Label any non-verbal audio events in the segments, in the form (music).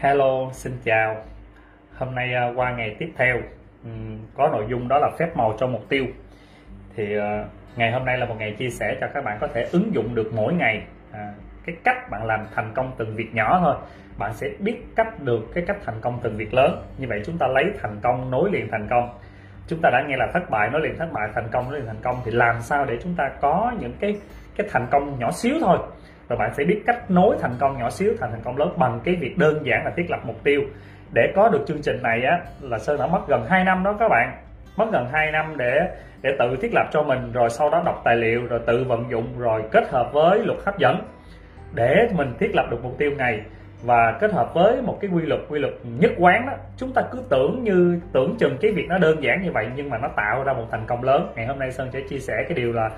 Hello, xin chào. Hôm nay à, qua ngày tiếp theo có nội dung đó là phép màu cho mục tiêu. Thì à, ngày hôm nay là một ngày chia sẻ cho các bạn có thể ứng dụng được mỗi ngày à, cái cách bạn làm thành công từng việc nhỏ thôi. Bạn sẽ biết cách được cái cách thành công từng việc lớn. Như vậy chúng ta lấy thành công nối liền thành công. Chúng ta đã nghe là thất bại nối liền thất bại, thành công nối liền thành công thì làm sao để chúng ta có những cái cái thành công nhỏ xíu thôi và bạn sẽ biết cách nối thành công nhỏ xíu, thành thành công lớn bằng cái việc đơn giản là thiết lập mục tiêu. Để có được chương trình này á, là sơn đã mất gần 2 năm đó các bạn. Mất gần 2 năm để để tự thiết lập cho mình, rồi sau đó đọc tài liệu, rồi tự vận dụng, rồi kết hợp với luật hấp dẫn để mình thiết lập được mục tiêu này. Và kết hợp với một cái quy luật quy luật nhất quán đó, chúng ta cứ tưởng như, tưởng chừng cái việc nó đơn giản như vậy, nhưng mà nó tạo ra một thành công lớn. Ngày hôm nay sơn sẽ chia sẻ cái điều là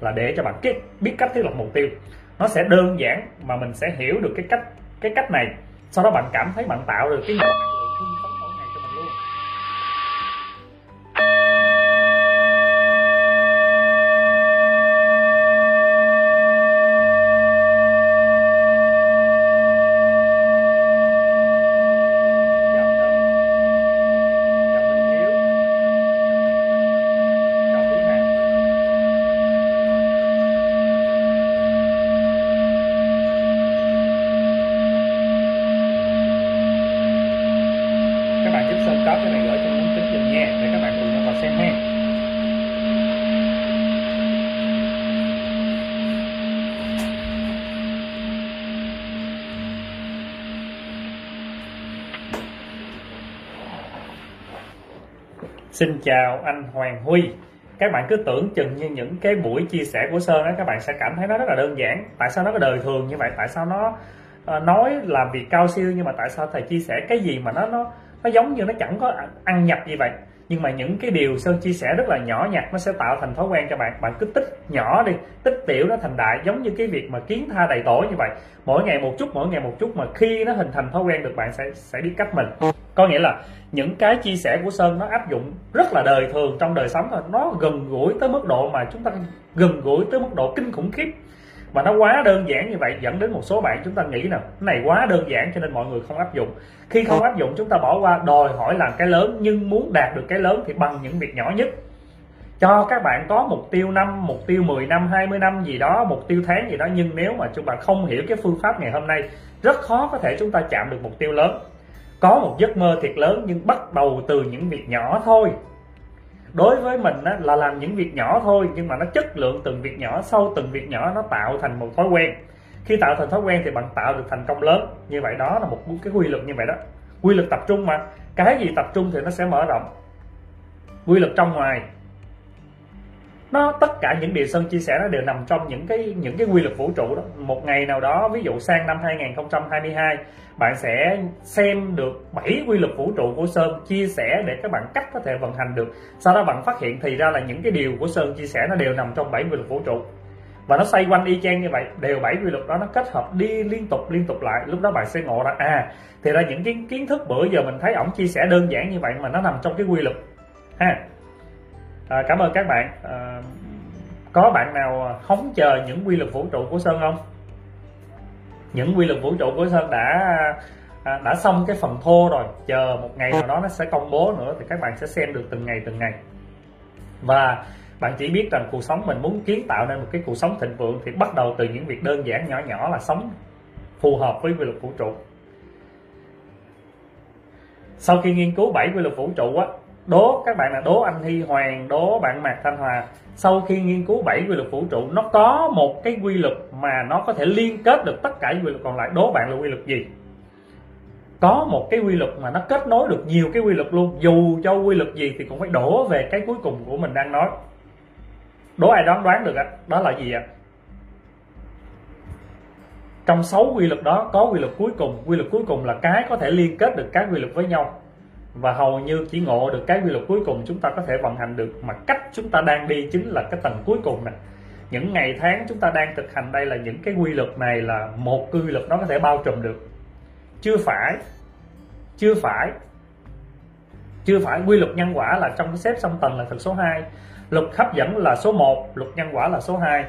là để cho bạn biết cách thiết lập mục tiêu nó sẽ đơn giản mà mình sẽ hiểu được cái cách cái cách này. Sau đó bạn cảm thấy bạn tạo được cái nguồn năng lượng Xin chào anh Hoàng Huy. Các bạn cứ tưởng chừng như những cái buổi chia sẻ của Sơn đó các bạn sẽ cảm thấy nó rất là đơn giản. Tại sao nó có đời thường như vậy? Tại sao nó ờ, nói làm việc cao siêu nhưng mà tại sao thầy chia sẻ cái gì mà nó nó nó giống như nó chẳng có ăn nhập như vậy? Nhưng mà những cái điều Sơn chia sẻ rất là nhỏ nhặt nó sẽ tạo thành thói quen cho bạn. Bạn cứ tích nhỏ đi, tích tiểu nó thành đại giống như cái việc mà kiến tha đầy tổ như vậy. Mỗi ngày một chút, mỗi ngày một chút mà khi nó hình thành thói quen được, bạn sẽ sẽ biết cách mình có nghĩa là những cái chia sẻ của Sơn nó áp dụng rất là đời thường trong đời sống thôi. Nó gần gũi tới mức độ mà chúng ta gần gũi tới mức độ kinh khủng khiếp. Và nó quá đơn giản như vậy, dẫn đến một số bạn chúng ta nghĩ là cái này quá đơn giản cho nên mọi người không áp dụng. Khi không áp dụng, chúng ta bỏ qua, đòi hỏi làm cái lớn, nhưng muốn đạt được cái lớn thì bằng những việc nhỏ nhất. Cho các bạn có mục tiêu năm, mục tiêu 10 năm 20 năm gì đó, mục tiêu tháng gì đó, nhưng nếu mà chúng bạn không hiểu cái phương pháp ngày hôm nay, rất khó có thể chúng ta chạm được mục tiêu lớn có một giấc mơ thiệt lớn nhưng bắt đầu từ những việc nhỏ thôi. Đối với mình á, là làm những việc nhỏ thôi nhưng mà nó chất lượng từng việc nhỏ sau từng việc nhỏ nó tạo thành một thói quen. Khi tạo thành thói quen thì bạn tạo được thành công lớn. Như vậy đó là một cái quy luật như vậy đó. Quy luật tập trung mà. Cái gì tập trung thì nó sẽ mở rộng. Quy luật trong ngoài nó, tất cả những điều Sơn chia sẻ nó đều nằm trong những cái những cái quy luật vũ trụ đó. Một ngày nào đó, ví dụ sang năm 2022 bạn sẽ xem được 7 quy luật vũ trụ của Sơn, chia sẻ để các bạn cách có thể vận hành được. Sau đó bạn phát hiện thì ra là những cái điều của Sơn chia sẻ nó đều nằm trong 7 quy luật vũ trụ. Và nó xoay quanh y chang như vậy, đều bảy quy luật đó nó kết hợp đi liên tục liên tục lại. Lúc đó bạn sẽ ngộ ra à thì ra những cái kiến thức bữa giờ mình thấy ổng chia sẻ đơn giản như vậy mà nó nằm trong cái quy luật. Ha à, cảm ơn các bạn. À, có bạn nào hóng chờ những quy luật vũ trụ của sơn không? Những quy luật vũ trụ của sơn đã à, đã xong cái phần thô rồi. Chờ một ngày nào đó nó sẽ công bố nữa thì các bạn sẽ xem được từng ngày từng ngày. Và bạn chỉ biết rằng cuộc sống mình muốn kiến tạo nên một cái cuộc sống thịnh vượng thì bắt đầu từ những việc đơn giản nhỏ nhỏ là sống phù hợp với quy luật vũ trụ. Sau khi nghiên cứu bảy quy luật vũ trụ á đố các bạn là đố anh Thi Hoàng đố bạn Mạc Thanh Hòa sau khi nghiên cứu bảy quy luật vũ trụ nó có một cái quy luật mà nó có thể liên kết được tất cả quy luật còn lại đố bạn là quy luật gì có một cái quy luật mà nó kết nối được nhiều cái quy luật luôn dù cho quy luật gì thì cũng phải đổ về cái cuối cùng của mình đang nói đố ai đoán đoán được á? đó là gì ạ trong 6 quy luật đó có quy luật cuối cùng quy luật cuối cùng là cái có thể liên kết được các quy luật với nhau và hầu như chỉ ngộ được cái quy luật cuối cùng chúng ta có thể vận hành được, mà cách chúng ta đang đi chính là cái tầng cuối cùng này những ngày tháng chúng ta đang thực hành đây là những cái quy luật này là một quy luật nó có thể bao trùm được. Chưa phải chưa phải chưa phải quy luật nhân quả là trong cái xếp song tầng là thực số 2 luật hấp dẫn là số 1 luật nhân quả là số 2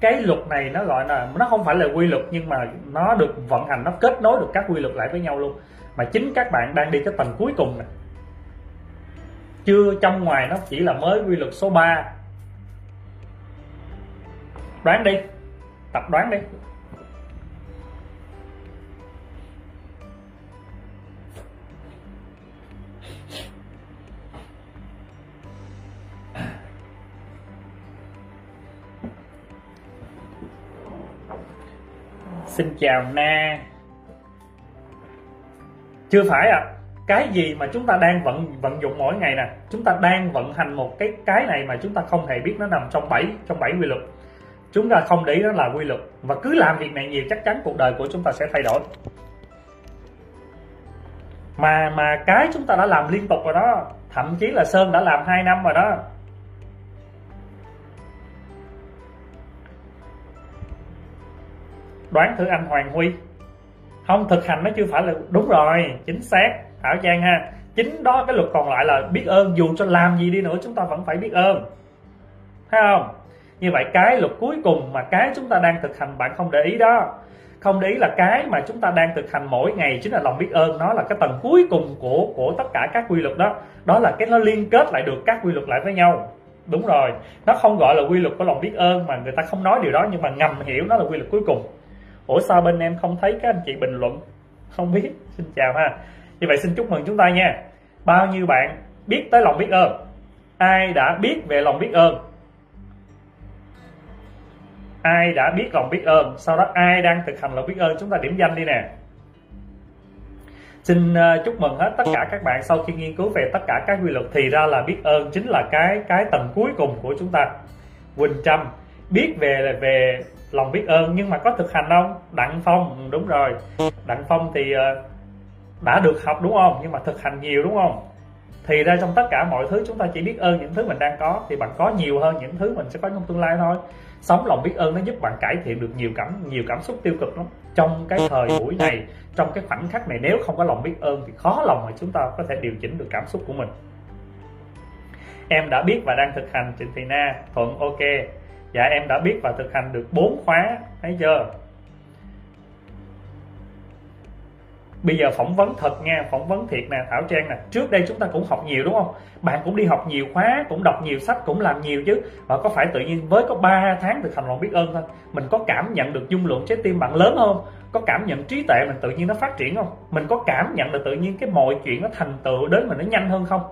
cái luật này nó gọi là, nó không phải là quy luật nhưng mà nó được vận hành, nó kết nối được các quy luật lại với nhau luôn mà chính các bạn đang đi cái tầng cuối cùng này chưa trong ngoài nó chỉ là mới quy luật số 3 đoán đi. Tập đoán đi. Xin chào na chưa phải à cái gì mà chúng ta đang vận vận dụng mỗi ngày nè, chúng ta đang vận hành một cái cái này mà chúng ta không hề biết nó nằm trong bảy trong bảy quy luật. Chúng ta không để ý nó là quy luật. Và cứ làm việc này nhiều chắc chắn cuộc đời của chúng ta sẽ thay đổi. Mà mà cái chúng ta đã làm liên tục rồi đó, thậm chí là sơn đã làm 2 năm rồi đó. Đoán thử anh Hoàng Huy không thực hành nó chưa phải là đúng rồi, chính xác. Thảo Trang ha. Chính đó, cái luật còn lại là biết ơn, dù cho làm gì đi nữa, chúng ta vẫn phải biết ơn. Thấy không? Như vậy cái luật cuối cùng mà cái chúng ta đang thực hành, bạn không để ý đó. Không để ý là cái mà chúng ta đang thực hành mỗi ngày chính là lòng biết ơn. Nó là cái tầng cuối cùng của của tất cả các quy luật đó. Đó là cái nó liên kết lại được các quy luật lại với nhau. Đúng rồi. Nó không gọi là quy luật của lòng biết ơn mà người ta không nói điều đó, nhưng mà ngầm hiểu nó là quy luật cuối cùng ủa sao bên em không thấy các anh chị bình luận? Không biết. Xin chào ha. Như vậy xin chúc mừng chúng ta nha. Bao nhiêu bạn biết tới lòng biết ơn? Ai đã biết về lòng biết ơn? Ai đã biết lòng biết ơn? Sau đó ai đang thực hành lòng biết ơn? Chúng ta điểm danh đi nè. Xin ờ, chúc mừng hết tất cả các bạn. Sau khi nghiên cứu về tất cả các quy luật thì ra là biết ơn chính là cái cái tầng cuối cùng của chúng ta. Quỳnh Trâm, biết về về lòng biết ơn, nhưng mà có thực hành không? Đặng Phong ừ, đúng rồi. Đặng Phong thì ờ, đã được học đúng không? Nhưng mà thực hành nhiều đúng không? Thì ra trong tất cả mọi thứ chúng ta chỉ biết ơn những thứ mình đang có, thì bạn có nhiều hơn những thứ mình sẽ có trong tương lai thôi. Sống lòng biết ơn nó giúp bạn cải thiện được nhiều cảm nhiều cảm xúc tiêu cực lắm. Trong cái thời buổi này, trong cái khoảnh khắc này, nếu không có lòng biết ơn thì khó lòng mà chúng ta có thể điều chỉnh được cảm xúc của mình. Em đã biết và đang thực hành Trịnh Thị Na. Thuận, ok dạ em đã biết và thực hành được bốn khóa, thấy chưa? Bây giờ phỏng vấn thật nha, phỏng vấn thiệt nè. Thảo trang nè, trước đây chúng ta cũng học nhiều đúng không? Bạn cũng đi học nhiều khóa, cũng đọc nhiều sách, cũng làm nhiều chứ. Và có phải tự nhiên với có 3 tháng thực hành lòng biết ơn thôi, mình có cảm nhận được dung lượng trái tim bạn lớn không có cảm nhận trí tuệ mình tự nhiên nó phát triển không? Mình có cảm nhận được tự nhiên cái mọi chuyện nó thành tựu đến mình nó nhanh hơn không?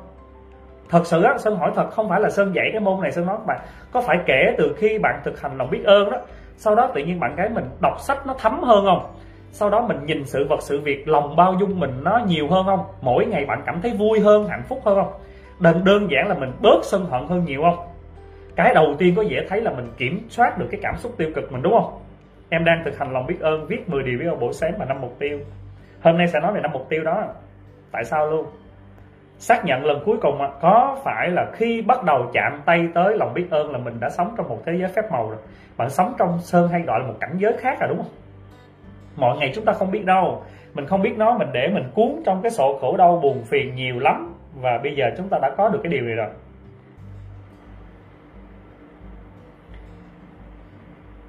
Thật sự á, sơn hỏi thật, không phải là sơn dạy cái môn này, sơn nói các bạn có phải kể từ khi bạn thực hành lòng biết ơn đó? Sau đó tự nhiên bạn gái mình đọc sách nó thấm hơn không? Sau đó mình nhìn sự vật, sự việc, lòng bao dung mình nó nhiều hơn không? Mỗi ngày bạn cảm thấy vui hơn, hạnh phúc hơn không? Đơn đơn giản là mình bớt sân hận hơn nhiều không? Cái đầu tiên có dễ thấy là mình kiểm soát được cái cảm xúc tiêu cực mình, đúng không? Em đang thực hành lòng biết ơn, viết 10 điều biết ơn buổi sáng và năm mục tiêu. Hôm nay sẽ nói về năm mục tiêu đó. Tại sao luôn? Xác nhận lần cuối cùng có phải là khi bắt đầu chạm tay tới lòng biết ơn là mình đã sống trong một thế giới phép màu rồi? Bạn sống trong sơn hay gọi là một cảnh giới khác rồi đúng không? Mọi ngày chúng ta không biết đâu. Mình không biết nó, mình để mình cuốn trong cái sổ khổ đau buồn phiền nhiều lắm. Và bây giờ chúng ta đã có được cái điều này rồi.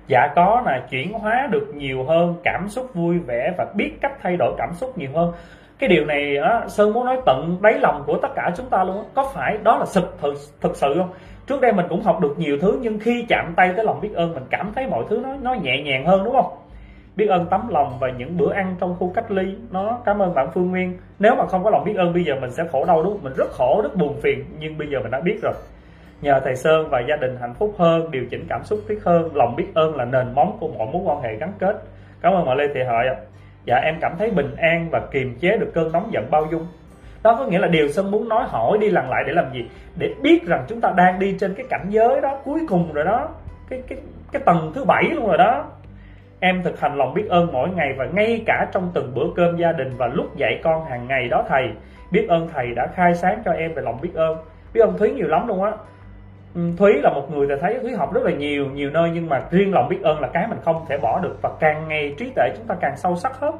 Dạ có là chuyển hóa được nhiều hơn, cảm xúc vui vẻ và biết cách thay đổi cảm xúc nhiều hơn cái điều này á, sơn muốn nói tận đáy lòng của tất cả chúng ta luôn á. có phải đó là thực thực, thực sự không? Trước đây mình cũng học được nhiều thứ nhưng khi chạm tay tới lòng biết ơn mình cảm thấy mọi thứ nó nó nhẹ nhàng hơn đúng không? Biết ơn tấm lòng và những bữa ăn trong khu cách ly nó cảm ơn bạn Phương Nguyên. Nếu mà không có lòng biết ơn bây giờ mình sẽ khổ đau đúng không? mình rất khổ rất buồn phiền nhưng bây giờ mình đã biết rồi. Nhờ thầy Sơn và gia đình hạnh phúc hơn điều chỉnh cảm xúc thiết hơn lòng biết ơn là nền móng của mọi mối quan hệ gắn kết. Cảm ơn mọi Lê Thị Hợi dạ em cảm thấy bình an và kiềm chế được cơn nóng giận bao dung. Đó có nghĩa là điều Sơn muốn nói hỏi đi lần lại để làm gì? Để biết rằng chúng ta đang đi trên cái cảnh giới đó cuối cùng rồi đó. Cái cái cái tầng thứ bảy luôn rồi đó. Em thực hành lòng biết ơn mỗi ngày và ngay cả trong từng bữa cơm gia đình và lúc dạy con hàng ngày đó thầy. Biết ơn thầy đã khai sáng cho em về lòng biết ơn. Biết ơn thúy nhiều lắm luôn á. Ừ, thúy là một người ta thấy thúy học rất là nhiều nhiều nơi nhưng mà riêng lòng biết ơn là cái mình không thể bỏ được và càng ngày trí tuệ chúng ta càng sâu sắc hơn.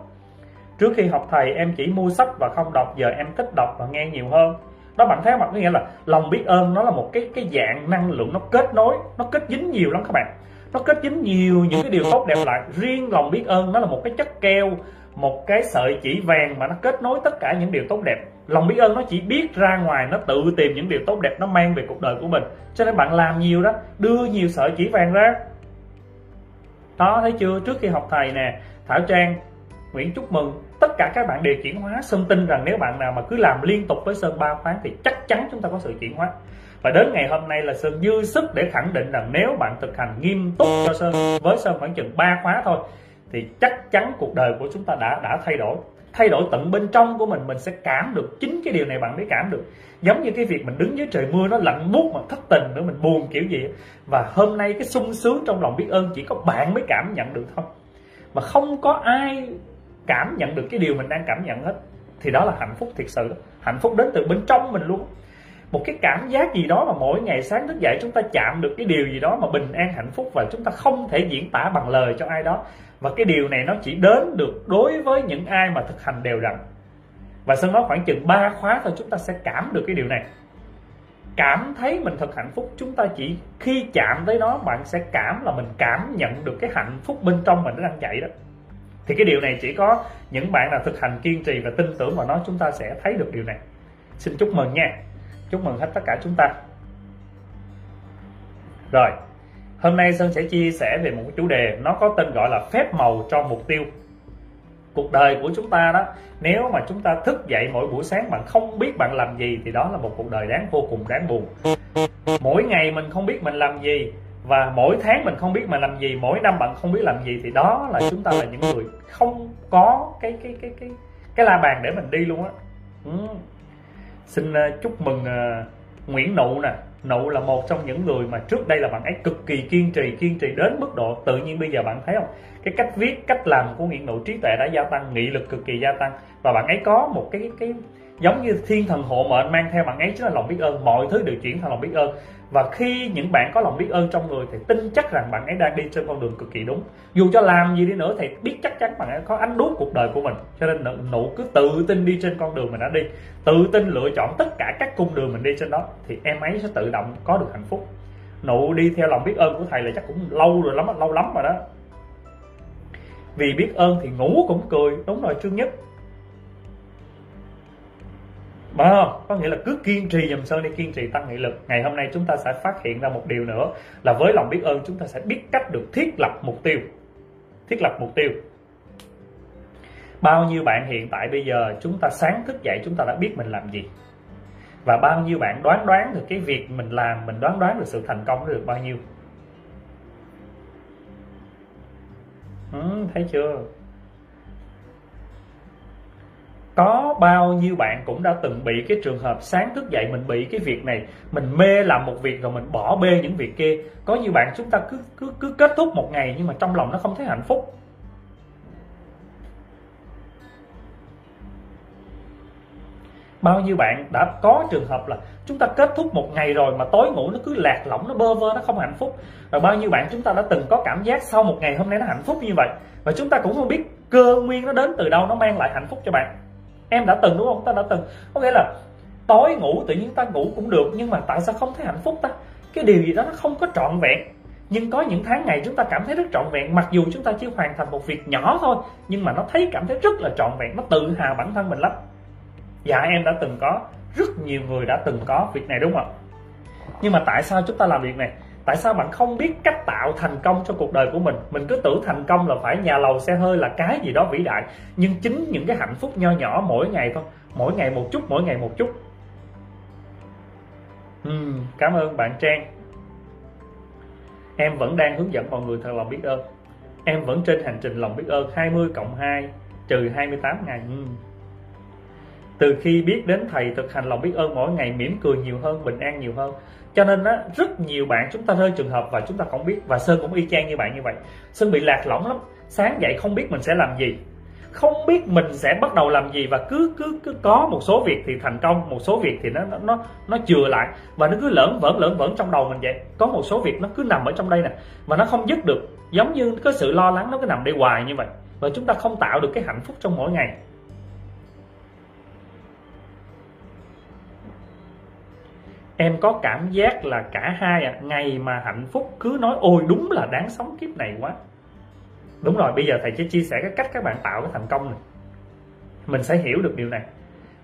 Trước khi học thầy, em chỉ mua sách và không đọc, giờ em thích đọc và nghe nhiều hơn. Đó, bạn thấy mặt có nghĩa là lòng biết ơn nó là một cái cái dạng năng lượng nó kết nối, nó kết dính nhiều lắm các bạn. Nó kết dính nhiều những cái điều tốt đẹp lại. Riêng lòng biết ơn nó là một cái chất keo một cái sợi chỉ vàng mà nó kết nối tất cả những điều tốt đẹp. Lòng biết ơn nó chỉ biết ra ngoài, nó tự tìm những điều tốt đẹp nó mang về cuộc đời của mình. Cho nên bạn làm nhiều đó, đưa nhiều sợi chỉ vàng ra. Đó, thấy chưa? Trước khi học thầy nè, thảo trang, nguyễn chúc mừng, tất cả các bạn đều chuyển hóa. Sơn tin rằng nếu bạn nào mà cứ làm liên tục với sơn ba khoáng thì chắc chắn chúng ta có sự chuyển hóa. Và đến ngày hôm nay là sơn dư sức để khẳng định rằng nếu bạn thực hành nghiêm túc cho sơn, với sơn khoảng chừng ba khóa thôi thì chắc chắn cuộc đời của chúng ta đã đã thay đổi. Thay đổi tận bên trong của mình mình sẽ cảm được chính cái điều này, bạn mới cảm được. Giống như cái việc mình đứng dưới trời mưa, nó lạnh buốt mà thất tình nữa, mình buồn kiểu gì và hôm nay cái sung sướng trong lòng biết ơn, chỉ có bạn mới cảm nhận được thôi. Mà không có ai cảm nhận được cái điều mình đang cảm nhận hết. Thì đó là hạnh phúc thiệt sự. Hạnh phúc đến từ bên trong mình luôn một cái cảm giác gì đó mà mỗi ngày sáng thức dậy chúng ta chạm được cái điều gì đó mà bình an, hạnh phúc và chúng ta không thể diễn tả bằng lời cho ai đó. Và cái điều này nó chỉ đến được đối với những ai mà thực hành đều đặn. Và sơn nói khoảng chừng 3 khóa thôi chúng ta sẽ cảm được cái điều này. Cảm thấy mình thật hạnh phúc, chúng ta chỉ khi chạm tới nó bạn sẽ cảm là mình cảm nhận được cái hạnh phúc bên trong mình nó đang chạy đó. Thì cái điều này chỉ có những bạn nào thực hành kiên trì và tin tưởng vào nó, chúng ta sẽ thấy được điều này. Xin chúc mừng nha chúc mừng hết tất cả chúng ta. Rồi, hôm nay sơn sẽ chia sẻ về một chủ đề, nó có tên gọi là phép màu cho mục tiêu. Cuộc đời của chúng ta đó, nếu mà chúng ta thức dậy mỗi buổi sáng bạn không biết bạn làm gì thì đó là một cuộc đời đáng vô cùng đáng buồn. Mỗi ngày mình không biết mình làm gì và mỗi tháng mình không biết mình làm gì, mỗi năm bạn không biết làm gì thì đó là chúng ta là những người không có cái cái cái cái cái la bàn để mình đi luôn á. Ừ xin ờ, chúc mừng ờ, Nguyễn Nụ nè. Nụ là một trong những người mà trước đây là bạn ấy cực kỳ kiên trì kiên trì đến mức độ tự nhiên bây giờ bạn thấy không? Cái cách viết, cách làm của Nguyễn Nụ trí tuệ đã gia tăng, nghị lực cực kỳ gia tăng. Và bạn ấy có một cái cái giống như thiên thần hộ mệnh mang theo bạn ấy chính là lòng biết ơn. Mọi thứ đều chuyển thành lòng biết ơn và khi những bạn có lòng biết ơn trong người thì tin chắc rằng bạn ấy đang đi trên con đường cực kỳ đúng. Dù cho làm gì đi nữa thì biết chắc chắn bạn ấy có ánh đuốc cuộc đời của mình. Cho nên nụ cứ tự tin đi trên con đường mình đã đi. Tự tin lựa chọn tất cả các cung đường mình đi trên đó thì em ấy sẽ tự động có được hạnh phúc. Nụ đi theo lòng biết ơn của thầy là chắc cũng lâu rồi lắm, lâu lắm rồi đó. Vì biết ơn thì ngủ cũng cười. Đúng rồi chương nhất mà không? Có nghĩa là cứ kiên trì dùm sơn đi kiên trì tăng nghị lực. Ngày hôm nay chúng ta sẽ phát hiện ra một điều nữa là với lòng biết ơn chúng ta sẽ biết cách được thiết lập mục tiêu. Thiết lập mục tiêu. Bao nhiêu bạn hiện tại bây giờ chúng ta sáng thức dậy chúng ta đã biết mình làm gì? Và bao nhiêu bạn đoán đoán được cái việc mình làm mình đoán đoán được sự thành công được bao nhiêu? Ừ, thấy chưa? Có bao nhiêu bạn cũng đã từng bị cái trường hợp sáng thức dậy mình bị cái việc này, mình mê làm một việc rồi mình bỏ bê những việc kia. Có nhiều bạn chúng ta cứ cứ cứ kết thúc một ngày nhưng mà trong lòng nó không thấy hạnh phúc. Bao nhiêu bạn đã có trường hợp là chúng ta kết thúc một ngày rồi mà tối ngủ nó cứ lạc lõng, nó bơ vơ, nó không hạnh phúc. Và bao nhiêu bạn chúng ta đã từng có cảm giác sau một ngày hôm nay nó hạnh phúc như vậy? Và chúng ta cũng không biết cơ nguyên nó đến từ đâu, nó mang lại hạnh phúc cho bạn em đã từng, đúng không? Ta đã từng. Có nghĩa là tối ngủ tự nhiên ta ngủ cũng được, nhưng mà tại sao không thấy hạnh phúc ta? Cái điều gì đó nó không có trọn vẹn. Nhưng có những tháng ngày chúng ta cảm thấy rất trọn vẹn. Mặc dù chúng ta chỉ hoàn thành một việc nhỏ thôi, nhưng mà nó thấy cảm thấy rất là trọn vẹn. Nó tự hào bản thân mình lắm. Dạ em đã từng có. Rất nhiều người đã từng có việc này, đúng không nhưng mà tại sao chúng ta làm việc này? Tại sao bạn không biết cách tạo thành công cho cuộc đời của mình? Mình cứ tưởng thành công là phải nhà lầu xe hơi là cái gì đó vĩ đại nhưng chính những cái hạnh phúc nho nhỏ mỗi ngày thôi. Mỗi ngày một chút mỗi ngày một chút. Uhm, cảm ơn bạn trang. Em vẫn đang hướng dẫn mọi người thật lòng biết ơn. Em vẫn trên hành trình lòng biết ơn 20 cộng 2 trừ 28 ngày. Uhm. từ khi biết đến thầy thực hành lòng biết ơn mỗi ngày mỉm cười nhiều hơn bình an nhiều hơn cho nên á, rất nhiều bạn chúng ta rơi trường hợp và chúng ta không biết. Và sơn cũng y chang như bạn như vậy. Sơn bị lạc lõng lắm. Sáng dậy không biết mình sẽ làm gì. Không biết mình sẽ bắt đầu làm gì và cứ cứ cứ có một số việc thì thành công, một số việc thì nó nó nó nó chừa lại. Và nó cứ lởn vởn lởn vởn trong đầu mình vậy. Có một số việc nó cứ nằm ở trong đây nè và nó không dứt được. Giống như cái sự lo lắng nó cứ nằm đây hoài như vậy. Và chúng ta không tạo được cái hạnh phúc trong mỗi ngày. Em có cảm giác là cả hai à, ngày mà hạnh phúc cứ nói ôi đúng là đáng sống kiếp này quá. Đúng rồi bây giờ thầy sẽ chia sẻ cái cách các bạn tạo cái thành công này. Mình sẽ hiểu được điều này.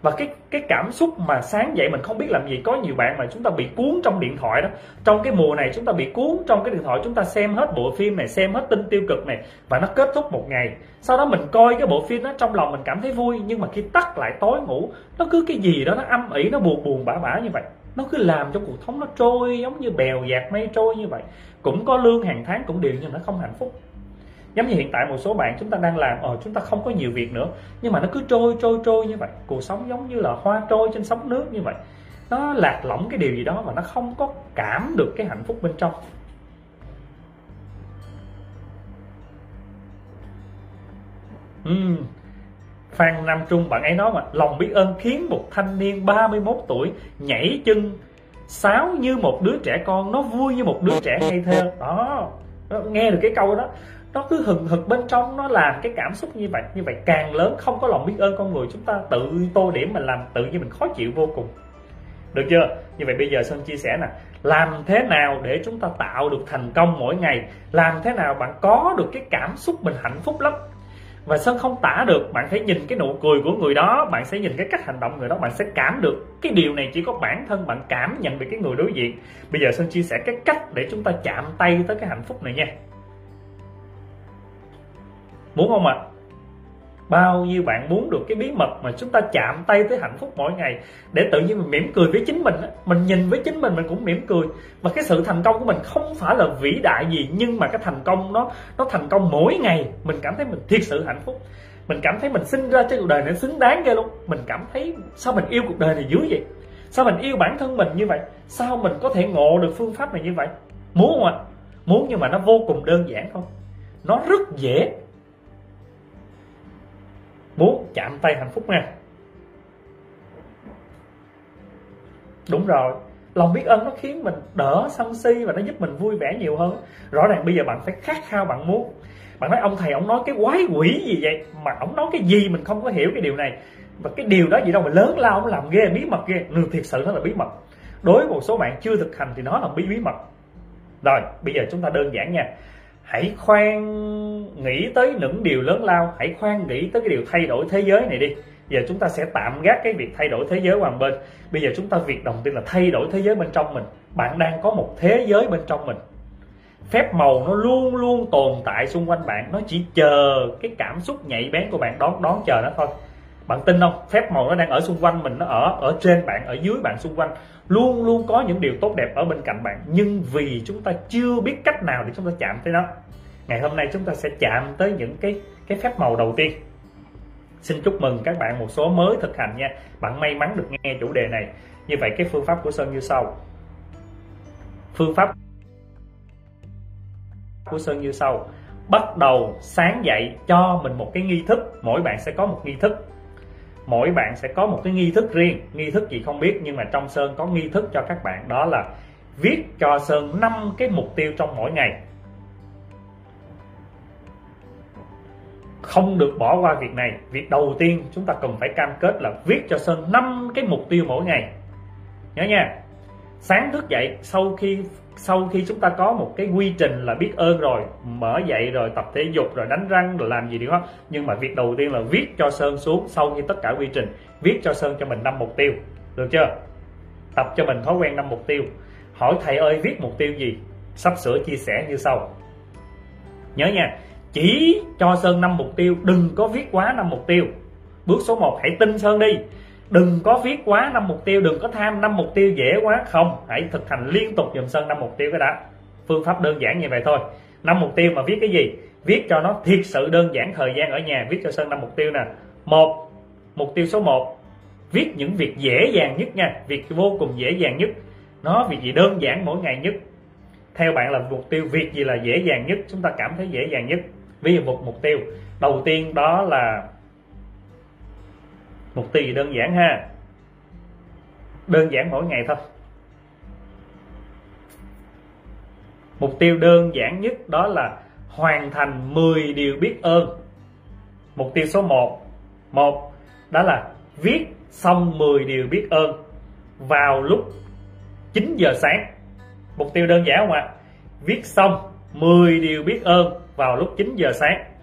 Và cái cái cảm xúc mà sáng dậy mình không biết làm gì có nhiều bạn mà chúng ta bị cuốn trong điện thoại đó. Trong cái mùa này chúng ta bị cuốn trong cái điện thoại chúng ta xem hết bộ phim này xem hết tin tiêu cực này và nó kết thúc một ngày. Sau đó mình coi cái bộ phim đó trong lòng mình cảm thấy vui nhưng mà khi tắt lại tối ngủ nó cứ cái gì đó nó âm ỉ nó buồn buồn bã bã như vậy nó cứ làm cho cuộc sống nó trôi giống như bèo dạt mây trôi như vậy. Cũng có lương hàng tháng, cũng đều nhưng nó không hạnh phúc. Giống như hiện tại một số bạn chúng ta đang làm ờ chúng ta không có nhiều việc nữa. Nhưng mà nó cứ trôi trôi trôi như vậy. Cuộc sống giống như là hoa trôi trên sóng nước như vậy. Nó lạc lõng cái điều gì đó và nó không có cảm được cái hạnh phúc bên trong. Uhm. Phan Nam Trung, bạn ấy nói mà, lòng biết ơn khiến một thanh niên 31 tuổi nhảy chân, sáo như một đứa trẻ con, nó vui như một đứa trẻ ngây thơ. Đó nghe được cái câu đó, nó cứ hừng hực bên trong, nó làm cái cảm xúc như vậy như vậy càng lớn, không có lòng biết ơn con người, chúng ta tự tô điểm mà làm, tự nhiên mình khó chịu vô cùng. Được chưa? Như vậy bây giờ sơn chia sẻ nè, làm thế nào để chúng ta tạo được thành công mỗi ngày? Làm thế nào bạn có được cái cảm xúc mình hạnh phúc lắm? Và sơn không tả được? Bạn phải nhìn cái nụ cười của người đó, bạn sẽ nhìn cái cách hành động người đó, bạn sẽ cảm được. Cái điều này chỉ có bản thân bạn cảm nhận được cái người đối diện. Bây giờ sơn chia sẻ cái cách để chúng ta chạm tay tới cái hạnh phúc này nha. Muốn không ạ? à? Bao nhiêu bạn muốn được cái bí mật mà chúng ta chạm tay tới hạnh phúc mỗi ngày để tự nhiên mình mỉm cười với chính mình mình nhìn với chính mình mình cũng mỉm cười. Và cái sự thành công của mình không phải là vĩ đại gì, nhưng mà cái thành công nó nó thành công mỗi ngày. Mình cảm thấy mình thiệt sự hạnh phúc. Mình cảm thấy mình sinh ra trên cuộc đời này xứng đáng ghê luôn. Mình cảm thấy sao mình yêu cuộc đời này dữ vậy? Sao mình yêu bản thân mình như vậy? Sao mình có thể ngộ được phương pháp này như vậy? Muốn không ạ? À? muốn nhưng mà nó vô cùng đơn giản thôi. Nó rất dễ muốn chạm tay hạnh phúc nha. Đúng rồi, lòng biết ơn nó khiến mình đỡ sân si và nó giúp mình vui vẻ nhiều hơn. Rõ ràng bây giờ bạn phải khát khao bạn muốn. Bạn nói ông thầy, ông nói cái quái quỷ gì vậy? Mà ông nói cái gì mình không có hiểu cái điều này. Và cái điều đó gì đâu mà lớn lao, ông làm ghê, bí mật ghê. Người thiệt sự nó là bí mật. Đối với một số bạn chưa thực hành thì nó là bí bí mật. Rồi, bây giờ chúng ta đơn giản nha hãy khoan nghĩ tới những điều lớn lao. Hãy khoan nghĩ tới cái điều thay đổi thế giới này đi. Giờ chúng ta sẽ tạm gác cái việc thay đổi thế giới qua một bên. Bây giờ chúng ta việc đầu tiên là thay đổi thế giới bên trong mình. Bạn đang có một thế giới bên trong mình. Phép màu nó luôn luôn tồn tại xung quanh bạn. Nó chỉ chờ cái cảm xúc nhạy bén của bạn đón đón chờ nó thôi bạn tin không? Phép màu nó đang ở xung quanh mình, nó ở ở trên bạn, ở dưới bạn xung quanh. Luôn luôn có những điều tốt đẹp ở bên cạnh bạn. Nhưng vì chúng ta chưa biết cách nào để chúng ta chạm tới nó. Ngày hôm nay chúng ta sẽ chạm tới những cái cái phép màu đầu tiên. Xin chúc mừng các bạn một số mới thực hành nha. Bạn may mắn được nghe chủ đề này. Như vậy cái phương pháp của sơn như sau. Phương pháp của sơn như sau. Bắt đầu sáng dậy cho mình một cái nghi thức. Mỗi bạn sẽ có một nghi thức mỗi bạn sẽ có một cái nghi thức riêng. Nghi thức gì không biết, nhưng mà trong sơn có nghi thức cho các bạn, đó là viết cho sơn năm cái mục tiêu trong mỗi ngày. Không được bỏ qua việc này. Việc đầu tiên chúng ta cần phải cam kết là viết cho sơn năm cái mục tiêu mỗi ngày. Nhớ nha. Sáng thức dậy, sau khi sau khi chúng ta có một cái quy trình là biết ơn rồi, mở dậy rồi, tập thể dục rồi, đánh răng rồi làm gì đó nhưng mà việc đầu tiên là viết cho sơn xuống sau khi tất cả quy trình. Viết cho sơn cho mình năm mục tiêu. Được chưa? Tập cho mình thói quen năm mục tiêu. Hỏi thầy ơi, viết mục tiêu gì? Sắp sửa chia sẻ như sau. Nhớ nha, chỉ cho sơn năm mục tiêu, đừng có viết quá năm mục tiêu. Bước số 1 hãy tin sơn đi đừng có viết quá năm mục tiêu, đừng có tham năm mục tiêu dễ quá. Không, hãy thực hành liên tục dùm sơn năm mục tiêu cái đã. Phương pháp đơn giản như vậy thôi. Năm mục tiêu mà viết cái gì? Viết cho nó thiệt sự đơn giản thời gian ở nhà, viết cho sơn năm mục tiêu nè. Một, mục tiêu số 1 viết những việc dễ dàng nhất nha. Việc vô cùng dễ dàng nhất. Nó việc gì đơn giản mỗi ngày nhất. Theo bạn là mục tiêu việc gì là dễ dàng nhất? Chúng ta cảm thấy dễ dàng nhất. Ví dụ một mục tiêu. Đầu tiên đó là mục tiêu đơn giản ha. Đơn giản mỗi ngày thôi. Mục tiêu đơn giản nhất đó là hoàn thành 10 điều biết ơn. Mục tiêu số 1 một, đó là viết xong 10 điều biết ơn vào lúc 9 giờ sáng. Mục tiêu đơn giản không ạ? Viết xong 10 điều biết ơn vào lúc 9 giờ sáng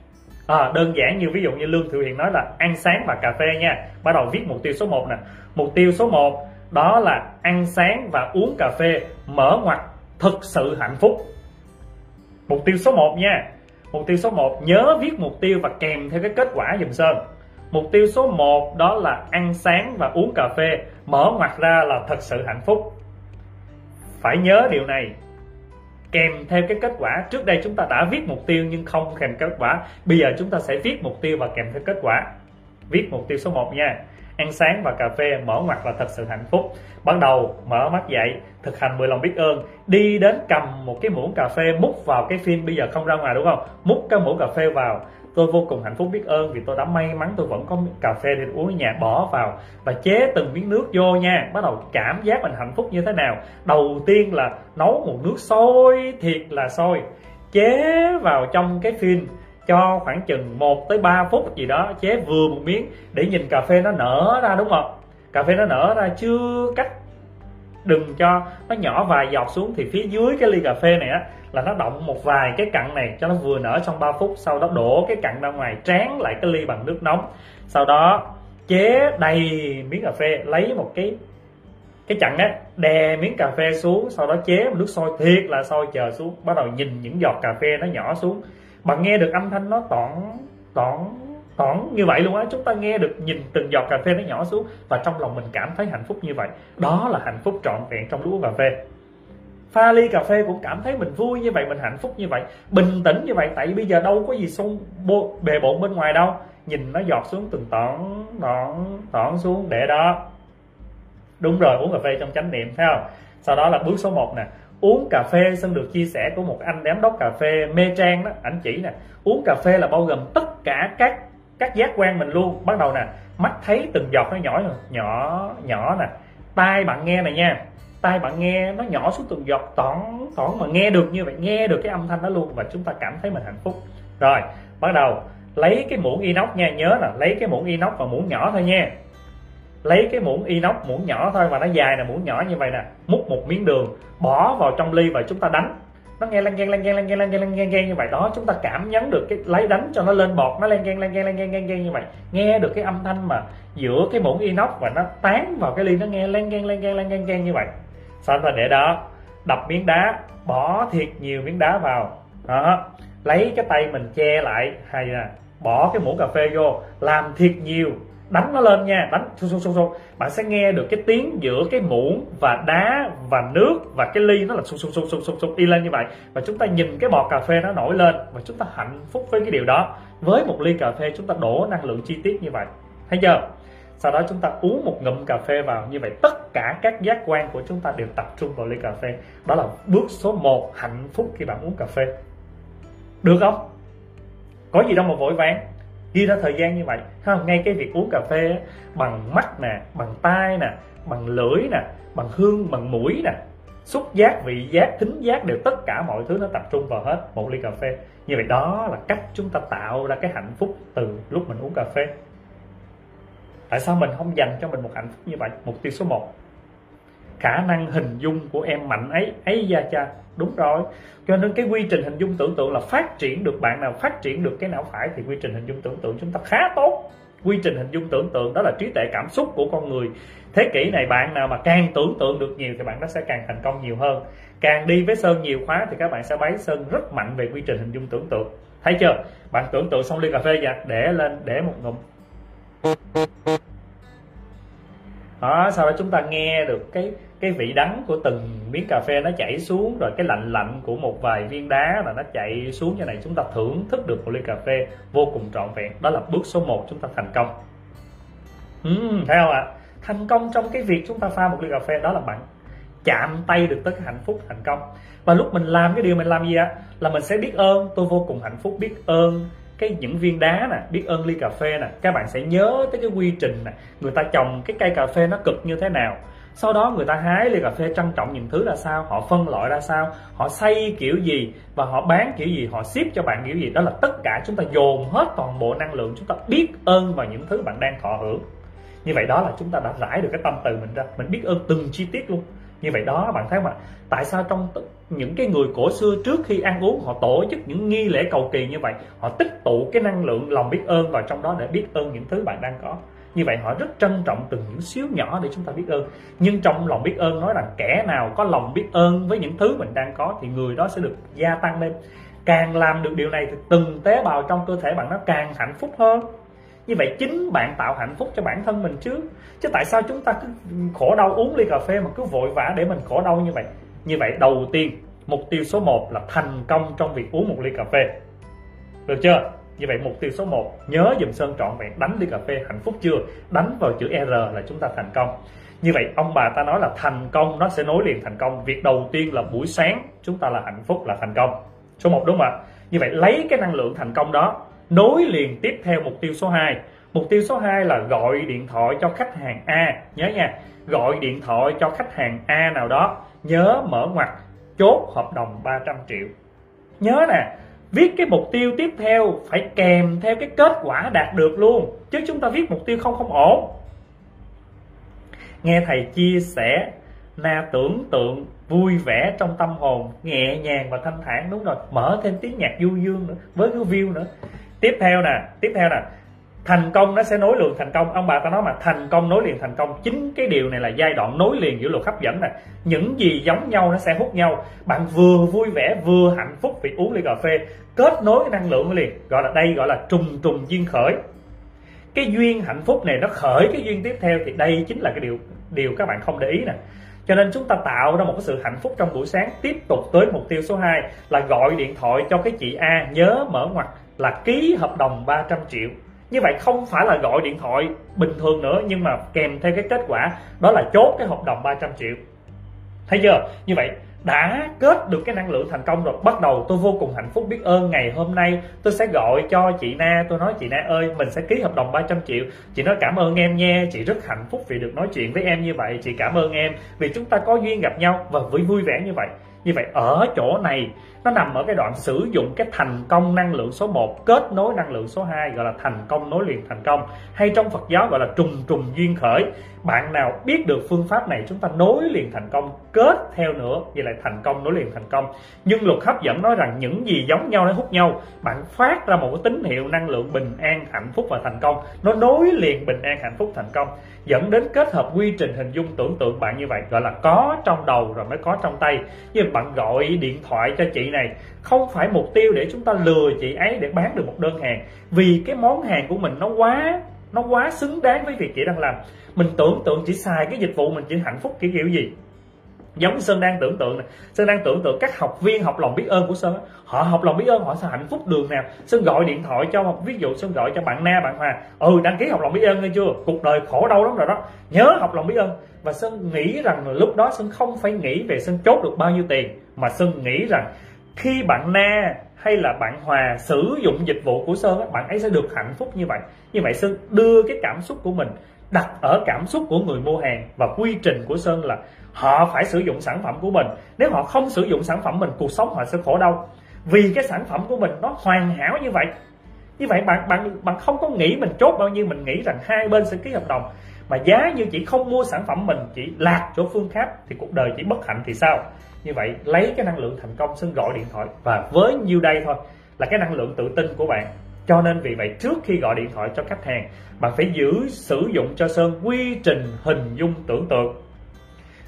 à, đơn giản như ví dụ như lương thiệu hiền nói là ăn sáng và cà phê nha. Bắt đầu viết mục tiêu số 1 nè. Mục tiêu số 1 đó là ăn sáng và uống cà phê mở ngoặt thực sự hạnh phúc. Mục tiêu số 1 nha. Mục tiêu số 1 nhớ viết mục tiêu và kèm theo cái kết quả dùm Sơn mục tiêu số 1 đó là ăn sáng và uống cà phê mở ngoặt ra là thật sự hạnh phúc. Phải nhớ điều này kèm theo cái kết quả. Trước đây chúng ta đã viết mục tiêu nhưng không kèm kết quả. Bây giờ chúng ta sẽ viết mục tiêu và kèm theo kết quả. Viết mục tiêu số 1 nha. Ăn sáng và cà phê mở ngoặt là thật sự hạnh phúc. Bắt đầu mở mắt dậy, thực hành 10 lòng biết ơn. Đi đến cầm một cái muỗng cà phê, múc vào cái phim. Bây giờ không ra ngoài đúng không? Múc cái muỗng cà phê vào tôi vô cùng hạnh phúc biết ơn vì tôi đã may mắn tôi vẫn có cà phê để uống ở nhà, bỏ vào và chế từng miếng nước vô nha. Bắt đầu cảm giác mình hạnh phúc như thế nào? Đầu tiên là nấu một nước sôi, thiệt là sôi. Chế vào trong cái phim cho khoảng chừng 1 tới 3 phút gì đó, chế vừa một miếng để nhìn cà phê nó nở ra, đúng không? Cà phê nó nở ra chưa cách đừng cho nó nhỏ vài giọt xuống thì phía dưới cái ly cà phê này á là nó động một vài cái cặn này cho nó vừa nở trong 3 phút, sau đó đổ cái cặn ra ngoài, tráng lại cái ly bằng nước nóng. Sau đó chế đầy miếng cà phê, lấy một cái cái chặn á, đè miếng cà phê xuống, sau đó chế một nước sôi thiệt là sôi chờ xuống, bắt đầu nhìn những giọt cà phê nó nhỏ xuống. Bạn nghe được âm thanh nó tỏn tỏn tỏn như vậy luôn á, chúng ta nghe được nhìn từng giọt cà phê nó nhỏ xuống và trong lòng mình cảm thấy hạnh phúc như vậy. Đó là hạnh phúc trọn vẹn trong lúc uống cà phê pha ly cà phê cũng cảm thấy mình vui như vậy, mình hạnh phúc như vậy, bình tĩnh như vậy. Tại vì bây giờ đâu có gì xung bề bộn bên ngoài đâu. Nhìn nó giọt xuống từng tỏn tỏn tỏn xuống, để đó. Đúng rồi, uống cà phê trong chánh niệm, thấy không? Sau đó là bước số 1 nè. Uống cà phê xin được chia sẻ của một anh đám đốc cà phê mê trang đó, ảnh chỉ nè. Uống cà phê là bao gồm tất cả các các giác quan mình luôn. Bắt đầu nè, mắt thấy từng giọt nó nhỏ nhỏ nhỏ nè. Tai bạn nghe này nha tai bạn nghe nó nhỏ xuống từng giọt tỏn tỏn mà nghe được như vậy nghe được cái âm thanh đó luôn và chúng ta cảm thấy mình hạnh phúc rồi bắt đầu lấy cái muỗng inox nha nhớ nè lấy cái muỗng inox và muỗng nhỏ thôi nha lấy cái muỗng inox muỗng nhỏ thôi mà nó dài là muỗng nhỏ như vậy nè múc một miếng đường bỏ vào trong ly và chúng ta đánh nó nghe lan gan lan gan lan gan lan gan lan gan như vậy đó chúng ta cảm nhận được cái lấy đánh cho nó lên bọt nó lan gan lan gan lan gan lan như vậy nghe được cái âm thanh mà giữa cái muỗng inox và nó tán vào cái ly nó nghe lan gan lan gan lan gan như vậy sau đó để đó. Đập miếng đá, bỏ thiệt nhiều miếng đá vào. Đó. Lấy cái tay mình che lại, hay là bỏ cái muỗng cà phê vô, làm thiệt nhiều. Đánh nó lên nha, đánh, xô xô xô xô. Bạn sẽ nghe được cái tiếng giữa cái muỗng và đá và nước và cái ly nó là xô xô xô xô xô xô đi lên như vậy. Và chúng ta nhìn cái bọt cà phê nó nổi lên và chúng ta hạnh phúc với cái điều đó. Với một ly cà phê, chúng ta đổ năng lượng chi tiết như vậy. Thấy chưa? Sau đó chúng ta uống một ngụm cà phê vào. Như vậy tất cả các giác quan của chúng ta đều tập trung vào ly cà phê. Đó là bước số 1 hạnh phúc khi bạn uống cà phê. Được không? Có gì đâu mà vội vàng. Ghi ra thời gian như vậy. Không ngay cái việc uống cà phê bằng mắt nè, bằng tai nè, bằng lưỡi nè, bằng hương, bằng mũi nè. Xúc giác, vị giác, thính giác đều tất cả mọi thứ nó tập trung vào hết một ly cà phê. Như vậy đó là cách chúng ta tạo ra cái hạnh phúc từ lúc mình uống cà phê tại sao mình không dành cho mình một hạnh phúc như vậy? Mục tiêu số 1 khả năng hình dung của em mạnh ấy ấy da cha. Đúng rồi. Cho nên cái quy trình hình dung tưởng tượng là phát triển được bạn nào phát triển được cái não phải thì quy trình hình dung tưởng tượng chúng ta khá tốt. Quy trình hình dung tưởng tượng đó là trí tuệ cảm xúc của con người. Thế kỷ này bạn nào mà càng tưởng tượng được nhiều thì bạn nó sẽ càng thành công nhiều hơn. Càng đi với sơn nhiều khóa thì các bạn sẽ bấy sơn rất mạnh về quy trình hình dung tưởng tượng. Thấy chưa? Bạn tưởng tượng xong ly cà phê giặt để lên, để một ngụm đó sau đó chúng ta nghe được cái cái vị đắng của từng miếng cà phê nó chảy xuống rồi cái lạnh lạnh của một vài viên đá là nó chạy xuống như này. Chúng ta thưởng thức được một ly cà phê vô cùng trọn vẹn. Đó là bước số 1 chúng ta thành công. Uhm, thấy không ạ? Thành công trong cái việc chúng ta pha một ly cà phê đó là bạn chạm tay được tới cái hạnh phúc thành công. Và lúc mình làm cái điều mình làm gì ạ? Là mình sẽ biết ơn. Tôi vô cùng hạnh phúc biết ơn cái những viên đá nè, biết ơn ly cà phê nè, các bạn sẽ nhớ tới cái quy trình nè, người ta trồng cái cây cà phê nó cực như thế nào. Sau đó người ta hái ly cà phê trân trọng những thứ là sao, họ phân loại ra sao, họ xây kiểu gì và họ bán kiểu gì, họ ship cho bạn kiểu gì. Đó là tất cả chúng ta dồn hết toàn bộ năng lượng chúng ta biết ơn vào những thứ bạn đang thọ hưởng. Như vậy đó là chúng ta đã rải được cái tâm từ mình ra, mình biết ơn từng chi tiết luôn như vậy đó, bạn thấy mà tại sao trong những cái người cổ xưa trước khi ăn uống, họ tổ chức những nghi lễ cầu kỳ như vậy, họ tích tụ cái năng lượng lòng biết ơn vào trong đó để biết ơn những thứ bạn đang có? Như vậy họ rất trân trọng từng những xíu nhỏ để chúng ta biết ơn. Nhưng trong lòng biết ơn, nói rằng kẻ nào có lòng biết ơn với những thứ mình đang có thì người đó sẽ được gia tăng lên. Càng làm được điều này thì từng tế bào trong cơ thể bạn nó càng hạnh phúc hơn như vậy chính bạn tạo hạnh phúc cho bản thân mình trước chứ tại sao chúng ta cứ khổ đau uống ly cà phê mà cứ vội vã để mình khổ đau như vậy? Như vậy đầu tiên, mục tiêu số 1 là thành công trong việc uống một ly cà phê. Được chưa? Như vậy mục tiêu số 1 nhớ dùm Sơn trọn vẹn, đánh ly cà phê hạnh phúc chưa? Đánh vào chữ R là chúng ta thành công. Như vậy ông bà ta nói là thành công, nó sẽ nối liền thành công. Việc đầu tiên là buổi sáng chúng ta là hạnh phúc, là thành công. Số 1 đúng không ạ? Như vậy lấy cái năng lượng thành công đó nối liền tiếp theo mục tiêu số 2 mục tiêu số 2 là gọi điện thoại cho khách hàng A. Nhớ nha, gọi điện thoại cho khách hàng A nào đó. Nhớ mở ngoặt chốt hợp đồng 300 triệu. Nhớ nè, viết cái mục tiêu tiếp theo phải kèm theo cái kết quả đạt được luôn, chứ chúng ta viết mục tiêu không không ổn. Nghe thầy chia sẻ, na tưởng tượng, vui vẻ trong tâm hồn, nhẹ nhàng và thanh thản. Đúng rồi, mở thêm tiếng nhạc du dương nữa, với cái view nữa tiếp theo nè, tiếp theo nè. Thành công nó sẽ nối liền thành công. Ông bà ta nói mà, thành công nối liền thành công. Chính cái điều này là giai đoạn nối liền giữa luật hấp dẫn nè. Những gì giống nhau nó sẽ hút nhau. Bạn vừa vui vẻ, vừa hạnh phúc vì uống ly cà phê. Kết nối năng lượng liền. Gọi là đây gọi là trùng trùng duyên khởi. Cái duyên hạnh phúc này nó khởi cái duyên tiếp theo thì đây chính là cái điều điều các bạn không để ý nè. Cho nên chúng ta tạo ra một cái sự hạnh phúc trong buổi sáng. Tiếp tục tới mục tiêu số 2 là gọi điện thoại cho cái chị A nhớ mở ngoặt là ký hợp đồng 300 triệu. Như vậy không phải là gọi điện thoại bình thường nữa, nhưng mà kèm theo cái kết quả, đó là chốt cái hợp đồng 300 triệu. Thấy chưa? Như vậy, đã kết được cái năng lượng thành công rồi, bắt đầu tôi vô cùng hạnh phúc biết ơn. Ngày hôm nay tôi sẽ gọi cho chị Na, tôi nói, chị Na ơi, mình sẽ ký hợp đồng 300 triệu. Chị nói, cảm ơn em nha, chị rất hạnh phúc vì được nói chuyện với em như vậy, chị cảm ơn em vì chúng ta có duyên gặp nhau. Và vui vui vẻ như vậy như vậy, ở chỗ này, nó nằm ở cái đoạn sử dụng cái thành công năng lượng số 1 kết nối năng lượng số 2 gọi là thành công nối liền thành công. Hay trong Phật giáo gọi là trùng trùng duyên khởi. Bạn nào biết được phương pháp này, chúng ta nối liền thành công, kết theo nữa, vậy lại thành công nối liền thành công. Nhưng luật hấp dẫn nói rằng những gì giống nhau nó hút nhau. Bạn phát ra một cái tín hiệu năng lượng bình an, hạnh phúc và thành công. Nó nối liền bình an, hạnh phúc, thành công. Dẫn đến kết hợp quy trình hình dung tưởng tượng bạn như vậy, gọi là có trong đầu rồi mới có trong tay. Nhưng bạn gọi điện thoại cho chị này. Không phải mục tiêu để chúng ta lừa chị ấy để bán được một đơn hàng. Vì cái món hàng của mình nó quá nó quá xứng đáng với việc chị đang làm. Mình tưởng tượng chỉ xài cái dịch vụ mình chỉ hạnh phúc kiểu kiểu gì giống sơn đang tưởng tượng này sơn đang tưởng tượng các học viên học lòng biết ơn của sơn họ học lòng biết ơn, họ sẽ hạnh phúc đường nào. Sơn gọi điện thoại cho, ví dụ sơn gọi cho bạn na, bạn hòa. Ừ đăng ký học lòng biết ơn nghe chưa? Cuộc đời khổ đau lắm rồi đó. Nhớ học lòng biết ơn. Và sơn nghĩ rằng lúc đó sơn không phải nghĩ về sơn chốt được bao nhiêu tiền, mà sơn nghĩ rằng khi bạn na hay là bạn hòa sử dụng dịch vụ của sơn bạn ấy sẽ được hạnh phúc như vậy. Như vậy sơn đưa cái cảm xúc của mình đặt ở cảm xúc của người mua hàng. Và quy trình của sơn là họ phải sử dụng sản phẩm của mình. Nếu họ không sử dụng sản phẩm mình, cuộc sống họ sẽ khổ đau. Vì cái sản phẩm của mình nó hoàn hảo như vậy. Như vậy bạn bạn bạn không có nghĩ mình chốt bao nhiêu, mình nghĩ rằng hai bên sẽ ký hợp đồng. Mà giá như chỉ không mua sản phẩm mình, chỉ lạc chỗ phương khác thì cuộc đời chỉ bất hạnh thì sao? Như vậy lấy cái năng lượng thành công xin gọi điện thoại. Và với nhiêu đây thôi là cái năng lượng tự tin của bạn. Cho nên vì vậy trước khi gọi điện thoại cho khách hàng, bạn phải giữ, sử dụng cho sơn quy trình hình dung tưởng tượng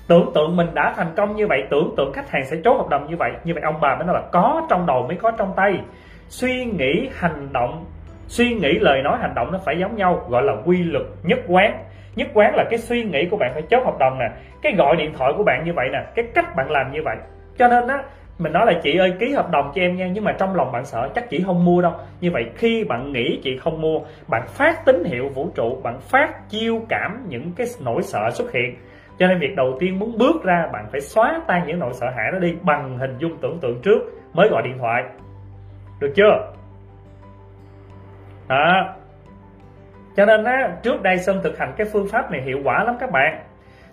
tưởng tượng mình đã thành công như vậy, tưởng tượng khách hàng sẽ chốt hợp đồng như vậy. Như vậy ông bà mới nói là có trong đầu mới có trong tay. Suy nghĩ hành động, suy nghĩ lời nói hành động nó phải giống nhau, gọi là quy luật nhất quán. Nhất quán là cái suy nghĩ của bạn phải chốt hợp đồng nè, cái gọi điện thoại của bạn như vậy nè, cái cách bạn làm như vậy. Cho nên á, mình nói là chị ơi, ký hợp đồng cho em nha, nhưng mà trong lòng bạn sợ chắc chị không mua đâu. Như vậy khi bạn nghĩ chị không mua, bạn phát tín hiệu vũ trụ, bạn phát chiêu cảm những cái nỗi sợ xuất hiện cho nên việc đầu tiên muốn bước ra, bạn phải xóa tan những nỗi sợ hãi đó đi bằng hình dung tưởng tượng trước, mới gọi điện thoại. Được chưa? Đó. Cho nên á, trước đây sơn thực hành cái phương pháp này hiệu quả lắm các bạn.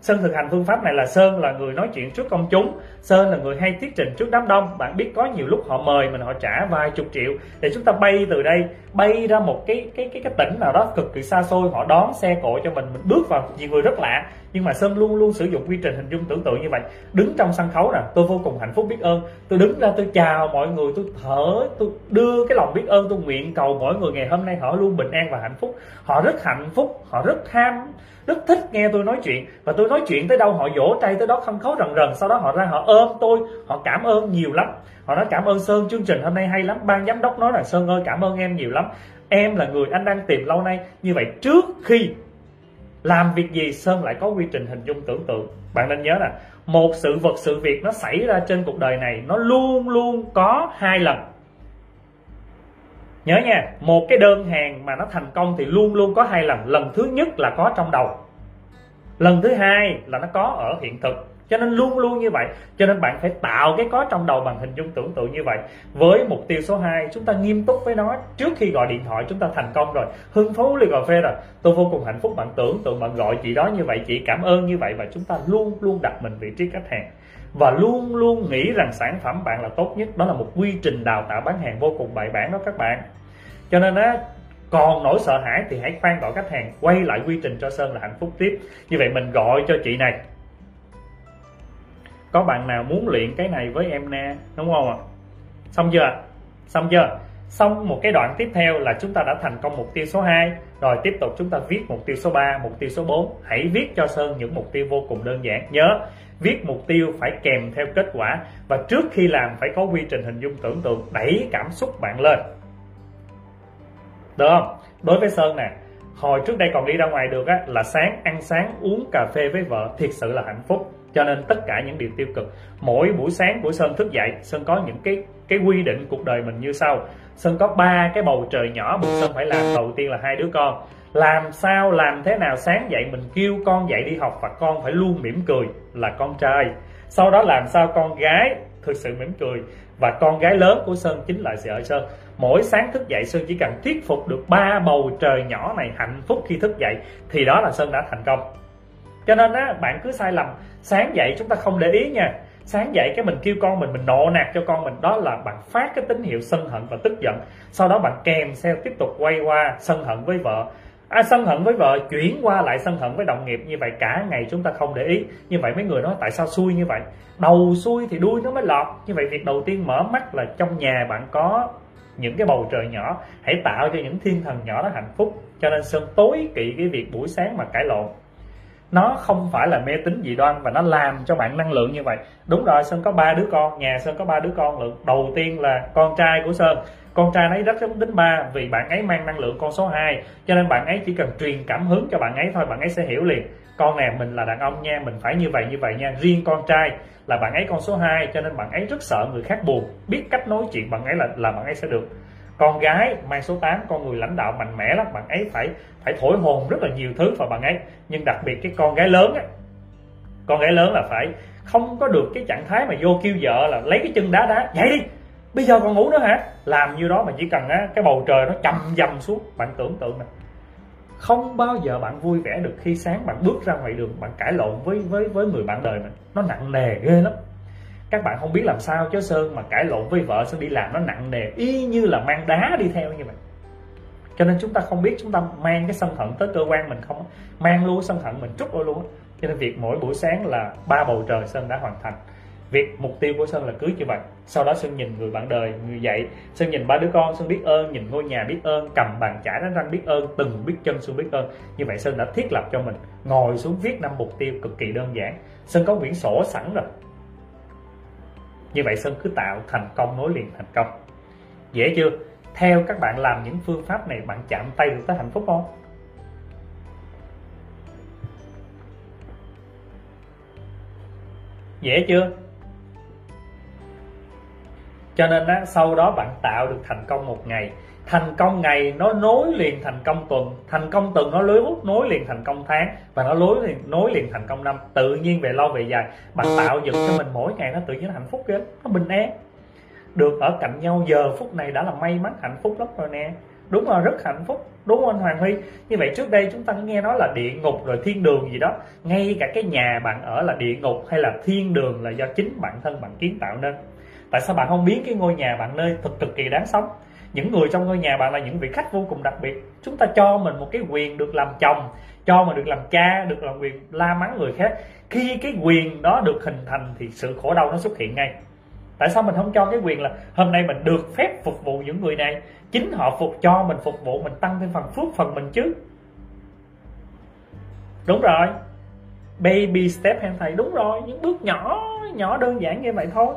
Sơn thực hành phương pháp này là Sơn là người nói chuyện trước công chúng. Sơn là người hay thuyết trình trước đám đông. Bạn biết có nhiều lúc họ mời mình, họ trả vài chục triệu. Để chúng ta bay từ đây, Bay ra một cái cái cái cái tỉnh nào đó cực kỳ xa xôi, Họ đón xe cộ cho mình Mình bước vào nhiều người rất lạ. Nhưng mà sơn luôn luôn sử dụng quy trình hình dung tưởng tượng như vậy. Đứng trong sân khấu nè, tôi vô cùng hạnh phúc biết ơn. Tôi đứng ra, tôi chào mọi người, tôi thở, tôi đưa cái lòng biết ơn, tôi nguyện cầu mỗi người ngày hôm nay họ luôn bình an và hạnh phúc. Họ rất hạnh phúc, họ rất tham rất thích nghe tôi nói chuyện. Và tôi nói chuyện tới đâu họ vỗ tay tới đó không khấu rần rần, sau đó họ ra họ ôm tôi, họ cảm ơn nhiều lắm. Họ nói cảm ơn sơn, chương trình hôm nay hay lắm, ban giám đốc nói là sơn ơi cảm ơn em nhiều lắm. Em là người anh đang tìm lâu nay, như vậy trước khi làm việc gì sơn lại có quy trình hình dung tưởng tượng. Bạn nên nhớ là một sự vật, sự việc nó xảy ra trên cuộc đời này, nó luôn luôn có hai lần. Nhớ nha, một cái đơn hàng mà nó thành công thì luôn luôn có hai lần lần thứ nhất là có trong đầu lần thứ hai là nó có ở hiện thực. Cho nên luôn luôn như vậy. Cho nên bạn phải tạo cái có trong đầu bằng hình dung tưởng tượng như vậy. Với mục tiêu số 2 chúng ta nghiêm túc với nó. Trước khi gọi điện thoại, chúng ta thành công rồi. Hưng phú ly cà phê rồi. Tôi vô cùng hạnh phúc bạn tưởng tượng bạn gọi chị đó như vậy, chị cảm ơn như vậy và chúng ta luôn luôn đặt mình vị trí khách hàng. Và luôn luôn nghĩ rằng sản phẩm bạn là tốt nhất. Đó là một quy trình đào tạo bán hàng vô cùng bài bản đó các bạn. Cho nên á còn nỗi sợ hãi thì hãy khoan gọi khách hàng, quay lại quy trình cho sơn là hạnh phúc tiếp. Như vậy mình gọi cho chị này. Có bạn nào muốn luyện cái này với em nè, đúng không ạ? Xong chưa xong chưa? Xong một cái đoạn tiếp theo là chúng ta đã thành công mục tiêu số 2 rồi tiếp tục chúng ta viết mục tiêu số 3 mục tiêu số 4 hãy viết cho Sơn những mục tiêu vô cùng đơn giản. Nhớ, viết mục tiêu phải kèm theo kết quả. Và trước khi làm phải có quy trình hình dung tưởng tượng, đẩy cảm xúc bạn lên được không? Đối với Sơn nè, hồi trước đây còn đi ra ngoài được á, là sáng ăn sáng uống cà phê với vợ, thiệt sự là hạnh phúc. Cho nên tất cả những điều tiêu cực, mỗi buổi sáng của sơn thức dậy, sơn có những cái cái quy định cuộc đời mình như sau. Sơn có ba cái bầu trời nhỏ mà sơn phải làm. Đầu tiên là hai đứa con. Làm sao, làm thế nào sáng dậy mình kêu con dậy đi học và con phải luôn mỉm cười là con trai. Sau đó làm sao con gái thực sự mỉm cười. Và con gái lớn của sơn chính là vợ sơn mỗi sáng thức dậy sơn chỉ cần thuyết phục được ba bầu trời nhỏ này hạnh phúc khi thức dậy thì đó là sơn đã thành công. Cho nên á bạn cứ sai lầm. Sáng dậy chúng ta không để ý nha. Sáng dậy cái mình kêu con mình mình nộ nạt cho con mình đó là bạn phát cái tín hiệu sân hận và tức giận. Sau đó bạn kèm theo tiếp tục quay qua sân hận với vợ. À, sân hận với vợ chuyển qua lại sân hận với đồng nghiệp. Như vậy cả ngày chúng ta không để ý. Như vậy mấy người nói tại sao xui như vậy? Đầu xui thì đuôi nó mới lọt. Như vậy việc đầu tiên mở mắt là trong nhà bạn có những cái bầu trời nhỏ, hãy tạo cho những thiên thần nhỏ đó hạnh phúc. Cho nên sơn tối kỵ cái việc buổi sáng mà cãi lộn. Nó không phải là mê tín dị đoan và nó làm cho bạn năng lượng như vậy. Đúng rồi, sơn có ba đứa con, nhà sơn có ba đứa con. Lượng đầu tiên là con trai của sơn. Con trai ấy rất giống tính ba vì bạn ấy mang năng lượng con số 2 cho nên bạn ấy chỉ cần truyền cảm hứng cho bạn ấy thôi, bạn ấy sẽ hiểu liền con nè, mình là đàn ông nha, mình phải như vậy như vậy nha. Riêng con trai là bạn ấy con số 2 cho nên bạn ấy rất sợ người khác buồn. Biết cách nói chuyện bạn ấy là là bạn ấy sẽ được. Con gái, mang số 8 con người lãnh đạo mạnh mẽ lắm, bạn ấy phải phải thổi hồn rất là nhiều thứ vào bạn ấy. Nhưng đặc biệt cái con gái lớn á, con gái lớn là phải không có được cái trạng thái mà vô kêu vợ là lấy cái chân đá đá, dậy đi, bây giờ còn ngủ nữa hả? Làm như đó mà chỉ cần á, cái bầu trời nó chầm dầm xuống. Bạn tưởng tượng nè không bao giờ bạn vui vẻ được khi sáng bạn bước ra ngoài đường, bạn cãi lộn với với với người bạn đời mình. Nó nặng nề ghê lắm. Các bạn không biết làm sao chứ, sơn, mà cãi lộn với vợ sơn đi làm nó nặng nề, y như là mang đá đi theo như vậy. Cho nên chúng ta không biết chúng ta mang cái sân hận tới cơ quan mình không mang luôn sân hận mình trút vô luôn cho nên việc mỗi buổi sáng là ba bầu trời sơn đã hoàn thành việc mục tiêu của sơn là cưới như vậy sau đó sơn nhìn người bạn đời, người dạy. Sơn nhìn ba đứa con, sơn biết ơn, nhìn ngôi nhà biết ơn, cầm bàn chải đánh răng biết ơn, từng biết chân sơn biết ơn. Như vậy sơn đã thiết lập cho mình ngồi xuống viết năm mục tiêu cực kỳ đơn giản. Sơn có quyển sổ sẵn rồi. Như vậy Sơn cứ tạo thành công, nối liền thành công. Dễ chưa? Theo các bạn làm những phương pháp này, bạn chạm tay được tới hạnh phúc không? Dễ chưa? Cho nên á, sau đó bạn tạo được thành công một ngày. Thành công ngày nó nối liền thành công tuần. Thành công tuần nó nối nối liền thành công tháng. Và nó nối liền nối liền thành công năm. Tự nhiên về lâu về dài bạn tạo dựng cho mình mỗi ngày nó tự nhiên hạnh phúc ghê nó bình an. Được ở cạnh nhau giờ phút này đã là may mắn hạnh phúc lắm rồi nè. Đúng là rất hạnh phúc. Đúng không anh Hoàng Huy? Như vậy trước đây chúng ta nghe nói là địa ngục rồi thiên đường gì đó. Ngay cả cái nhà bạn ở là địa ngục hay là thiên đường là do chính bản thân bạn kiến tạo nên tại sao bạn không biến cái ngôi nhà bạn nơi thật cực kỳ đáng sống? Những người trong ngôi nhà bạn là những vị khách vô cùng đặc biệt. Chúng ta cho mình một cái quyền được làm chồng, cho mà được làm cha, được làm quyền la mắng người khác. Khi cái quyền đó được hình thành thì sự khổ đau nó xuất hiện ngay. Tại sao mình không cho cái quyền là hôm nay mình được phép phục vụ những người này? Chính họ phục cho mình phục vụ, mình tăng thêm phần phước phần mình chứ. Đúng rồi. Baby step em thầy, đúng rồi. Những bước nhỏ nhỏ đơn giản như vậy thôi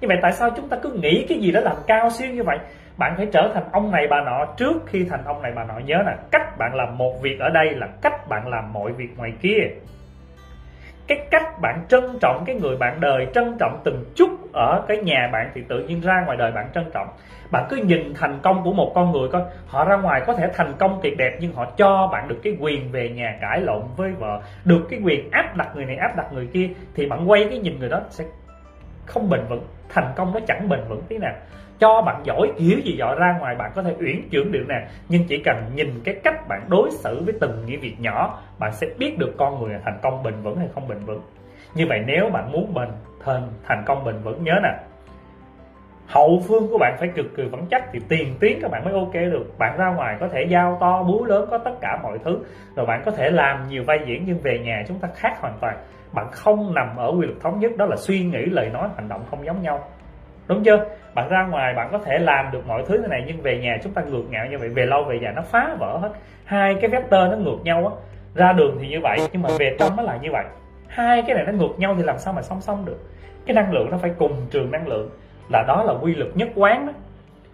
như vậy tại sao chúng ta cứ nghĩ cái gì đó làm cao siêu như vậy? Bạn phải trở thành ông này bà nọ trước khi thành ông này bà nọ. Nhớ là cách bạn làm một việc ở đây là cách bạn làm mọi việc ngoài kia. Cái cách bạn trân trọng cái người bạn đời, trân trọng từng chút ở cái nhà bạn thì tự nhiên ra ngoài đời bạn trân trọng. Bạn cứ nhìn thành công của một con người coi, họ ra ngoài có thể thành công tuyệt đẹp nhưng họ cho bạn được cái quyền về nhà cãi lộn với vợ, được cái quyền áp đặt người này áp đặt người kia thì bạn quay cái nhìn người đó sẽ không bền vững, thành công nó chẳng bền vững tí nào. Cho bạn giỏi kiểu gì giỏi ra ngoài, bạn có thể uyển chuyển được nè. Nhưng chỉ cần nhìn cái cách bạn đối xử với từng những việc nhỏ, bạn sẽ biết được con người là thành công bền vững hay không bền vững. Như vậy nếu bạn muốn bền thành thành công bền vững, nhớ nè. Hậu phương của bạn phải cực kỳ vững chắc thì tiền tuyến các bạn mới ok được. Bạn ra ngoài có thể giao to, búa lớn, có tất cả mọi thứ. Rồi bạn có thể làm nhiều vai diễn nhưng về nhà chúng ta khác hoàn toàn bạn không nằm ở quy luật thống nhất, đó là suy nghĩ, lời nói, hành động không giống nhau. Đúng chưa? Bạn ra ngoài, bạn có thể làm được mọi thứ thế này, nhưng về nhà chúng ta ngược ngạo như vậy, về lâu về dài nó phá vỡ hết. Hai cái vector nó ngược nhau á. Ra đường thì như vậy, nhưng mà về trong nó là như vậy. Hai cái này nó ngược nhau thì làm sao mà song song được? Cái năng lượng nó phải cùng trường năng lượng. Là đó là quy luật nhất quán đó.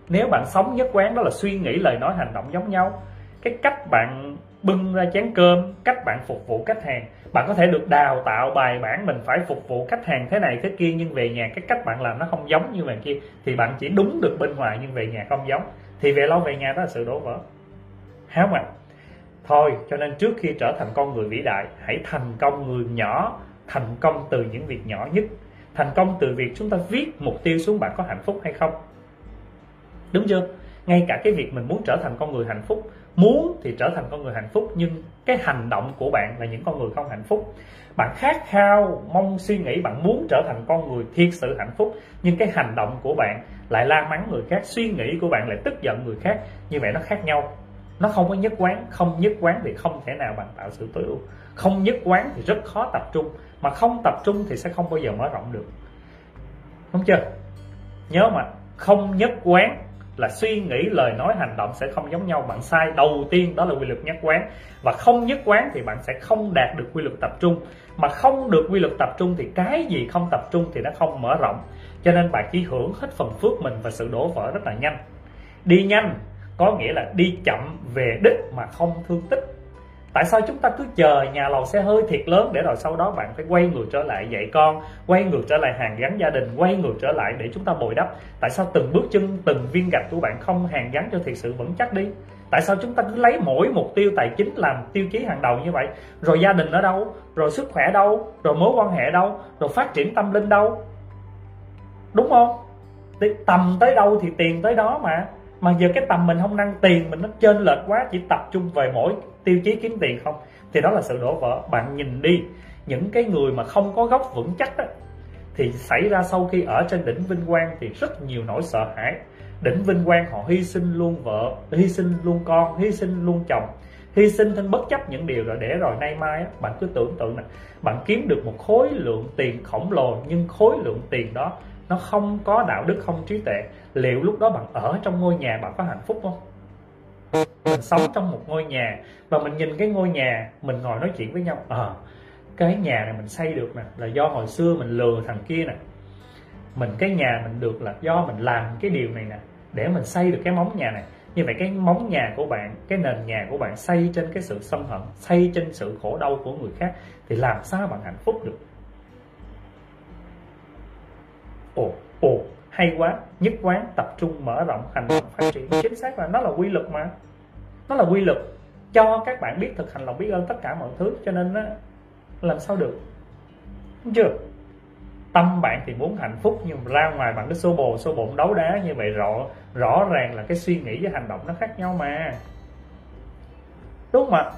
Nếu bạn sống nhất quán, đó là suy nghĩ, lời nói, hành động giống nhau. Cái cách bạn bưng ra chén cơm, cách bạn phục vụ khách hàng bạn có thể được đào tạo bài bản mình phải phục vụ khách hàng thế này thế kia, nhưng về nhà cái cách bạn làm nó không giống như vậy kia, thì bạn chỉ đúng được bên ngoài nhưng về nhà không giống. Thì về lâu về nhà đó là sự đổ vỡ. Háo mà thôi, cho nên trước khi trở thành con người vĩ đại, hãy thành công người nhỏ, thành công từ những việc nhỏ nhất. Thành công từ việc chúng ta viết mục tiêu xuống bạn có hạnh phúc hay không? Đúng chưa? Ngay cả cái việc mình muốn trở thành con người hạnh phúc muốn thì trở thành con người hạnh phúc, nhưng cái hành động của bạn là những con người không hạnh phúc. Bạn khát khao, mong, suy nghĩ, bạn muốn trở thành con người thiệt sự hạnh phúc, nhưng cái hành động của bạn lại la mắng người khác, suy nghĩ của bạn lại tức giận người khác. Như vậy nó khác nhau. Nó không có nhất quán, không nhất quán thì không thể nào bạn tạo sự tối ưu. Không nhất quán thì rất khó tập trung. Mà không tập trung thì sẽ không bao giờ mở rộng được. Đúng chưa? Nhớ mà, không nhất quán là suy nghĩ, lời nói, hành động sẽ không giống nhau. Bạn sai đầu tiên đó là quy luật nhất quán. Và không nhất quán thì bạn sẽ không đạt được quy luật tập trung. Mà không được quy luật tập trung thì cái gì không tập trung thì nó không mở rộng. Cho nên bạn chỉ hưởng hết phần phước mình và sự đổ vỡ rất là nhanh. Đi nhanh có nghĩa là đi chậm về đích mà không thương tích tại sao chúng ta cứ chờ nhà lầu xe hơi thiệt lớn để rồi sau đó bạn phải quay ngược trở lại dạy con, quay ngược trở lại hàng gắn gia đình, quay ngược trở lại để chúng ta bồi đắp? Tại sao từng bước chân, từng viên gạch của bạn không hàng gắn cho thiệt sự vững chắc đi? Tại sao chúng ta cứ lấy mỗi mục tiêu tài chính làm tiêu chí hàng đầu như vậy? Rồi gia đình ở đâu? Rồi sức khỏe đâu? Rồi mối quan hệ đâu? Rồi phát triển tâm linh đâu? Đúng không? Tầm tới đâu thì tiền tới đó mà. Mà giờ cái tầm mình không năng tiền, mình nó trên lệch quá, chỉ tập trung về mỗi tiêu chí kiếm tiền không? Thì đó là sự đổ vỡ. Bạn nhìn đi những cái người mà không có gốc vững chắc đó, thì xảy ra sau khi ở trên đỉnh vinh quang thì rất nhiều nỗi sợ hãi. Đỉnh vinh quang họ hy sinh luôn vợ hy sinh luôn con hy sinh luôn chồng hy sinh thân bất chấp những điều rồi để rồi. Nay mai bạn cứ tưởng tượng nè bạn kiếm được một khối lượng tiền khổng lồ nhưng khối lượng tiền đó nó không có đạo đức không trí tuệ. Liệu lúc đó bạn ở trong ngôi nhà bạn có hạnh phúc không? Mình sống trong một ngôi nhà và mình nhìn cái ngôi nhà mình ngồi nói chuyện với nhau. Ờ à, cái nhà này mình xây được nè là do hồi xưa mình lừa thằng kia nè. Mình cái nhà mình được là do mình làm cái điều này nè để mình xây được cái móng nhà này. Như vậy cái móng nhà của bạn cái nền nhà của bạn xây trên cái sự sân hận xây trên sự khổ đau của người khác thì làm sao bạn hạnh phúc được? Ồ ồ hay quá nhất quán tập trung mở rộng hành động phát triển. Chính xác là nó là quy luật mà. Nó là quy luật. Cho các bạn biết thực hành lòng biết ơn tất cả mọi thứ cho nên á, làm sao được? Đúng chưa? Tâm bạn thì muốn hạnh phúc nhưng ra ngoài bạn cứ xô bồ xô bụng đấu đá như vậy rõ rõ ràng là cái suy nghĩ với hành động nó khác nhau mà. Đúng không ạ?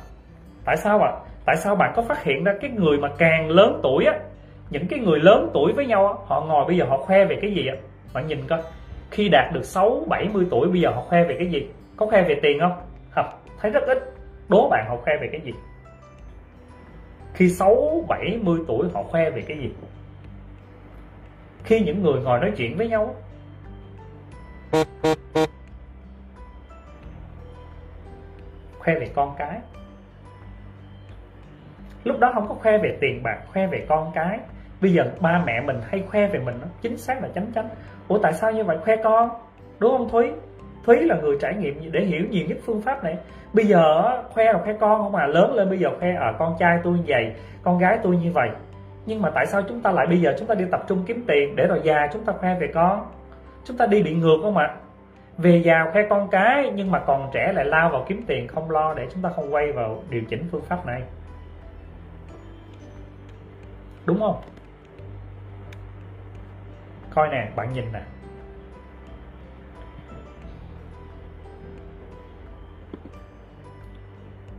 Tại sao ạ? Tại sao bạn có phát hiện ra cái người mà càng lớn tuổi á những cái người lớn tuổi với nhau á họ ngồi bây giờ họ khoe về cái gì ạ bạn nhìn coi khi đạt được 6 70 tuổi bây giờ họ khoe về cái gì? Có khoe về tiền không? Không thấy rất ít. Đố bạn họ khoe về cái gì? Khi 6, 70 tuổi họ khoe về cái gì? Khi những người ngồi nói chuyện với nhau khoe về con cái. Lúc đó không có khoe về tiền bạc khoe về con cái bây giờ ba mẹ mình hay khoe về mình chính xác là chánh chánh ủa tại sao như vậy? Khoe con đúng không thúy? Thúy là người trải nghiệm để hiểu nhiều nhất phương pháp này. Bây giờ khoe là khoe con không à? Lớn lên bây giờ khoe ở à, con trai tôi như vậy con gái tôi như vậy. Nhưng mà tại sao chúng ta lại bây giờ chúng ta đi tập trung kiếm tiền để rồi già chúng ta khoe về con? Chúng ta đi bị ngược không ạ? Về già khoe con cái nhưng mà còn trẻ lại lao vào kiếm tiền không lo để chúng ta không quay vào điều chỉnh phương pháp này. Đúng không? Coi nè, bạn nhìn nè.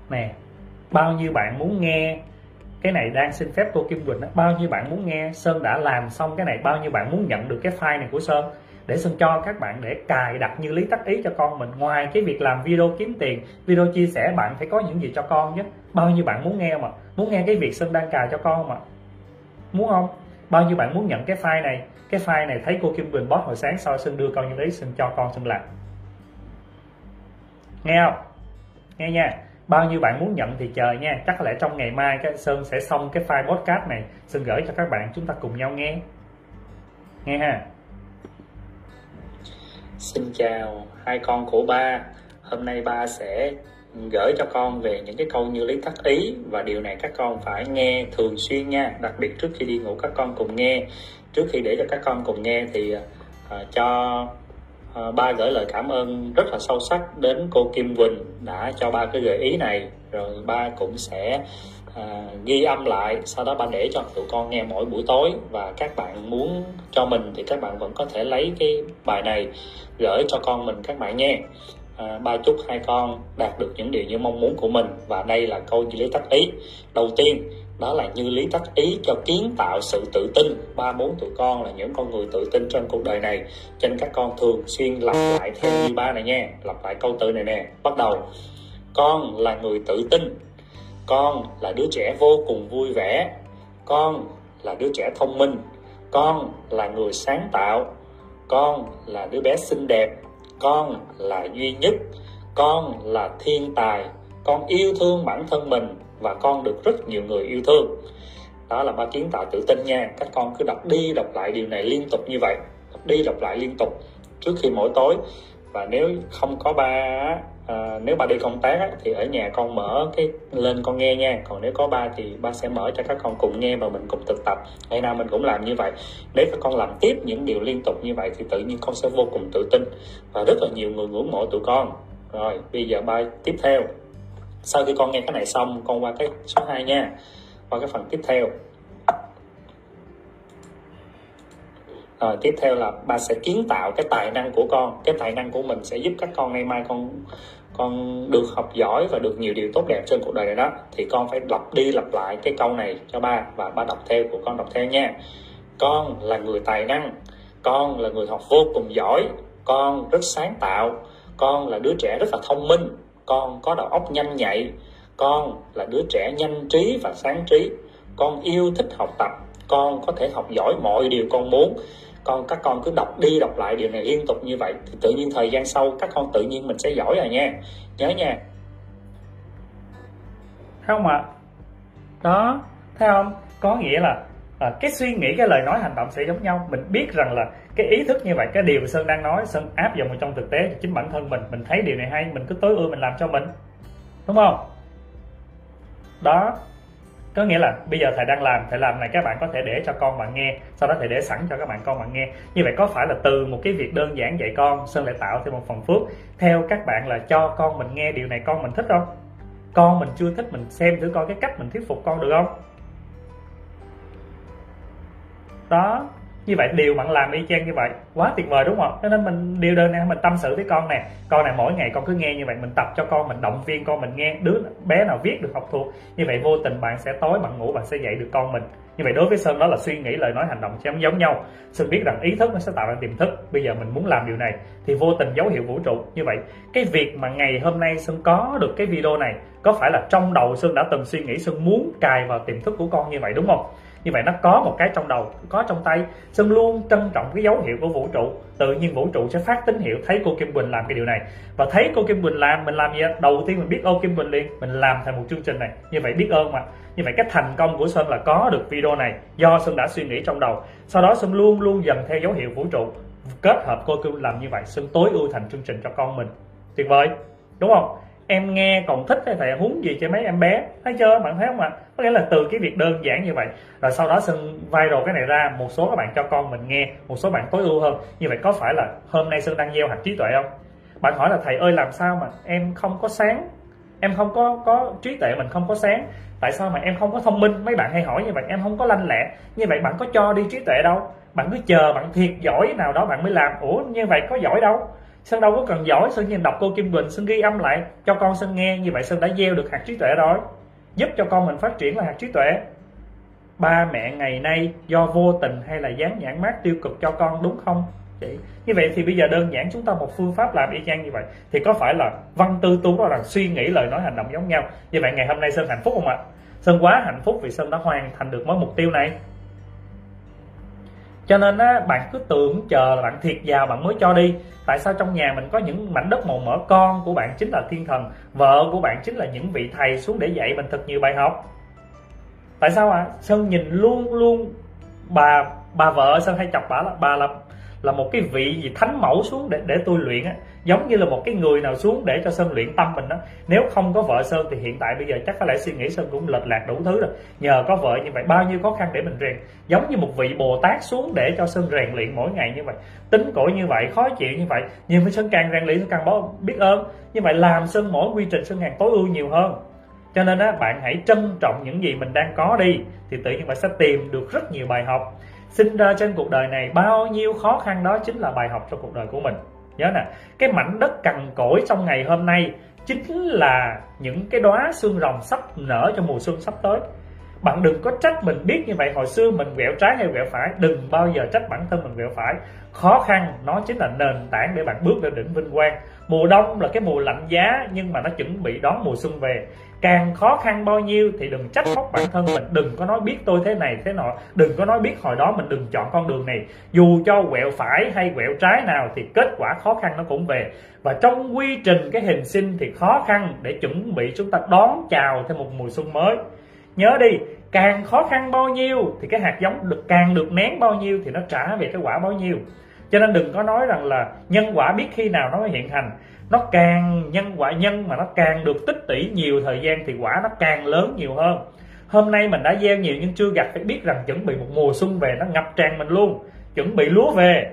Nè, bao nhiêu bạn muốn nghe cái này đang xin phép cô Kim Quỳnh đó. bao nhiêu bạn muốn nghe Sơn đã làm xong cái này, bao nhiêu bạn muốn nhận được cái file này của Sơn? Để Sơn cho các bạn để cài đặt như lý tắc ý cho con mình. Ngoài cái việc làm video kiếm tiền, video chia sẻ, bạn phải có những gì cho con chứ bao nhiêu bạn muốn nghe mà? Muốn nghe cái việc Sơn đang cài cho con mà. Muốn không? Bao nhiêu bạn muốn nhận cái file này? Cái file này thấy cô Kim Quỳnh post hồi sáng sau Sơn đưa con như đấy Sơn cho con Sơn làm. Nghe không? Nghe nha. Bao nhiêu bạn muốn nhận thì chờ nha. Chắc là lẽ trong ngày mai cái sơn sẽ xong cái file podcast này sơn gửi cho các bạn, chúng ta cùng nhau nghe. Nghe ha. Xin chào, hai con của ba. Hôm nay ba sẽ gửi cho con về những cái câu như lý tắc ý. Và điều này các con phải nghe thường xuyên nha. Đặc biệt trước khi đi ngủ các con cùng nghe. Trước khi để cho các con cùng nghe thì uh, cho uh, ba gửi lời cảm ơn rất là sâu sắc đến cô Kim Quỳnh đã cho ba cái gợi ý này. Rồi ba cũng sẽ uh, ghi âm lại. Sau đó ba để cho tụi con nghe mỗi buổi tối. Và các bạn muốn cho mình thì các bạn vẫn có thể lấy cái bài này gửi cho con mình các bạn nghe À, ba chúc hai con đạt được những điều như mong muốn của mình. Và đây là câu như lý tắc ý. Đầu tiên, đó là như lý tắc ý cho kiến tạo sự tự tin. Ba bốn tụi con là những con người tự tin trong cuộc đời này. Cho nên các con thường xuyên lặp lại theo như ba này nha. Lặp lại câu tự này nè. Bắt đầu, con là người tự tin. Con là đứa trẻ vô cùng vui vẻ. Con là đứa trẻ thông minh. Con là người sáng tạo. Con là đứa bé xinh đẹp con là duy nhất, con là thiên tài, con yêu thương bản thân mình và con được rất nhiều người yêu thương. Đó là ba kiến tạo tự tin nha. Các con cứ đọc đi đọc lại điều này liên tục như vậy. Đọc đi đọc lại liên tục trước khi mỗi tối. Và nếu không có ba à, nếu ba đi công tác á, thì ở nhà con mở cái lên con nghe nha. Còn nếu có ba thì ba sẽ mở cho các con cùng nghe và mình cùng thực tập. Ngày nào mình cũng làm như vậy. Nếu các con làm tiếp những điều liên tục như vậy thì tự nhiên con sẽ vô cùng tự tin và rất là nhiều người ngưỡng mộ tụi con. Rồi bây giờ ba tiếp theo. Sau khi con nghe cái này xong con qua cái số 2 nha. Qua cái phần tiếp theo. Rồi tiếp theo là ba sẽ kiến tạo cái tài năng của con. Cái tài năng của mình sẽ giúp các con ngày mai con con được học giỏi và được nhiều điều tốt đẹp trên cuộc đời này đó. Thì con phải lặp đi lặp lại cái câu này cho ba và ba đọc theo, của con đọc theo nha. Con là người tài năng, con là người học vô cùng giỏi, con rất sáng tạo, con là đứa trẻ rất là thông minh, con có đầu óc nhanh nhạy, con là đứa trẻ nhanh trí và sáng trí. Con yêu thích học tập, con có thể học giỏi mọi điều con muốn con các con cứ đọc đi đọc lại điều này liên tục như vậy thì tự nhiên thời gian sau các con tự nhiên mình sẽ giỏi rồi nha. Nhớ nha. Không ạ? Đó thấy không? Có nghĩa là à, cái suy nghĩ cái lời nói hành động sẽ giống nhau. Mình biết rằng là cái ý thức như vậy cái điều sơn đang nói sơn áp dụng vào trong thực tế chính bản thân mình. Mình thấy điều này hay mình cứ tối ưu mình làm cho mình. Đúng không? Đó có nghĩa là bây giờ thầy đang làm, thầy làm này các bạn có thể để cho con bạn nghe, sau đó thầy để sẵn cho các bạn con bạn nghe. Như vậy có phải là từ một cái việc đơn giản dạy con, sơn lại tạo thêm một phần phước. Theo các bạn là cho con mình nghe điều này con mình thích không? Con mình chưa thích, mình xem thử coi cái cách mình thuyết phục con được không? Đó như vậy điều bạn làm y chang như vậy, quá tuyệt vời đúng không cho nên mình, điều đơn này mình tâm sự với con nè. Con này mỗi ngày con cứ nghe như vậy, mình tập cho con, mình động viên con, mình nghe đứa bé nào viết được học thuộc. Như vậy vô tình bạn sẽ tối, bạn ngủ, bạn sẽ dạy được con mình. Như vậy đối với sơn, đó là suy nghĩ, lời nói, hành động sẽ giống nhau. Sơn biết rằng ý thức nó sẽ tạo ra tiềm thức. Bây giờ mình muốn làm điều này thì vô tình dấu hiệu vũ trụ. Như vậy, cái việc mà ngày hôm nay sơn có được cái video này, có phải là trong đầu sơn đã từng suy nghĩ sơn muốn cài vào tiềm thức của con như vậy đúng không? Như vậy nó có một cái trong đầu, có trong tay sơn luôn trân trọng cái dấu hiệu của vũ trụ. Tự nhiên vũ trụ sẽ phát tín hiệu thấy cô kim quỳnh làm cái điều này. Và thấy cô kim quỳnh làm, mình làm gì đầu tiên mình biết ơn kim quỳnh liền, mình làm thành một chương trình này. Như vậy biết ơn mà. Như vậy cái thành công của sơn là có được video này, do sơn đã suy nghĩ trong đầu. Sau đó sơn luôn luôn dần theo dấu hiệu vũ trụ, kết hợp cô kim làm như vậy, sơn tối ưu thành chương trình cho con mình. Tuyệt vời, đúng không? Em nghe còn thích hay thầy huống gì cho mấy em bé. Thấy chưa? Bạn thấy không ạ? Có nghĩa là từ cái việc đơn giản như vậy, rồi sau đó sơn viral cái này ra, một số các bạn cho con mình nghe, một số bạn tối ưu hơn. Như vậy có phải là hôm nay sơn đang gieo hạt trí tuệ không? Bạn hỏi là, thầy ơi, làm sao mà em không có sáng? Em không có có trí tuệ mình không có sáng? Tại sao mà em không có thông minh? Mấy bạn hay hỏi như vậy, em không có lanh lẹ. Như vậy bạn có cho đi trí tuệ đâu. Bạn cứ chờ bạn thiệt giỏi nào đó bạn mới làm. Ủa, như vậy có giỏi đâu. Sơn đâu có cần giỏi, Sơn nhìn đọc cô Kim Bình Sơn ghi âm lại, cho con Sơn nghe, như vậy Sơn đã gieo được hạt trí tuệ rồi. Giúp cho con mình phát triển là hạt trí tuệ. Ba mẹ ngày nay do vô tình hay là dán nhãn mát tiêu cực cho con, đúng không? Chị, như vậy thì bây giờ đơn giản chúng ta một phương pháp làm y chang như vậy. Thì có phải là văn tư tú đó là suy nghĩ lời nói hành động giống nhau? Như vậy ngày hôm nay sơn hạnh phúc không ạ? Sơn quá hạnh phúc vì sơn đã hoàn thành được mối mục tiêu này cho nên á, bạn cứ tưởng chờ là bạn thiệt giàu bạn mới cho đi tại sao trong nhà mình có những mảnh đất màu mỡ con của bạn chính là thiên thần vợ của bạn chính là những vị thầy xuống để dạy mình thật nhiều bài học tại sao ạ à? sơn nhìn luôn luôn bà bà vợ sơn hay chọc bà là bà là là một cái vị gì thánh mẫu xuống để để tôi luyện á. Giống như là một cái người nào xuống để cho sơn luyện tâm mình đó nếu không có vợ sơn thì hiện tại bây giờ chắc có lẽ suy nghĩ sơn cũng lệch lạc đủ thứ rồi. Nhờ có vợ như vậy, bao nhiêu khó khăn để mình rèn. Giống như một vị bồ tát xuống để cho sơn rèn luyện mỗi ngày như vậy. Tính cỗi như vậy, khó chịu như vậy. Nhưng mà sơn càng rèn luyện, sơn càng biết ơn. Như vậy làm sơn mỗi quy trình sơn càng tối ưu nhiều hơn. Cho nên á, bạn hãy trân trọng những gì mình đang có đi. Thì tự nhiên bạn sẽ tìm được rất nhiều bài học sinh ra trên cuộc đời này, bao nhiêu khó khăn đó chính là bài học cho cuộc đời của mình. Nhớ nè, cái mảnh đất cằn cỗi trong ngày hôm nay chính là những cái đóa xương rồng sắp nở cho mùa xuân sắp tới. Bạn đừng có trách mình biết như vậy, hồi xưa mình quẹo trái hay quẹo phải, đừng bao giờ trách bản thân mình quẹo phải. Khó khăn nó chính là nền tảng để bạn bước lên đỉnh vinh quang. Mùa đông là cái mùa lạnh giá, nhưng mà nó chuẩn bị đón mùa xuân về càng khó khăn bao nhiêu thì đừng trách móc bản thân mình. Đừng có nói biết tôi thế này, thế nọ. Đừng có nói biết hồi đó mình đừng chọn con đường này. Dù cho quẹo phải hay quẹo trái nào thì kết quả khó khăn nó cũng về. Và trong quy trình cái hình sinh thì khó khăn để chuẩn bị chúng ta đón chào thêm một mùa xuân mới. Nhớ đi, càng khó khăn bao nhiêu thì cái hạt giống được càng được nén bao nhiêu thì nó trả về cái quả bao nhiêu. Cho nên đừng có nói rằng là nhân quả biết khi nào nó mới hiện hành nó càng nhân quả nhân mà nó càng được tích tỷ nhiều thời gian thì quả nó càng lớn nhiều hơn. Hôm nay mình đã gieo nhiều nhưng chưa gặp phải biết rằng chuẩn bị một mùa xuân về nó ngập tràn mình luôn. Chuẩn bị lúa về.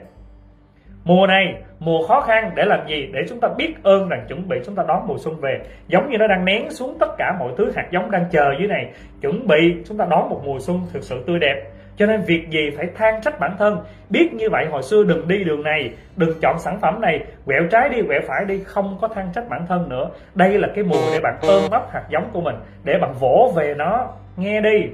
Mùa này, mùa khó khăn để làm gì? Để chúng ta biết ơn rằng chuẩn bị chúng ta đón mùa xuân về. Giống như nó đang nén xuống tất cả mọi thứ hạt giống đang chờ dưới này. Chuẩn bị chúng ta đón một mùa xuân thực sự tươi đẹp cho nên việc gì phải than trách bản thân? Biết như vậy hồi xưa đừng đi đường này đừng chọn sản phẩm này quẹo trái đi quẹo phải đi không có than trách bản thân nữa. Đây là cái mùa để bạn ôm ấp hạt giống của mình để bạn vỗ về nó. Nghe đi.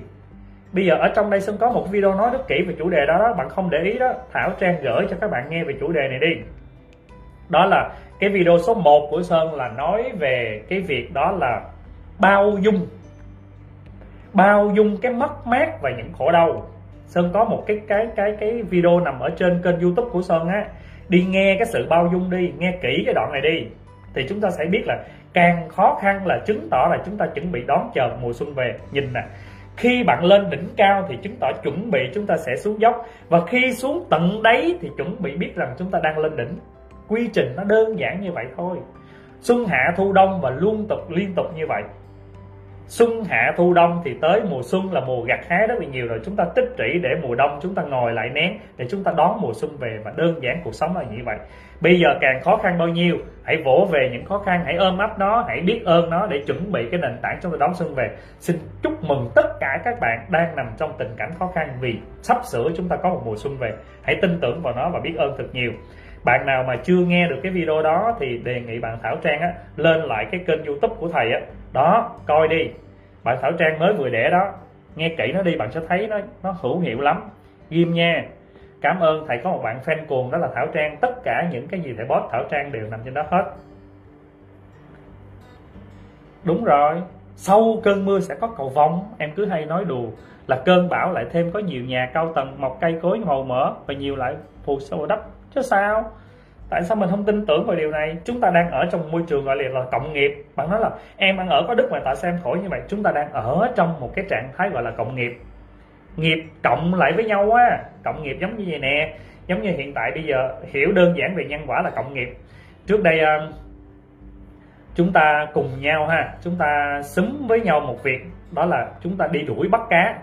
Bây giờ ở trong đây Sơn có một video nói rất kỹ về chủ đề đó, đó. Bạn không để ý đó. Thảo Trang gửi cho các bạn nghe về chủ đề này đi. Đó là cái video số 1 của Sơn là nói về cái việc đó là bao dung. Bao dung cái mất mát và những khổ đau. Sơn có một cái cái cái cái video nằm ở trên kênh YouTube của Sơn á. Đi nghe cái sự bao dung đi, nghe kỹ cái đoạn này đi. Thì chúng ta sẽ biết là càng khó khăn là chứng tỏ là chúng ta chuẩn bị đón chờ mùa xuân về. Nhìn nè, khi bạn lên đỉnh cao thì chứng tỏ chuẩn bị chúng ta sẽ xuống dốc. Và khi xuống tận đáy thì chuẩn bị biết rằng chúng ta đang lên đỉnh. Quy trình nó đơn giản như vậy thôi. Xuân hạ thu đông và luôn tục, liên tục như vậy xuân, hạ, thu, đông thì tới mùa xuân là mùa gặt hái rất là nhiều rồi. Chúng ta tích trữ để mùa đông chúng ta ngồi lại nén để chúng ta đón mùa xuân về và đơn giản cuộc sống là như vậy. Bây giờ càng khó khăn bao nhiêu, hãy vỗ về những khó khăn, hãy ôm ấp nó, hãy biết ơn nó để chuẩn bị cái nền tảng chúng ta đón xuân về. Xin chúc mừng tất cả các bạn đang nằm trong tình cảnh khó khăn vì sắp sửa chúng ta có một mùa xuân về. Hãy tin tưởng vào nó và biết ơn thật nhiều. Bạn nào mà chưa nghe được cái video đó thì đề nghị bạn Thảo Trang á, lên lại cái kênh YouTube của thầy á đó, coi đi. Bạn Thảo Trang mới vừa đẻ đó, nghe kỹ nó đi bạn sẽ thấy nó nó hữu hiệu lắm. Ghim nha. Cảm ơn thầy có một bạn fan cuồng đó là thảo trang. Tất cả những cái gì thầy post, thảo trang đều nằm trên đó hết. Đúng rồi. Sau cơn mưa sẽ có cầu vồng. Em cứ hay nói đùa là cơn bão lại thêm có nhiều nhà cao tầng, mọc cây cối màu mỡ và nhiều lại phù sa đất chứ sao? Tại sao mình không tin tưởng vào điều này? Chúng ta đang ở trong môi trường gọi là, là cộng nghiệp. Bạn nói là em ăn ở có đức mà tại sao em khổ như vậy? Chúng ta đang ở trong một cái trạng thái gọi là cộng nghiệp. Nghiệp cộng lại với nhau á. Cộng nghiệp giống như vậy nè. Giống như hiện tại bây giờ hiểu đơn giản về nhân quả là cộng nghiệp. Trước đây ờ, chúng ta cùng nhau ha. Chúng ta xúm với nhau một việc đó là chúng ta đi đuổi bắt cá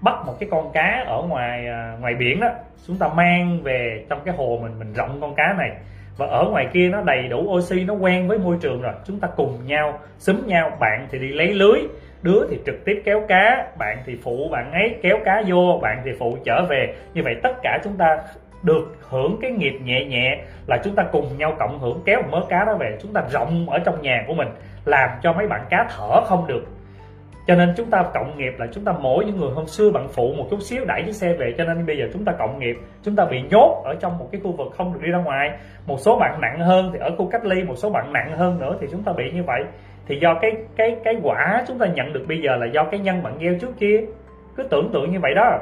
bắt một cái con cá ở ngoài à, ngoài biển đó, chúng ta mang về trong cái hồ mình mình rộng con cá này. Và ở ngoài kia nó đầy đủ oxy, nó quen với môi trường rồi. Chúng ta cùng nhau, xúm nhau, bạn thì đi lấy lưới, đứa thì trực tiếp kéo cá, bạn thì phụ bạn ấy kéo cá vô, bạn thì phụ trở về. Như vậy tất cả chúng ta được hưởng cái nghiệp nhẹ nhẹ là chúng ta cùng nhau cộng hưởng, kéo một mớ cá đó về. Chúng ta rộng ở trong nhà của mình, làm cho mấy bạn cá thở không được cho nên chúng ta cộng nghiệp là chúng ta mỗi những người hôm xưa bạn phụ một chút xíu đẩy chiếc xe về. Cho nên bây giờ chúng ta cộng nghiệp, chúng ta bị nhốt ở trong một cái khu vực không được đi ra ngoài. Một số bạn nặng hơn thì ở khu cách ly, một số bạn nặng hơn nữa thì chúng ta bị như vậy. Thì do cái cái cái quả chúng ta nhận được bây giờ là do cái nhân bạn gieo trước kia. Cứ tưởng tượng như vậy đó.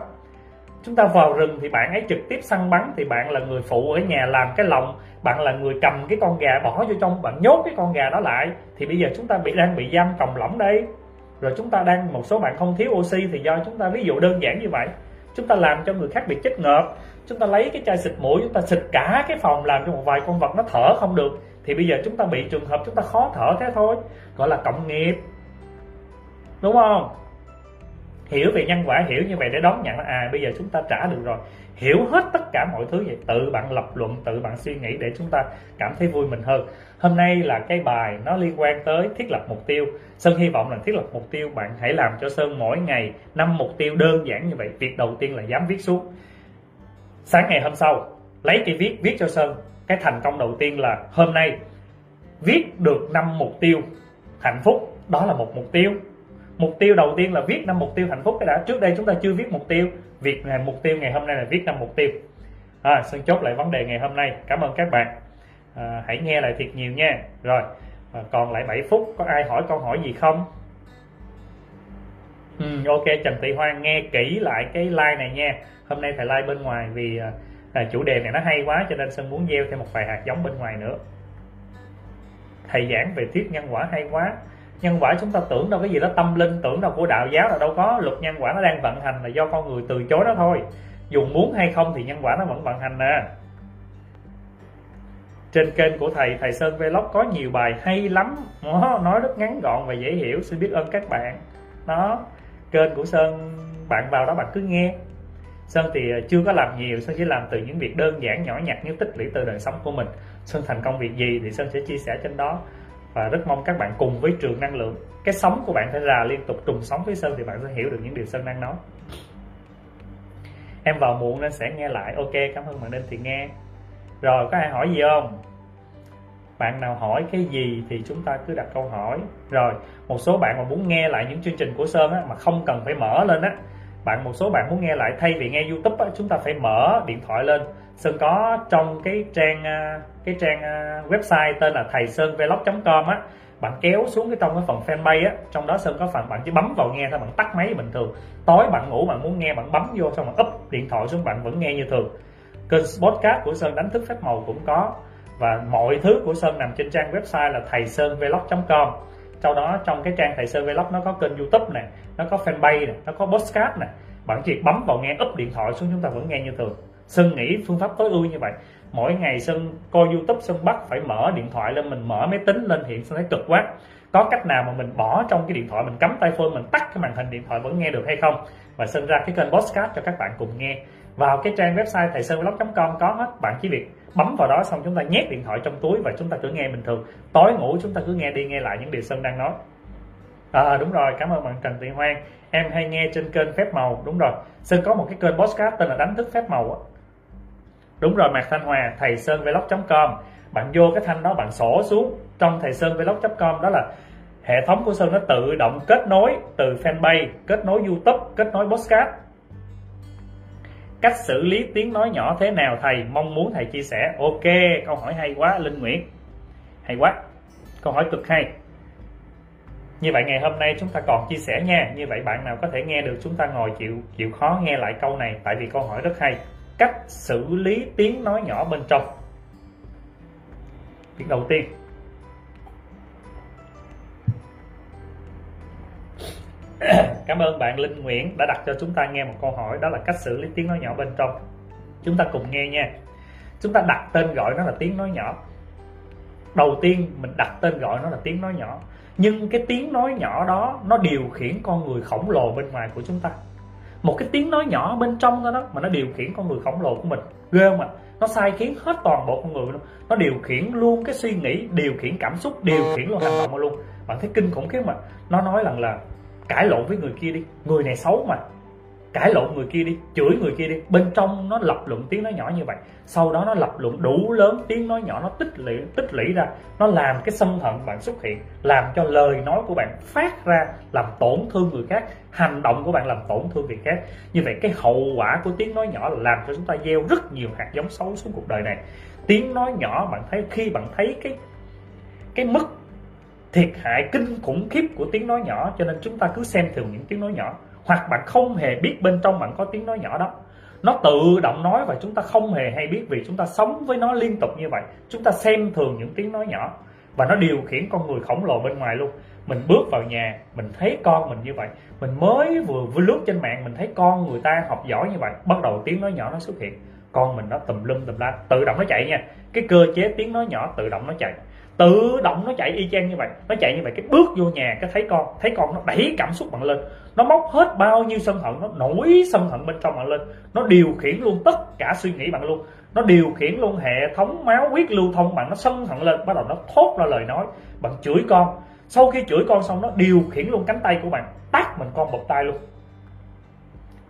Chúng ta vào rừng thì bạn ấy trực tiếp săn bắn thì bạn là người phụ ở nhà làm cái lồng, bạn là người cầm cái con gà bỏ vô trong, bạn nhốt cái con gà đó lại. Thì bây giờ chúng ta bị, đang bị giam còng lỏng đây rồi chúng ta đang một số bạn không thiếu oxy thì do chúng ta ví dụ đơn giản như vậy. Chúng ta làm cho người khác bị chết ngợp. Chúng ta lấy cái chai xịt mũi, chúng ta xịt cả cái phòng làm cho một vài con vật nó thở không được. Thì bây giờ chúng ta bị trường hợp chúng ta khó thở thế thôi. Gọi là cộng nghiệp. Đúng không? Hiểu về nhân quả, hiểu như vậy để đón nhận là à bây giờ chúng ta trả được rồi hiểu hết tất cả mọi thứ vậy. Tự bạn lập luận, tự bạn suy nghĩ để chúng ta cảm thấy vui mình hơn. Hôm nay là cái bài nó liên quan tới thiết lập mục tiêu. Sơn hy vọng là thiết lập mục tiêu, bạn hãy làm cho sơn mỗi ngày năm mục tiêu đơn giản như vậy. Việc đầu tiên là dám viết xuống. Sáng ngày hôm sau, lấy cây viết viết cho sơn. Cái thành công đầu tiên là hôm nay viết được năm mục tiêu hạnh phúc. Đó là một mục tiêu mục tiêu đầu tiên là viết năm mục tiêu hạnh phúc. Cái đã trước đây chúng ta chưa viết mục tiêu. Việc ngày mục tiêu ngày hôm nay là viết năm mục tiêu. À, sơn chốt lại vấn đề ngày hôm nay. Cảm ơn các bạn. À, hãy nghe lại thiệt nhiều nha. Rồi à, còn lại 7 phút có ai hỏi câu hỏi gì không? Ừ, ok Trần Thị Hoan nghe kỹ lại cái like này nha. Hôm nay thầy like bên ngoài vì à, à, chủ đề này nó hay quá cho nên Sơn muốn gieo thêm một vài hạt giống bên ngoài nữa. Thầy giảng về thuyết nhân quả hay quá nhân quả chúng ta tưởng đâu cái gì đó tâm linh, tưởng đâu của đạo giáo là đâu có. Luật nhân quả nó đang vận hành là do con người từ chối đó thôi. Dù muốn hay không thì nhân quả nó vẫn vận hành nè. Trên kênh của thầy thầy Sơn Vlog có nhiều bài hay lắm. Nó nói rất ngắn gọn và dễ hiểu. Xin biết ơn các bạn. Đó, kênh của Sơn, bạn vào đó bạn cứ nghe. Sơn thì à, chưa có làm nhiều. Sơn chỉ làm từ những việc đơn giản, nhỏ nhặt như tích lũy từ đời sống của mình. Sơn thành công việc gì thì Sơn sẽ chia sẻ trên đó và rất mong các bạn cùng với trường năng lượng. Cái sống của bạn phải là liên tục trùng sóng với Sơn thì bạn sẽ hiểu được những điều Sơn đang nói. Em vào muộn nên sẽ nghe lại. Ok cảm ơn bạn nên thì nghe. Rồi có ai hỏi gì không? Bạn nào hỏi cái gì thì chúng ta cứ đặt câu hỏi. Rồi một số bạn mà muốn nghe lại những chương trình của sơn á, mà không cần phải mở lên á bạn một số bạn muốn nghe lại thay vì nghe youtube á, chúng ta phải mở điện thoại lên. Sơn có trong cái trang à, cái trang ờ, website tên là thầy sơn vlog com á, bạn kéo xuống cái trong cái phần fanpage á, trong đó sơn có phần bạn chỉ bấm vào nghe thôi, bạn tắt máy bình thường. Tối bạn ngủ bạn muốn nghe, bạn bấm vô xong bạn úp điện thoại xuống, bạn vẫn nghe như thường. Kênh podcast của sơn, đánh thức phép màu cũng có. Và mọi thứ của sơn nằm trên trang website là thầy sơn vlog com. Sau đó trong cái trang thầy sơn vlog nó có kênh youtube này nó có fanpage này nó có podcast này bạn chỉ bấm vào nghe úp điện thoại xuống, chúng ta vẫn nghe như thường. Sơn nghĩ phương pháp tối ưu như vậy mỗi ngày sơn coi youtube sơn bắt phải mở điện thoại lên, mình mở máy tính lên hiện sơn thấy cực quá. Có cách nào mà mình bỏ trong cái điện thoại, mình cắm tay phone, mình tắt cái màn hình điện thoại vẫn nghe được hay không? Và sơn ra cái kênh podcast cho các bạn cùng nghe. Vào cái trang website thầy sơn vlog.com có hết bạn chỉ việc bấm vào đó xong chúng ta nhét điện thoại trong túi và chúng ta cứ nghe bình thường. Tối ngủ chúng ta cứ nghe đi, nghe lại những điều sơn đang nói. À, à đúng rồi, cảm ơn bạn trần thị hoan em hay nghe trên kênh phép màu. Đúng rồi sơn có một cái kênh podcast tên là đánh thức phép màu á đúng rồi, mạc thanh hòa, thầy sơn vlog com. Bạn vô cái thanh đó, bạn sổ xuống. Trong thầy sơn vlog com đó là hệ thống của sơn nó tự động kết nối từ fanpage, kết nối youtube, kết nối podcast. Cách xử lý tiếng nói nhỏ thế nào thầy? Mong muốn thầy chia sẻ. Ok, câu hỏi hay quá, linh nguyễn. Hay quá. Câu hỏi cực hay. Như vậy ngày hôm nay chúng ta còn chia sẻ nha. Như vậy bạn nào có thể nghe được chúng ta ngồi chịu chịu khó nghe lại câu này, tại vì câu hỏi rất hay cách xử lý tiếng nói nhỏ bên trong. Việc đầu tiên. (clears throat) Cảm ơn bạn Linh Nguyễn đã đặt cho chúng ta nghe một câu hỏi, đó là cách xử lý tiếng nói nhỏ bên trong. Chúng ta cùng nghe nha. Chúng ta đặt tên gọi nó là tiếng nói nhỏ. Đầu tiên, mình đặt tên gọi nó là tiếng nói nhỏ. Nhưng cái tiếng nói nhỏ đó, nó điều khiển con người khổng lồ bên ngoài của chúng ta một cái tiếng nói nhỏ bên trong đó, đó mà nó điều khiển con người khổng lồ của mình. Ghê không ạ? Nó sai khiến hết toàn bộ con người luôn. Nó điều khiển luôn cái suy nghĩ điều khiển cảm xúc điều khiển luôn hành động luôn. Bạn thấy kinh khủng khiếp mà. Nó nói rằng là cãi lộn với người kia đi. Người này xấu mà cãi lộn người kia đi, chửi người kia đi. Bên trong nó lập luận tiếng nói nhỏ như vậy. Sau đó nó lập luận đủ lớn tiếng nói nhỏ, nó tích lũy tích lũy ra. Nó làm cái sân hận bạn xuất hiện, làm cho lời nói của bạn phát ra, làm tổn thương người khác. Hành động của bạn làm tổn thương người khác. Như vậy cái hậu quả của tiếng nói nhỏ là làm cho chúng ta gieo rất nhiều hạt giống xấu xuống cuộc đời này. Tiếng nói nhỏ, bạn thấy, khi bạn thấy cái cái mức thiệt hại kinh khủng khiếp của tiếng nói nhỏ, cho nên chúng ta cứ xem thường những tiếng nói nhỏ hoặc bạn không hề biết bên trong bạn có tiếng nói nhỏ đó. Nó tự động nói và chúng ta không hề hay biết vì chúng ta sống với nó liên tục như vậy. Chúng ta xem thường những tiếng nói nhỏ và nó điều khiển con người khổng lồ bên ngoài luôn. Mình bước vào nhà, mình thấy con mình như vậy. Mình mới vừa vừa lướt trên mạng, mình thấy con người ta học giỏi như vậy. Bắt đầu tiếng nói nhỏ nó xuất hiện. Con mình nó tùm lum tùm la, tự động nó chạy nha. Cái cơ chế tiếng nói nhỏ tự động nó chạy. Tự động nó chạy y chang như vậy. Nó chạy như vậy, cái bước vô nhà, cái thấy con thấy con nó đẩy cảm xúc bạn lên nó móc hết bao nhiêu sân hận, nó nổi sân hận bên trong bạn lên. Nó điều khiển luôn tất cả suy nghĩ bạn luôn. Nó điều khiển luôn hệ thống máu huyết lưu thông bạn, nó sân hận lên, bắt đầu nó thốt ra lời nói. Bạn chửi con. Sau khi chửi con xong, nó điều khiển luôn cánh tay của bạn, tát mình con bật tay luôn.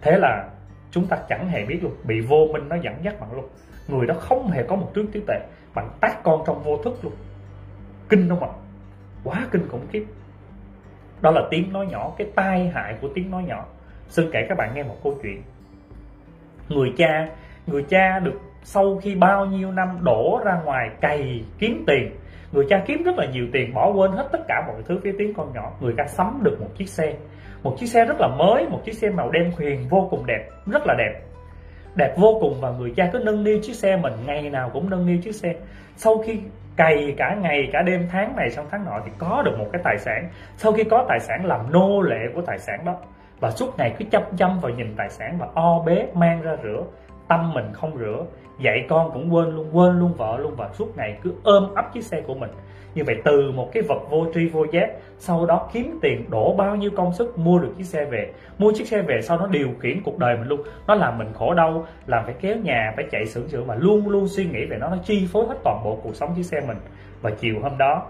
Thế là chúng ta chẳng hề biết luôn, bị vô minh nó dẫn dắt bạn luôn. Người đó không hề có một trước trí tệ bạn tát con trong vô thức luôn. Kinh không ạ? Quá kinh khủng khiếp đó là tiếng nói nhỏ, cái tai hại của tiếng nói nhỏ. Xin kể các bạn nghe một câu chuyện. Người cha người cha được sau khi bao nhiêu năm đổ ra ngoài cày kiếm tiền, người cha kiếm rất là nhiều tiền, bỏ quên hết tất cả mọi thứ phía tiếng con nhỏ. Người ta sắm được một chiếc xe, một chiếc xe rất là mới, một chiếc xe màu đen huyền vô cùng đẹp, rất là đẹp. Đẹp vô cùng và người cha cứ nâng niu chiếc xe mình, ngày nào cũng nâng niu chiếc xe. Sau khi cày cả ngày, cả đêm, tháng này sang tháng nọ thì có được một cái tài sản. Sau khi có tài sản làm nô lệ của tài sản đó, và suốt ngày cứ chăm chăm vào nhìn tài sản và o bế, mang ra rửa, tâm mình không rửa, dạy con cũng quên luôn quên luôn vợ luôn, và suốt ngày cứ ôm ấp chiếc xe của mình như vậy từ một cái vật vô tri vô giác sau đó kiếm tiền đổ bao nhiêu công sức mua được chiếc xe về. Mua chiếc xe về sau nó điều khiển cuộc đời mình luôn. Nó làm mình khổ đau làm phải kéo nhà phải chạy sửa mà luôn luôn suy nghĩ về nó. Nó chi phối hết toàn bộ cuộc sống chiếc xe mình. Và chiều hôm đó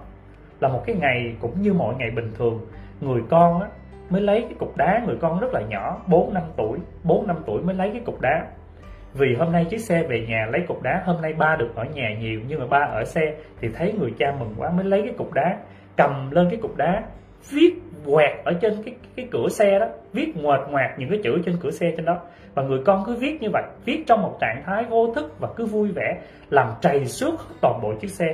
là một cái ngày cũng như mọi ngày bình thường người con á, mới lấy cái cục đá. Người con rất là nhỏ 4 năm tuổi 4 năm tuổi mới lấy cái cục đá vì hôm nay chiếc xe về nhà lấy cục đá, hôm nay ba được ở nhà nhiều nhưng mà ba ở xe thì thấy người cha mừng quá mới lấy cái cục đá, cầm lên cái cục đá, viết quẹt ở trên cái cái cửa xe đó, viết ngoệt ngoạt những cái chữ trên cửa xe trên đó. Và người con cứ viết như vậy, viết trong một trạng thái vô thức và cứ vui vẻ, làm trầy xước toàn bộ chiếc xe.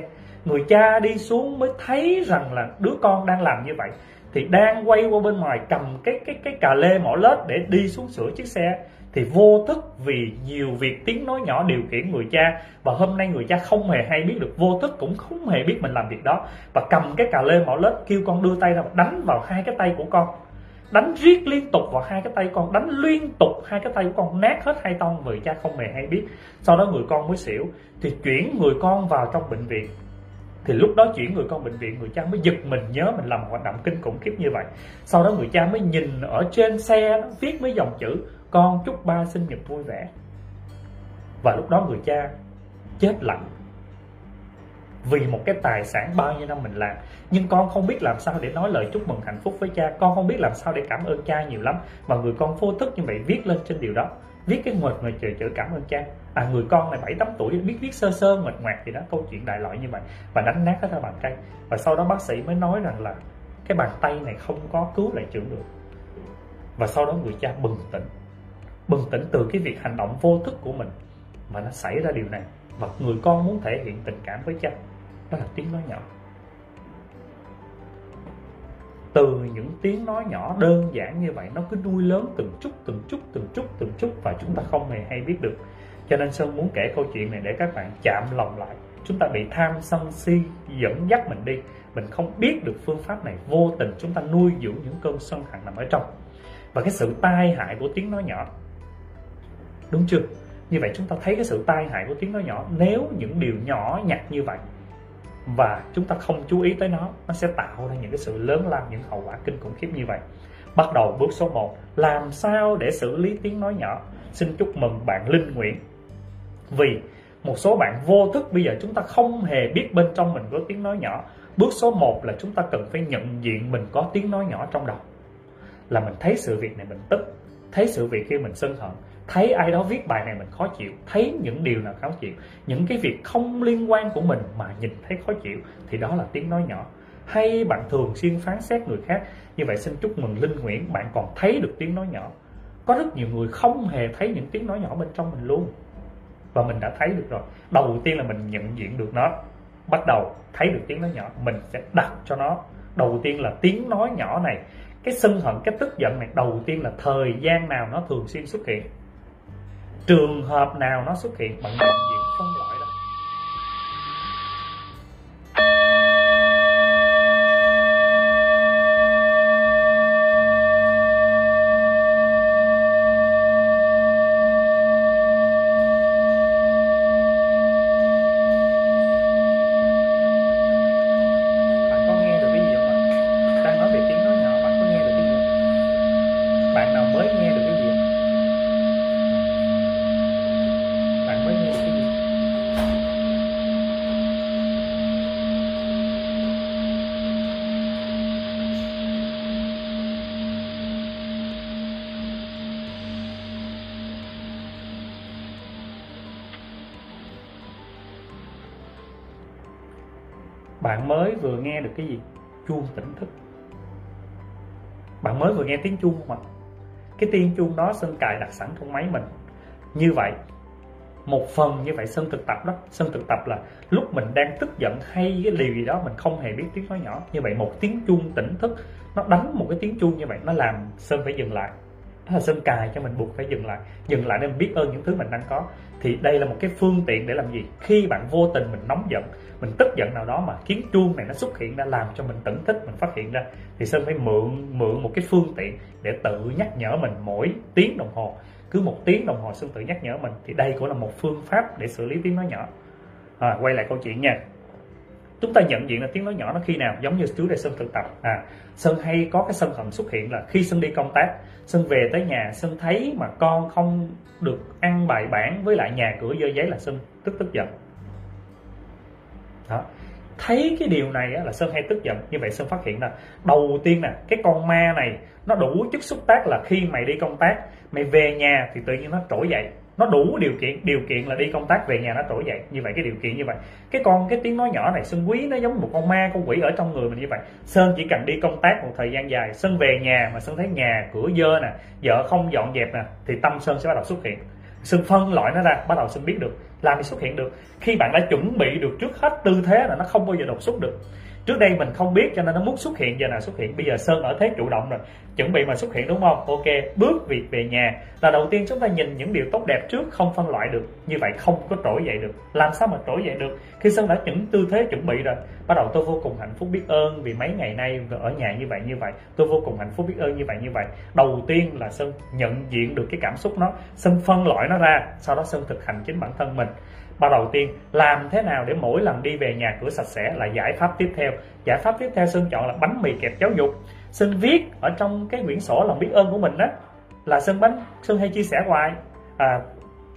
Người cha đi xuống mới thấy rằng là đứa con đang làm như vậy, thì đang quay qua bên ngoài cầm cái cái cái cà lê mỏ lết để đi xuống sửa chiếc xe thì vô thức vì nhiều việc tiếng nói nhỏ điều khiển người cha. Và hôm nay người cha không hề hay biết được, vô thức cũng không hề biết mình làm việc đó. Và cầm cái cà lê mỏ lết kêu con đưa tay ra đánh vào hai cái tay của con. Đánh riết liên tục vào hai cái tay con, đánh liên tục hai cái tay của con, nát hết hai tông người cha không hề hay biết. Sau đó người con mới xỉu, thì chuyển người con vào trong bệnh viện. Thì lúc đó chuyển người con bệnh viện, người cha mới giật mình nhớ mình làm hoạt động kinh khủng khiếp như vậy. Sau đó người cha mới nhìn ở trên xe, nó viết mấy dòng chữ con chúc ba sinh nhật vui vẻ. Và lúc đó người cha chết lặng. Vì một cái tài sản bao nhiêu năm mình làm, nhưng con không biết làm sao để nói lời chúc mừng hạnh phúc với cha. Con không biết làm sao để cảm ơn cha nhiều lắm, mà người con vô thức như vậy viết lên trên điều đó. Viết cái nguệt người chờ chữ cảm ơn cha. À người con này bảy tám tuổi, biết viết sơ sơ nguệt ngoạc gì đó, câu chuyện đại loại như vậy, và đánh nát hết ra bàn tay. Và sau đó bác sĩ mới nói rằng là cái bàn tay này không có cứu lại chữa được. Và sau đó người cha bừng tỉnh bừng tỉnh từ cái việc hành động vô thức của mình mà nó xảy ra điều này. Và người con muốn thể hiện tình cảm với cha, đó là tiếng nói nhỏ. Từ những tiếng nói nhỏ đơn giản như vậy, nó cứ nuôi lớn từng chút từng chút từng chút từng chút và chúng ta không hề hay biết được. Cho nên sơn muốn kể câu chuyện này để các bạn chạm lòng lại. Chúng ta bị tham sân si, dẫn dắt mình đi. Mình không biết được phương pháp này. Vô tình chúng ta nuôi dưỡng những cơn sân hận nằm ở trong. Và cái sự tai hại của tiếng nói nhỏ đúng chưa? Như vậy chúng ta thấy cái sự tai hại của tiếng nói nhỏ. Nếu những điều nhỏ nhặt như vậy và chúng ta không chú ý tới nó nó sẽ tạo ra những cái sự lớn lao, những hậu quả kinh khủng khiếp như vậy. Bắt đầu bước số 1 làm sao để xử lý tiếng nói nhỏ? Xin chúc mừng bạn Linh Nguyễn. Vì một số bạn vô thức bây giờ chúng ta không hề biết bên trong mình có tiếng nói nhỏ. Bước số 1 là chúng ta cần phải nhận diện mình có tiếng nói nhỏ trong đầu. Là mình thấy sự việc này mình tức, thấy sự việc khi mình sân hận thấy ai đó viết bài này mình khó chịu. Thấy những điều nào khó chịu. Những cái việc không liên quan của mình mà nhìn thấy khó chịu, thì đó là tiếng nói nhỏ. Hay bạn thường xuyên phán xét người khác. Như vậy xin chúc mừng linh nguyễn, bạn còn thấy được tiếng nói nhỏ. Có rất nhiều người không hề thấy những tiếng nói nhỏ bên trong mình luôn. Và mình đã thấy được rồi. Đầu tiên là mình nhận diện được nó. Bắt đầu thấy được tiếng nói nhỏ, mình sẽ đặt cho nó. Đầu tiên là tiếng nói nhỏ này, cái sân hận, cái tức giận này. Đầu tiên là thời gian nào nó thường xuyên xuất hiện trường hợp nào nó xuất hiện bạn nhận diện phân loại vừa nghe được cái gì? Chuông tỉnh thức. Bạn mới vừa nghe tiếng chuông không ạ cái tiếng chuông đó sơn cài đặt sẵn trong máy mình. Như vậy, một phần như vậy sơn thực tập đó. Sơn thực tập là lúc mình đang tức giận hay cái điều gì đó mình không hề biết tiếng nói nhỏ. Như vậy một tiếng chuông tỉnh thức, nó đánh một cái tiếng chuông như vậy, nó làm sơn phải dừng lại đó là sơn cài cho mình buộc phải dừng lại. Dừng lại để mình biết ơn những thứ mình đang có. Thì đây là một cái phương tiện để làm gì? Khi bạn vô tình mình nóng giận mình tức giận nào đó mà kiến chuông này nó xuất hiện ra làm cho mình tỉnh thức mình phát hiện ra thì sơn phải mượn mượn một cái phương tiện để tự nhắc nhở mình mỗi tiếng đồng hồ. Cứ một tiếng đồng hồ sơn tự nhắc nhở mình thì đây cũng là một phương pháp để xử lý tiếng nói nhỏ. À, quay lại câu chuyện nha. Chúng ta nhận diện là tiếng nói nhỏ nó khi nào? Giống như trước đây sơn thực tập. À sơn hay có cái sân hận xuất hiện là khi sơn đi công tác sơn về tới nhà, sơn thấy mà con không được ăn bài bản với lại nhà cửa dơ giấy là sơn tức tức giận. Đó. Thấy cái điều này là sơn hay tức giận, như vậy sơn phát hiện là đầu tiên nè, cái con ma này nó đủ chất xúc tác là khi mày đi công tác, mày về nhà thì tự nhiên nó trỗi dậy nó đủ điều kiện điều kiện là đi công tác về nhà nó trỗi dậy. Như vậy, cái điều kiện như vậy. Cái con, cái tiếng nói nhỏ này, sơn quý nó giống một con ma, con quỷ ở trong người mình như vậy. Sơn chỉ cần đi công tác một thời gian dài, sơn về nhà mà sơn thấy nhà cửa dơ nè, vợ không dọn dẹp nè, thì tâm sơn sẽ bắt đầu xuất hiện. Sơn phân loại nó ra, bắt đầu sơn biết được làm thì xuất hiện được. Khi bạn đã chuẩn bị được trước hết tư thế là nó không bao giờ đột xuất được trước đây mình không biết cho nên nó muốn xuất hiện, giờ nào xuất hiện. Bây giờ sơn ở thế chủ động rồi, chuẩn bị mà xuất hiện đúng không? Ok, bước việc về nhà. Là đầu tiên chúng ta nhìn những điều tốt đẹp trước, không phân loại được. Như vậy không có trỗi dậy được. Làm sao mà trỗi dậy được? Khi sơn đã những tư thế chuẩn bị rồi, bắt đầu tôi vô cùng hạnh phúc biết ơn vì mấy ngày nay ở nhà như vậy như vậy. Tôi vô cùng hạnh phúc biết ơn như vậy như vậy. Đầu tiên là sơn nhận diện được cái cảm xúc nó, sơn phân loại nó ra. Sau đó sơn thực hành chính bản thân mình. Bắt đầu tiên làm thế nào để mỗi lần đi về nhà cửa sạch sẽ là giải pháp tiếp theo? Giải pháp tiếp theo sơn chọn là bánh mì kẹp giáo dục. Sơn viết ở trong cái quyển sổ lòng biết ơn của mình đó là sơn bánh sơn hay chia sẻ hoài. À,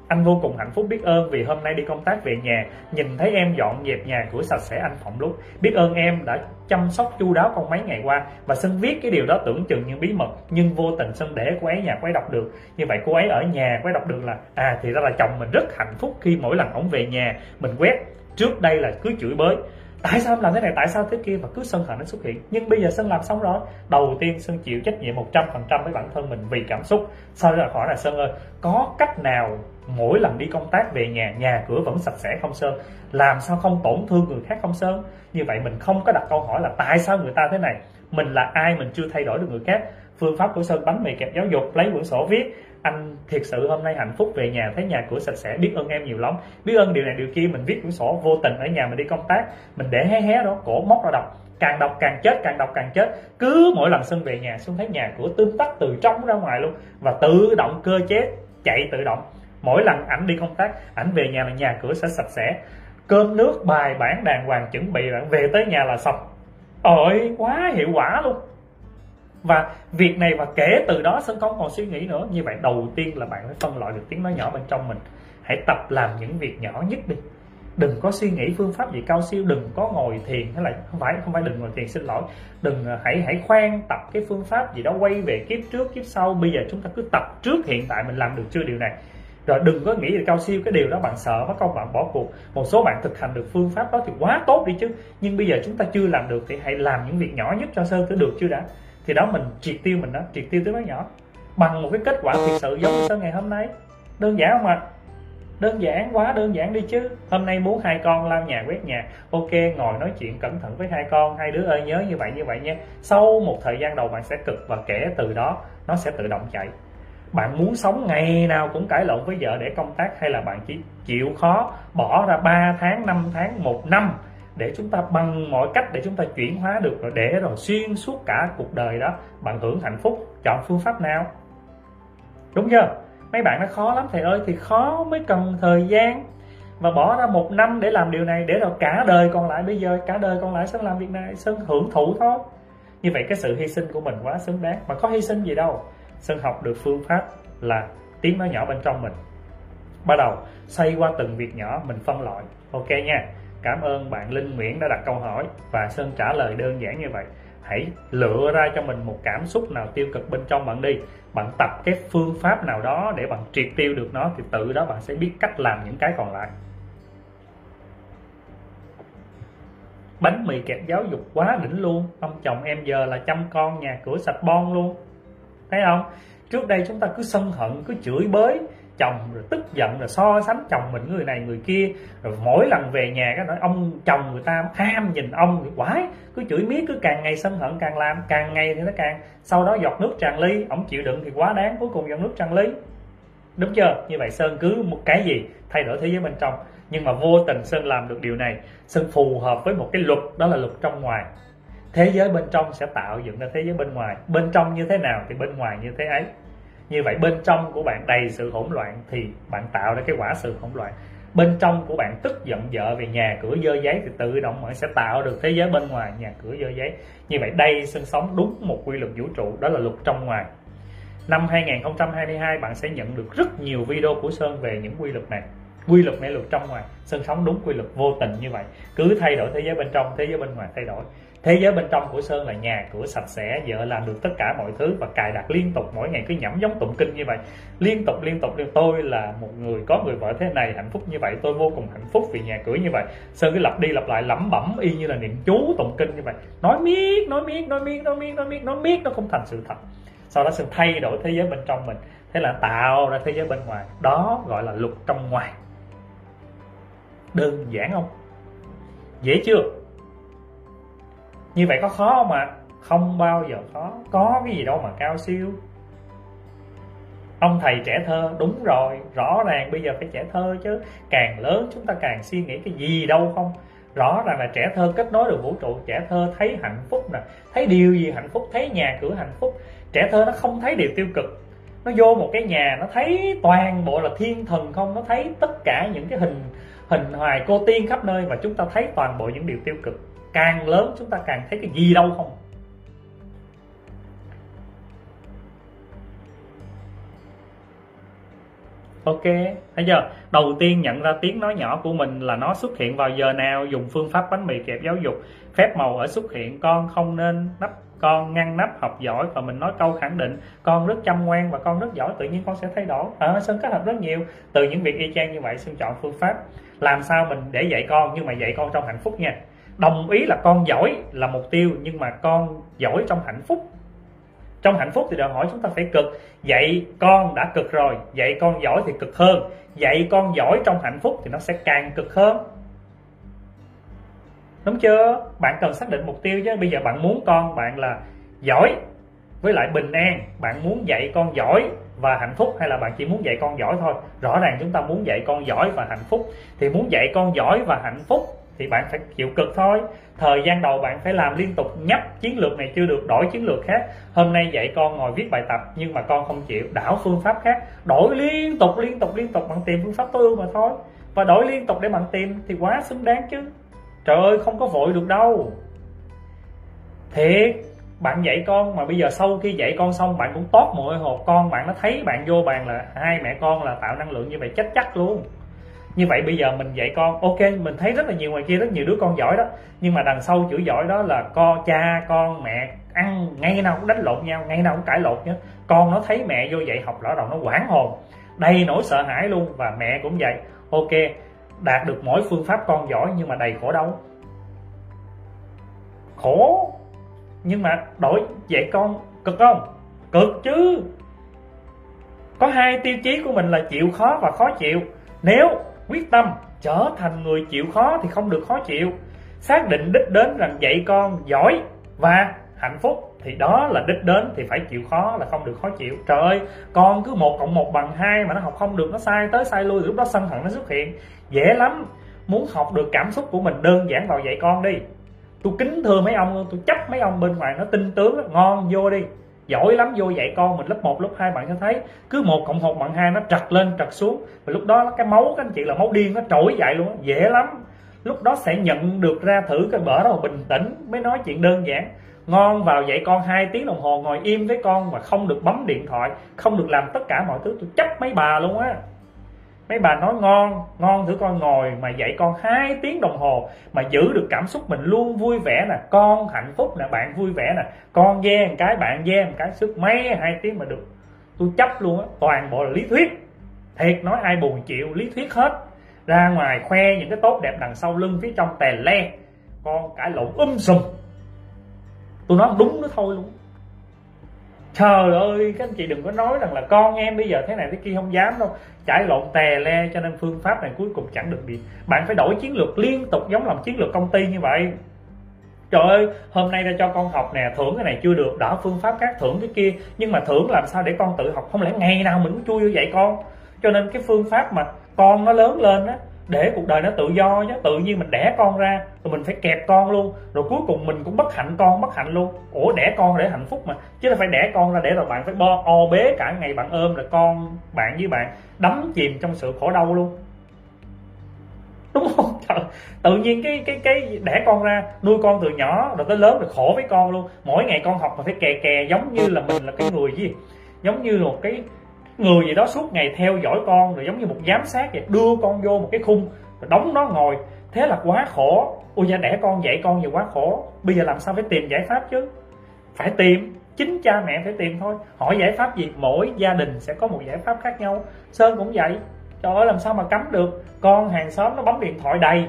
anh vô cùng hạnh phúc biết ơn vì hôm nay đi công tác về nhà. Nhìn thấy em dọn dẹp nhà cửa sạch sẽ anh phỏng lúc biết ơn em đã chăm sóc chu đáo con mấy ngày qua và xin viết cái điều đó tưởng chừng như bí mật, nhưng vô tình sân để cô ấy nhà cô ấy đọc được. Như vậy cô ấy ở nhà cô ấy đọc được là à thì ra là chồng mình rất hạnh phúc khi mỗi lần ổng về nhà, mình quét trước đây là cứ chửi bới. Tại sao em làm thế này? Tại sao thế kia? Và cứ sân hận nó xuất hiện. Nhưng bây giờ sân làm xong rồi. Đầu tiên sân chịu trách nhiệm 100% với bản thân mình vì cảm xúc. Sau đó là hỏi là sân ơi, có cách nào mỗi lần đi công tác về nhà nhà cửa vẫn sạch sẽ không sơn. Làm sao không tổn thương người khác không sơn? Như vậy mình không có đặt câu hỏi là tại sao người ta thế này? Mình là ai? Mình chưa thay đổi được người khác. Phương pháp của sơn bánh mì kẹp giáo dục, lấy quyển sổ viết. Anh thiệt sự hôm nay hạnh phúc về nhà, thấy nhà cửa sạch sẽ, biết ơn em nhiều lắm. Biết ơn điều này điều kia, mình viết quyển sổ vô tình ở nhà mình đi công tác. Mình để hé hé đó, cổ móc ra đọc. Càng đọc càng chết, càng đọc càng chết. Cứ mỗi lần sơn về nhà, sơn thấy nhà cửa tương tắc từ trong ra ngoài luôn. Và tự động cơ chế chạy tự động mỗi lần ảnh đi công tác, ảnh về nhà là nhà cửa sẽ sạch sẽ. Cơm nước, bài bản đàng hoàng chuẩn bị bạn về tới nhà là xong. Ôi, quá hiệu quả luôn. Và việc này và kể từ đó sân không còn suy nghĩ nữa. Như vậy, đầu tiên là bạn phải phân loại được tiếng nói nhỏ bên trong mình. Hãy tập làm những việc nhỏ nhất đi. Đừng có suy nghĩ phương pháp gì cao siêu, đừng có ngồi thiền. Hay là không phải không phải đừng ngồi thiền, xin lỗi. Đừng à, hãy hãy khoan tập cái phương pháp gì đó, quay về kiếp trước, kiếp sau. Bây giờ chúng ta cứ tập trước hiện tại mình làm được chưa điều này? Rồi đừng có nghĩ là cao siêu, cái điều đó bạn sợ mất công, bạn bỏ cuộc. Một số bạn thực hành được phương pháp đó thì quá tốt đi chứ. Nhưng bây giờ chúng ta chưa làm được thì hãy làm những việc nhỏ nhất cho sơ tử được chưa đã. Thì đó, mình triệt tiêu mình đó, triệt tiêu tới nó nhỏ. Bằng một cái kết quả thực sự giống như sơn ngày hôm nay. Đơn giản không ạ? Đơn giản, quá đơn giản đi chứ. Hôm nay muốn hai con lau nhà quét nhà. Ok, ngồi nói chuyện cẩn thận với hai con. Hai đứa ơi, nhớ như vậy như vậy nha. Sau một thời gian đầu bạn sẽ cực và kể từ đó, nó sẽ tự động chạy bạn muốn sống ngày nào cũng cãi lộn với vợ để công tác hay là bạn chỉ chịu khó bỏ ra 3 tháng 5 tháng, một năm để chúng ta bằng mọi cách để chúng ta chuyển hóa được rồi để rồi xuyên suốt cả cuộc đời đó. Bạn hưởng hạnh phúc, chọn phương pháp nào? Đúng chưa? Mấy bạn nó khó lắm thầy ơi, thì khó mới cần thời gian. Và bỏ ra một năm để làm điều này để rồi cả đời còn lại bây giờ, cả đời còn lại sẽ làm việc này sơn hưởng thụ thôi. Như vậy cái sự hy sinh của mình quá xứng đáng. Mà có hy sinh gì đâu sơn học được phương pháp là tiếng nói nhỏ bên trong mình. Bắt đầu, xoay qua từng việc nhỏ mình phân loại. Ok nha. Cảm ơn bạn Linh Nguyễn đã đặt câu hỏi và Sơn trả lời đơn giản như vậy. Hãy lựa ra cho mình một cảm xúc nào tiêu cực bên trong bạn đi. Bạn tập cái phương pháp nào đó để bạn triệt tiêu được nó thì tự đó bạn sẽ biết cách làm những cái còn lại. Bánh mì kẹp giáo dục quá đỉnh luôn. Ông chồng em giờ là chăm con nhà cửa sạch bon luôn thấy không? Trước đây chúng ta cứ sân hận, cứ chửi bới, chồng rồi tức giận rồi so sánh chồng mình người này người kia. Rồi mỗi lần về nhà cái nói, ông chồng người ta ham nhìn ông thì quái, cứ chửi miết, cứ càng ngày sân hận, càng làm, càng ngày thì nó càng sau đó giọt nước tràn ly, ông chịu đựng thì quá đáng, cuối cùng giọt nước tràn ly. Đúng chưa? Như vậy sơn cứ một cái gì, thay đổi thế giới bên trong. Nhưng mà vô tình sơn làm được điều này. Sơn phù hợp với một cái luật, đó là luật trong ngoài thế giới bên trong sẽ tạo dựng ra thế giới bên ngoài. Bên trong như thế nào thì bên ngoài như thế ấy. Như vậy, bên trong của bạn đầy sự hỗn loạn thì bạn tạo ra cái quả sự hỗn loạn. Bên trong của bạn tức giận, vợ về nhà, cửa dơ giấy thì tự động bạn sẽ tạo được thế giới bên ngoài, nhà cửa dơ giấy. Như vậy, đây sinh sống đúng một quy luật vũ trụ, đó là luật trong ngoài. Năm 2022 bạn sẽ nhận được rất nhiều video của Sơn về những quy luật này. Quy luật này luật trong ngoài. Sân sống đúng quy luật vô tình như vậy. Cứ thay đổi thế giới bên trong, thế giới bên ngoài thay đổi thế giới bên trong của sơn là nhà cửa sạch sẽ vợ làm được tất cả mọi thứ và cài đặt liên tục, mỗi ngày cứ nhẩm giống tụng kinh như vậy. Liên tục liên tục, liên tôi là một người có người vợ thế này, hạnh phúc như vậy. Tôi vô cùng hạnh phúc vì nhà cửa như vậy. Sơn cứ lặp đi lặp lại, lẩm bẩm, y như là niệm chú tụng kinh như vậy. Nói miết nói miết nói miết nói miết nói miết nói miết, nó không thành sự thật. Sau đó sơn thay đổi thế giới bên trong mình. Thế là tạo ra thế giới bên ngoài. Đó gọi là luật trong ngoài. Đơn giản không? Dễ chưa? Như vậy có khó không ạ? Không bao giờ khó. Có cái gì đâu mà cao siêu. Ông thầy trẻ thơ, đúng rồi, rõ ràng bây giờ phải trẻ thơ chứ. Càng lớn chúng ta càng suy nghĩ cái gì đâu không? Rõ ràng là trẻ thơ kết nối được vũ trụ. Trẻ thơ thấy hạnh phúc nè, thấy điều gì hạnh phúc, thấy nhà cửa hạnh phúc. Trẻ thơ nó không thấy điều tiêu cực. Nó vô một cái nhà, nó thấy toàn bộ là thiên thần không? Nó thấy tất cả những cái hình hình hài cô tiên khắp nơi và chúng ta thấy toàn bộ những điều tiêu cực càng lớn chúng ta càng thấy cái gì đâu không? Ok thấy chưa? Đầu tiên nhận ra tiếng nói nhỏ của mình là nó xuất hiện vào giờ nào dùng phương pháp bánh mì kẹp giáo dục. Phép màu ở xuất hiện con không nên nắp con ngăn nắp học giỏi và mình nói câu khẳng định. Con rất chăm ngoan và con rất giỏi tự nhiên con sẽ thay đổi. Ở à, sơn kết hợp rất nhiều. Từ những việc y chang như vậy sơn chọn phương pháp. Làm sao mình để dạy con nhưng mà dạy con trong hạnh phúc nha đồng ý là con giỏi là mục tiêu, nhưng mà con giỏi trong hạnh phúc. Trong hạnh phúc thì đòi hỏi chúng ta phải cực. Dạy con đã cực rồi dạy con giỏi thì cực hơn. Dạy con giỏi trong hạnh phúc thì nó sẽ càng cực hơn. Đúng chưa? Bạn cần xác định mục tiêu chứ. Bây giờ bạn muốn con bạn là giỏi với lại bình an. Bạn muốn dạy con giỏi và hạnh phúc hay là bạn chỉ muốn dạy con giỏi thôi? Rõ ràng chúng ta muốn dạy con giỏi và hạnh phúc. Thì muốn dạy con giỏi và hạnh phúc thì bạn phải chịu cực thôi. Thời gian đầu bạn phải làm liên tục, nhấp chiến lược này chưa được, đổi chiến lược khác. Hôm nay dạy con ngồi viết bài tập, nhưng mà con không chịu. Đảo phương pháp khác. Đổi liên tục liên tục liên tục bạn tìm phương pháp tối ưu mà thôi. Và đổi liên tục để bạn tìm thì quá xứng đáng chứ. Trời ơi, không có vội được đâu. Thiệt, bạn dạy con mà bây giờ sau khi dạy con xong, bạn cũng tót mồ hột. Con bạn nó thấy bạn vô bàn là hai mẹ con là tạo năng lượng như vậy, chết chắc luôn như vậy bây giờ mình dạy con, ok, mình thấy rất là nhiều ngoài kia, rất nhiều đứa con giỏi đó. Nhưng mà đằng sau chữ giỏi đó là con cha, con, mẹ, ăn ngày nào cũng đánh lộn nhau ngày nào cũng cãi lộn nhá. Con nó thấy mẹ vô dạy học rõ đầu nó quảng hồn, đầy nỗi sợ hãi luôn. Và mẹ cũng vậy, ok, đạt được mỗi phương pháp con giỏi nhưng mà đầy khổ đau. Khổ? Nhưng mà đổi dạy con cực không? Cực chứ. Có hai tiêu chí của mình là chịu khó và khó chịu. Nếu quyết tâm trở thành người chịu khó thì không được khó chịu. Xác định đích đến rằng dạy con giỏi và hạnh phúc thì đó là đích đến thì phải chịu khó là không được khó chịu. Trời ơi, con cứ một cộng một bằng hai mà nó học không được, nó sai tới sai lui, lúc đó sân hận nó xuất hiện. Dễ lắm, muốn học được cảm xúc của mình đơn giản vào dạy con đi. Tôi kính thưa mấy ông, tôi chấp mấy ông bên ngoài, nó tinh tướng ngon, vô đi giỏi lắm vô dạy con mình lớp 1, lớp 2 bạn sẽ thấy. Cứ một cộng một bằng hai nó trật lên trật xuống. Và lúc đó cái máu các anh chị là máu điên nó trỗi dậy luôn dễ lắm. Lúc đó sẽ nhận được ra thử cái bở đó bình tĩnh mới nói chuyện đơn giản. Ngon vào dạy con 2 tiếng đồng hồ ngồi im với con mà không được bấm điện thoại không được làm tất cả mọi thứ. Tôi chấp mấy bà luôn á mấy bà nói ngon ngon thử con ngồi mà dạy con 2 tiếng đồng hồ mà giữ được cảm xúc mình luôn vui vẻ nè. Con hạnh phúc nè, bạn vui vẻ nè. Con ve một cái, bạn ve một cái sức mấy hai tiếng mà được. Tôi chấp luôn á, toàn bộ là lý thuyết. Thiệt nói ai buồn chịu, lý thuyết hết. Ra ngoài khoe những cái tốt đẹp đằng sau lưng phía trong tè le. Con cãi lộn um sùm. Tôi nói đúng nó thôi luôn trời ơi, các anh chị đừng có nói rằng là con em bây giờ thế này thế kia không dám đâu. Cãi lộn tè le cho nên phương pháp này cuối cùng chẳng được gì bạn phải đổi chiến lược liên tục giống làm chiến lược công ty như vậy. Trời ơi, hôm nay ra cho con học nè, thưởng cái này chưa được, đỡ phương pháp khác thưởng cái kia. Nhưng mà thưởng làm sao để con tự học? Không lẽ ngày nào mình cũng chui vô vậy con? Cho nên cái phương pháp mà con nó lớn lên á để cuộc đời nó tự do chứ tự nhiên mình đẻ con ra rồi mình phải kẹp con luôn rồi cuối cùng mình cũng bất hạnh con bất hạnh luôn. Ủa đẻ con để hạnh phúc mà chứ là phải đẻ con ra để rồi bạn phải bo o bế cả ngày bạn ôm là con bạn với bạn đắm chìm trong sự khổ đau luôn. Đúng không? (laughs) Trời, tự nhiên cái cái cái đẻ con ra nuôi con từ nhỏ rồi tới lớn rồi khổ với con luôn. Mỗi ngày con học mà phải kè kè giống như là mình là cái người gì? Giống như là một cái người gì đó suốt ngày theo dõi con, rồi giống như một giám sát vậy, đưa con vô một cái khung, rồi đóng nó ngồi. Thế là quá khổ. Ôi da, đẻ con, dạy con gì quá khổ. Bây giờ làm sao phải tìm giải pháp chứ? Phải tìm. Chính cha mẹ phải tìm thôi. Hỏi giải pháp gì? Mỗi gia đình sẽ có một giải pháp khác nhau. Sơn cũng vậy. Trời ơi, làm sao mà cấm được? Con hàng xóm nó bấm điện thoại đầy.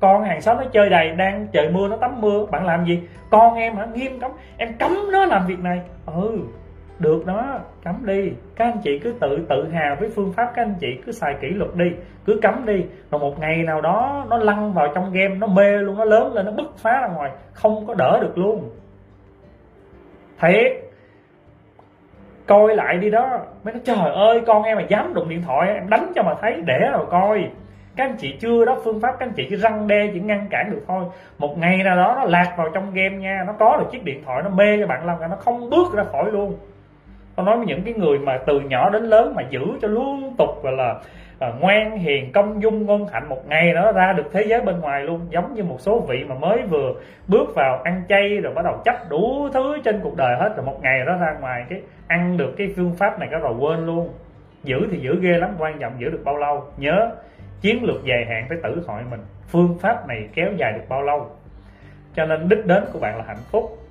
Con hàng xóm nó chơi đầy. Đang trời mưa, nó tắm mưa. Bạn làm gì? Con em hả? Nghiêm cấm. Em cấm nó làm việc này. Ừ được đó, cấm đi. Các anh chị cứ tự tự hào với phương pháp các anh chị cứ xài kỷ luật đi. Cứ cấm đi. Rồi một ngày nào đó nó lăn vào trong game, nó mê luôn, nó lớn lên, nó bứt phá ra ngoài. Không có đỡ được luôn. Thiệt. Coi lại đi đó. Mấy nói, trời ơi, con em mà dám đụng điện thoại, em đánh cho mà thấy, để rồi coi. Các anh chị chưa đó, phương pháp các anh chị chỉ răng đe, chỉ ngăn cản được thôi. Một ngày nào đó nó lạc vào trong game nha, nó có được chiếc điện thoại, nó mê cho bạn làm nó không bước ra khỏi luôn tôi nói với những cái người mà từ nhỏ đến lớn mà giữ cho liên tục gọi là à, ngoan hiền công dung ngôn hạnh một ngày nó ra được thế giới bên ngoài luôn. Giống như một số vị mà mới vừa bước vào ăn chay rồi bắt đầu chấp đủ thứ trên cuộc đời hết rồi một ngày nó ra ngoài cái ăn được cái phương pháp này cái rồi quên luôn. Giữ thì giữ ghê lắm quan trọng giữ được bao lâu. Nhớ chiến lược dài hạn phải tự hỏi mình phương pháp này kéo dài được bao lâu. Cho nên đích đến của bạn là hạnh phúc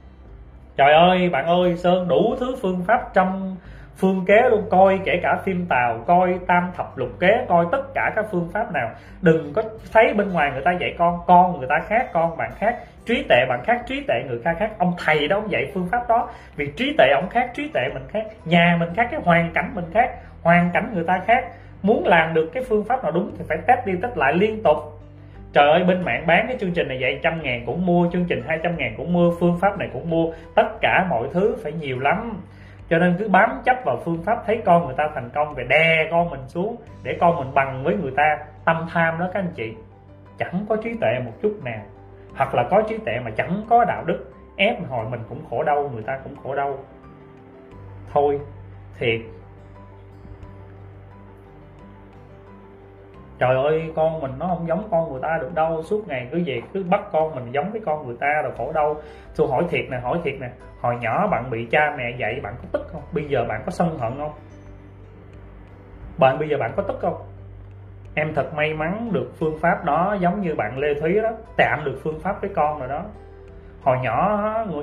trời ơi, bạn ơi, sơn đủ thứ phương pháp trong phương kế luôn. Coi kể cả phim tàu, coi tam thập lục kế, coi tất cả các phương pháp nào. Đừng có thấy bên ngoài người ta dạy con con người ta khác, con bạn khác. Trí tệ bạn khác, trí tệ người khác khác. Ông thầy đó ông dạy phương pháp đó. Vì trí tệ ông khác, trí tệ mình khác. Nhà mình khác, cái hoàn cảnh mình khác. Hoàn cảnh người ta khác. Muốn làm được cái phương pháp nào đúng thì phải test đi test lại liên tục trời ơi, bên mạng bán cái chương trình này dạy trăm ngàn cũng mua, chương trình 200 ngàn cũng mua, phương pháp này cũng mua. Tất cả mọi thứ phải nhiều lắm. Cho nên cứ bám chấp vào phương pháp thấy con người ta thành công về đè con mình xuống, để con mình bằng với người ta. Tâm tham đó các anh chị, chẳng có trí tuệ một chút nào. Hoặc là có trí tuệ mà chẳng có đạo đức, ép hồi mình cũng khổ đau, người ta cũng khổ đau. Thôi, thiệt. Trời ơi, con mình nó không giống con người ta được đâu. Suốt ngày cứ về cứ bắt con mình giống với con người ta rồi khổ đâu tôi hỏi thiệt nè, hỏi thiệt nè. Hồi nhỏ bạn bị cha mẹ dạy bạn có tức không? Bây giờ bạn có sân hận không? Bạn bây giờ bạn có tức không? Em thật may mắn được phương pháp đó, giống như bạn lê thúy đó, tạm được phương pháp với con rồi đó. Hồi nhỏ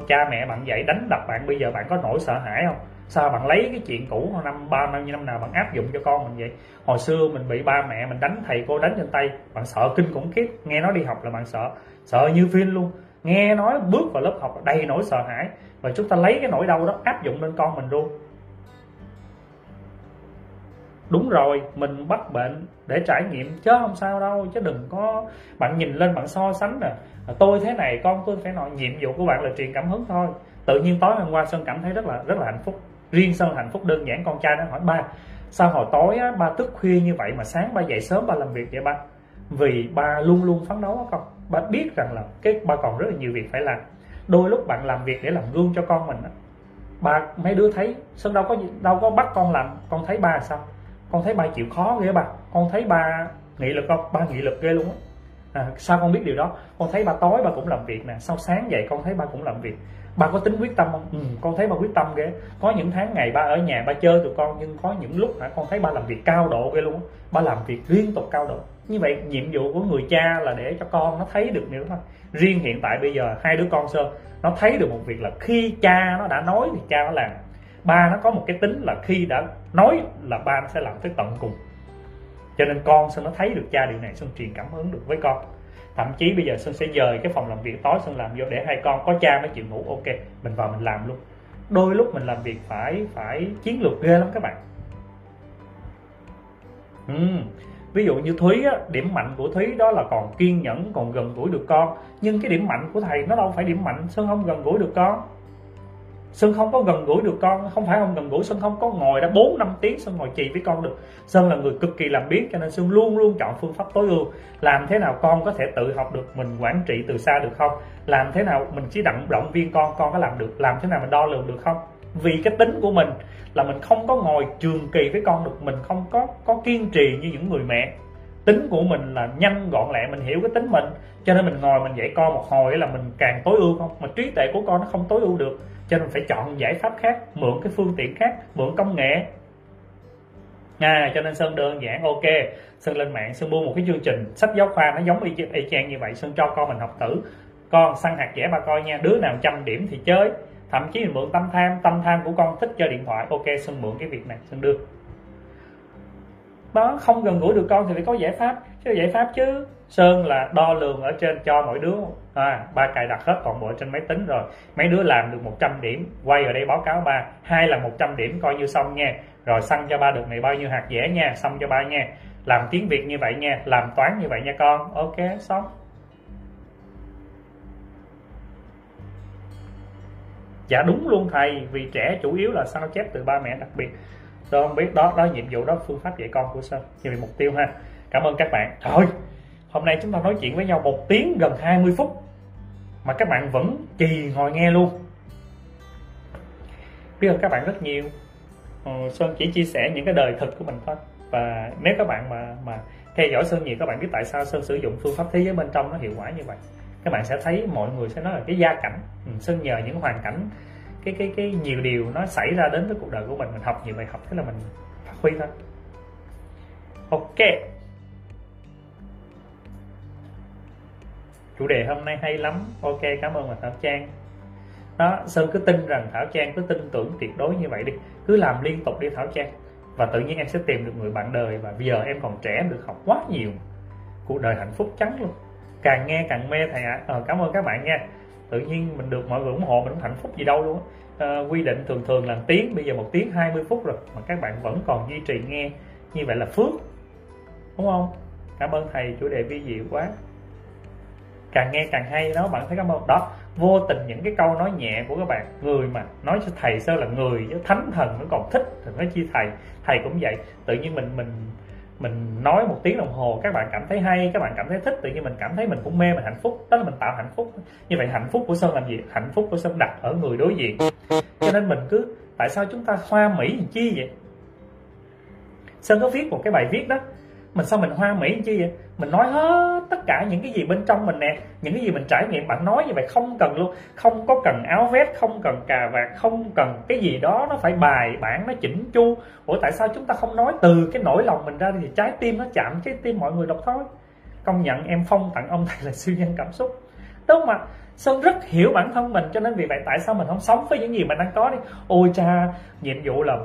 cha mẹ bạn dạy đánh đập bạn, bây giờ bạn có nỗi sợ hãi không? Sao bạn lấy cái chuyện cũ hồi năm, ba năm như năm nào bạn áp dụng cho con mình vậy? Hồi xưa mình bị ba mẹ mình đánh, thầy cô đánh trên tay. Bạn sợ kinh khủng khiếp. Nghe nói đi học là bạn sợ. Sợ như phim luôn. Nghe nói bước vào lớp học đầy nỗi sợ hãi. Và chúng ta lấy cái nỗi đau đó áp dụng lên con mình luôn. Đúng rồi, mình bắt bệnh để trải nghiệm chứ không sao đâu, chứ đừng có bạn nhìn lên bạn so sánh nè. À, tôi thế này, con tôi phải nói nhiệm vụ của bạn là truyền cảm hứng thôi. Tự nhiên tối hôm qua sơn cảm thấy rất là rất là hạnh phúc riêng sơn hạnh phúc đơn giản con trai nó hỏi ba sao hồi tối á, ba thức khuya như vậy mà sáng ba dậy sớm ba làm việc vậy ba? Vì ba luôn luôn phấn đấu con. Ba biết rằng là cái ba còn rất là nhiều việc phải làm. Đôi lúc bạn làm việc để làm gương cho con mình á. Ba mấy đứa thấy sơn đâu có đâu có bắt con làm con thấy ba sao? Con thấy ba chịu khó ghê ba. Con thấy ba nghị lực không? Ba nghị lực ghê luôn á. À, sao con biết điều đó? Con thấy ba tối ba cũng làm việc nè sau sáng dậy con thấy ba cũng làm việc ba có tính quyết tâm không? Ừ, con thấy ba quyết tâm ghê. Có những tháng ngày ba ở nhà ba chơi tụi con nhưng có những lúc hả con thấy ba làm việc cao độ ghê luôn ba làm việc liên tục cao độ. Như vậy nhiệm vụ của người cha là để cho con nó thấy được đó thôi riêng hiện tại bây giờ hai đứa con sơn nó thấy được một việc là khi cha nó đã nói thì cha nó làm. Ba nó có một cái tính là khi đã nói là ba nó sẽ làm tới tận cùng. Cho nên con sơn nó thấy được cha điều này sơn truyền cảm hứng được với con thậm chí bây giờ sơn sẽ dời cái phòng làm việc tối sơn làm vô để hai con có cha mới chịu ngủ. Ok mình vào mình làm luôn. Đôi lúc mình làm việc phải phải chiến lược ghê lắm các bạn. Uhm. ví dụ như thúy á, điểm mạnh của thúy đó là còn kiên nhẫn còn gần gũi được con. Nhưng cái điểm mạnh của thầy nó đâu phải điểm mạnh sơn không gần gũi được con. Sơn không có gần gũi được con, Không phải không gần gũi, Sơn không có ngồi đã 4 năm tiếng Sơn ngồi chì với con được. Sơn là người cực kỳ làm biết cho nên Sơn luôn luôn chọn phương pháp tối ưu. Làm thế nào con có thể tự học được, Mình quản trị từ xa được không? Làm thế nào mình chỉ động động viên con Con có làm được? Làm thế nào mình đo lường được không? Vì cái tính của mình là mình không có ngồi trường kỳ với con được, Mình không có có kiên trì như những người mẹ tính của mình là nhanh gọn lẹ mình hiểu cái tính mình. Cho nên mình ngồi mình dạy con một hồi là mình càng tối ưu không? Mà trí tuệ của con nó không tối ưu được. Cho nên phải chọn giải pháp khác mượn cái phương tiện khác mượn công nghệ. À, cho nên sơn đơn giản ok. Sơn lên mạng sơn mua một cái chương trình sách giáo khoa nó giống y, y chang như vậy. Sơn cho con mình học thử. Con săn hạt dẻ ba coi nha đứa nào trăm điểm thì chơi. Thậm chí mình mượn tâm tham tâm tham của con thích chơi điện thoại. Ok sơn mượn cái việc này sơn đưa nó không gần gũi được con thì phải có giải pháp. Chứ giải pháp chứ. Sơn là đo lường ở trên cho mỗi đứa. À, ba cài đặt hết toàn bộ trên máy tính rồi. Mấy đứa làm được 100 điểm. Quay ở đây báo cáo ba. Hai là 100 điểm coi như xong nha. Rồi xăng cho ba được này bao nhiêu hạt dẻ nha. Xong cho ba nha. Làm tiếng việt như vậy nha. Làm toán như vậy nha con. Ok xong. Dạ đúng luôn thầy. Vì trẻ chủ yếu là sao chép từ ba mẹ đặc biệt. Sơn không biết đó đó nhiệm vụ đó phương pháp dạy con của sơn. Như vậy mục tiêu ha. Cảm ơn các bạn. Thôi hôm nay chúng ta nói chuyện với nhau một tiếng gần 20 phút mà các bạn vẫn trì ngồi nghe luôn. Biết ơn các bạn rất nhiều. Ờ, sơn chỉ chia sẻ những cái đời thực của mình thôi. Và nếu các bạn mà mà theo dõi Sơn nhiều các bạn biết tại sao Sơn sử dụng phương pháp thế giới bên trong nó hiệu quả như vậy. Các bạn sẽ thấy mọi người sẽ nói là cái gia cảnh. Ừ, Sơn nhờ những hoàn cảnh cái cái cái nhiều điều nó xảy ra đến với cuộc đời của mình mình học nhiều bài học thế là mình phát huy thôi. Ok. Chủ đề hôm nay hay lắm. Ok cảm ơn bà thảo trang. Đó sơn cứ tin rằng thảo trang cứ tin tưởng tuyệt đối như vậy đi. Cứ làm liên tục đi thảo trang. Và tự nhiên em sẽ tìm được người bạn đời và bây giờ em còn trẻ được học quá nhiều. Cuộc đời hạnh phúc trắng luôn. Càng nghe càng mê thầy ạ. À. ờ, cảm ơn các bạn nha tự nhiên mình được mọi người ủng hộ mình cũng hạnh phúc gì đâu luôn à, quy định thường thường là tiếng bây giờ một tiếng 20 phút rồi mà các bạn vẫn còn duy trì nghe như vậy là phước đúng không? Cảm ơn thầy chủ đề vi diệu quá. Càng nghe càng hay đó bạn thấy cảm ơn. Đó vô tình những cái câu nói nhẹ của các bạn người mà nói cho thầy sơ là người với thánh thần nó còn thích thì nói chi thầy. Thầy cũng vậy tự nhiên mình mình mình nói một tiếng đồng hồ, các bạn cảm thấy hay, các bạn cảm thấy thích, tự nhiên mình cảm thấy mình cũng mê, mình hạnh phúc. Đó là mình tạo hạnh phúc. Như vậy hạnh phúc của sơn làm gì? Hạnh phúc của sơn đặt ở người đối diện. Cho nên mình cứ, tại sao chúng ta hoa mỹ làm chi vậy? Sơn có viết một cái bài viết đó mình sao mình hoa mỹ chi vậy? Mình nói hết tất cả những cái gì bên trong mình nè, những cái gì mình trải nghiệm, bạn nói như vậy không cần luôn. Không có cần áo vest không cần cà vạt, không cần cái gì đó, nó phải bài bản, nó chỉnh chu. Ủa, tại sao chúng ta không nói từ cái nỗi lòng mình ra thì trái tim nó chạm trái tim mọi người đọc thôi? Công nhận em phong tặng ông thầy là siêu nhân cảm xúc. Đúng không ạ? Sơn rất hiểu bản thân mình, cho nên vì vậy tại sao mình không sống với những gì mình đang có đi? Ôi cha, nhiệm vụ là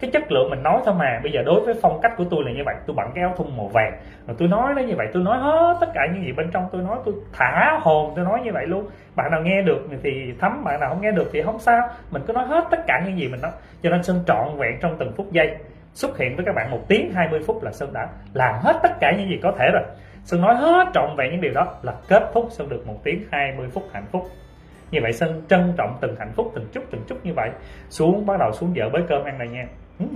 cái chất lượng mình nói thôi mà. Bây giờ đối với phong cách của tôi là như vậy. Tôi bận cái áo thun màu vàng. Rồi tôi nói nó như vậy. Tôi nói hết tất cả những gì bên trong tôi nói. Tôi thả hồn tôi nói như vậy luôn. Bạn nào nghe được thì thấm, bạn nào không nghe được thì không sao. Mình cứ nói hết tất cả những gì mình nói. Cho nên sơn trọn vẹn trong từng phút giây. Xuất hiện với các bạn một tiếng 20 phút là sơn đã làm hết tất cả những gì có thể rồi. Sơn nói hết trọn vẹn những điều đó là kết thúc. Sơn được một tiếng 20 phút hạnh phúc. Như vậy sơn trân trọng từng hạnh phúc, từng chút từng chút như vậy. Xuống, bắt đầu xuống vợ bới cơm ăn này nha. Ừ.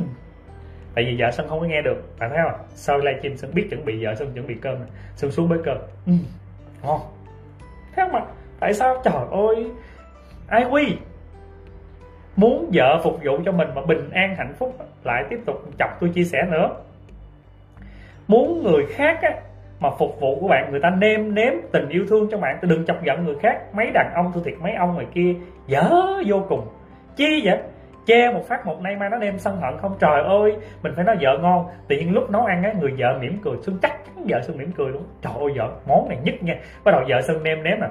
tại vì vợ sân không có nghe được bạn thấy không? Sau livestream sân biết chuẩn bị vợ sân chuẩn bị cơm này. sân xuống bới cơm. Ừ. ngon. Thấy không ạ tại sao? Trời ơi ai quy? Muốn vợ phục vụ cho mình mà bình an hạnh phúc lại tiếp tục chọc tôi chia sẻ nữa. Muốn người khác á, mà phục vụ của bạn người ta nêm nếm tình yêu thương cho bạn đừng chọc giận người khác. Mấy đàn ông tôi thiệt mấy ông ngoài kia dở vô cùng. Chi vậy che một phát một nay mai nó đem sân hận không? Trời ơi mình phải nói vợ ngon. Tự nhiên lúc nấu ăn á người vợ mỉm cười xuân chắc chắn vợ xuân mỉm cười luôn. Trời ơi vợ món này nhất nha. Bắt đầu vợ xuân nêm nếm nè.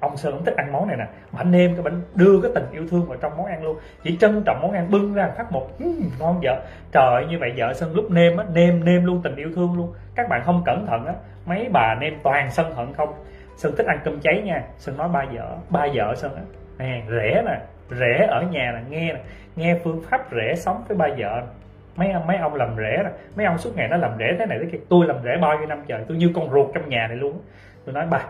Ông sơn cũng thích ăn món này nè. Mà anh nêm cái bánh đưa cái tình yêu thương vào trong món ăn luôn. Chỉ trân trọng món ăn bưng ra phát một. Uhm, ngon vợ. Trời ơi như vậy vợ sơn lúc nêm á nêm nêm luôn tình yêu thương luôn. Các bạn không cẩn thận á mấy bà nêm toàn sân hận không? Sơn thích ăn cơm cháy nha. Sơn nói ba vợ ba vợ sơn á. Nè rẻ nè rễ ở nhà là nghe nè, nghe phương pháp rễ sống với ba vợ. Mấy ông mấy ông làm rễ nè mấy ông suốt ngày nó làm rễ thế này thế kia. Tôi làm rễ bao nhiêu năm trời, tôi như con ruột trong nhà này luôn tôi nói, bà,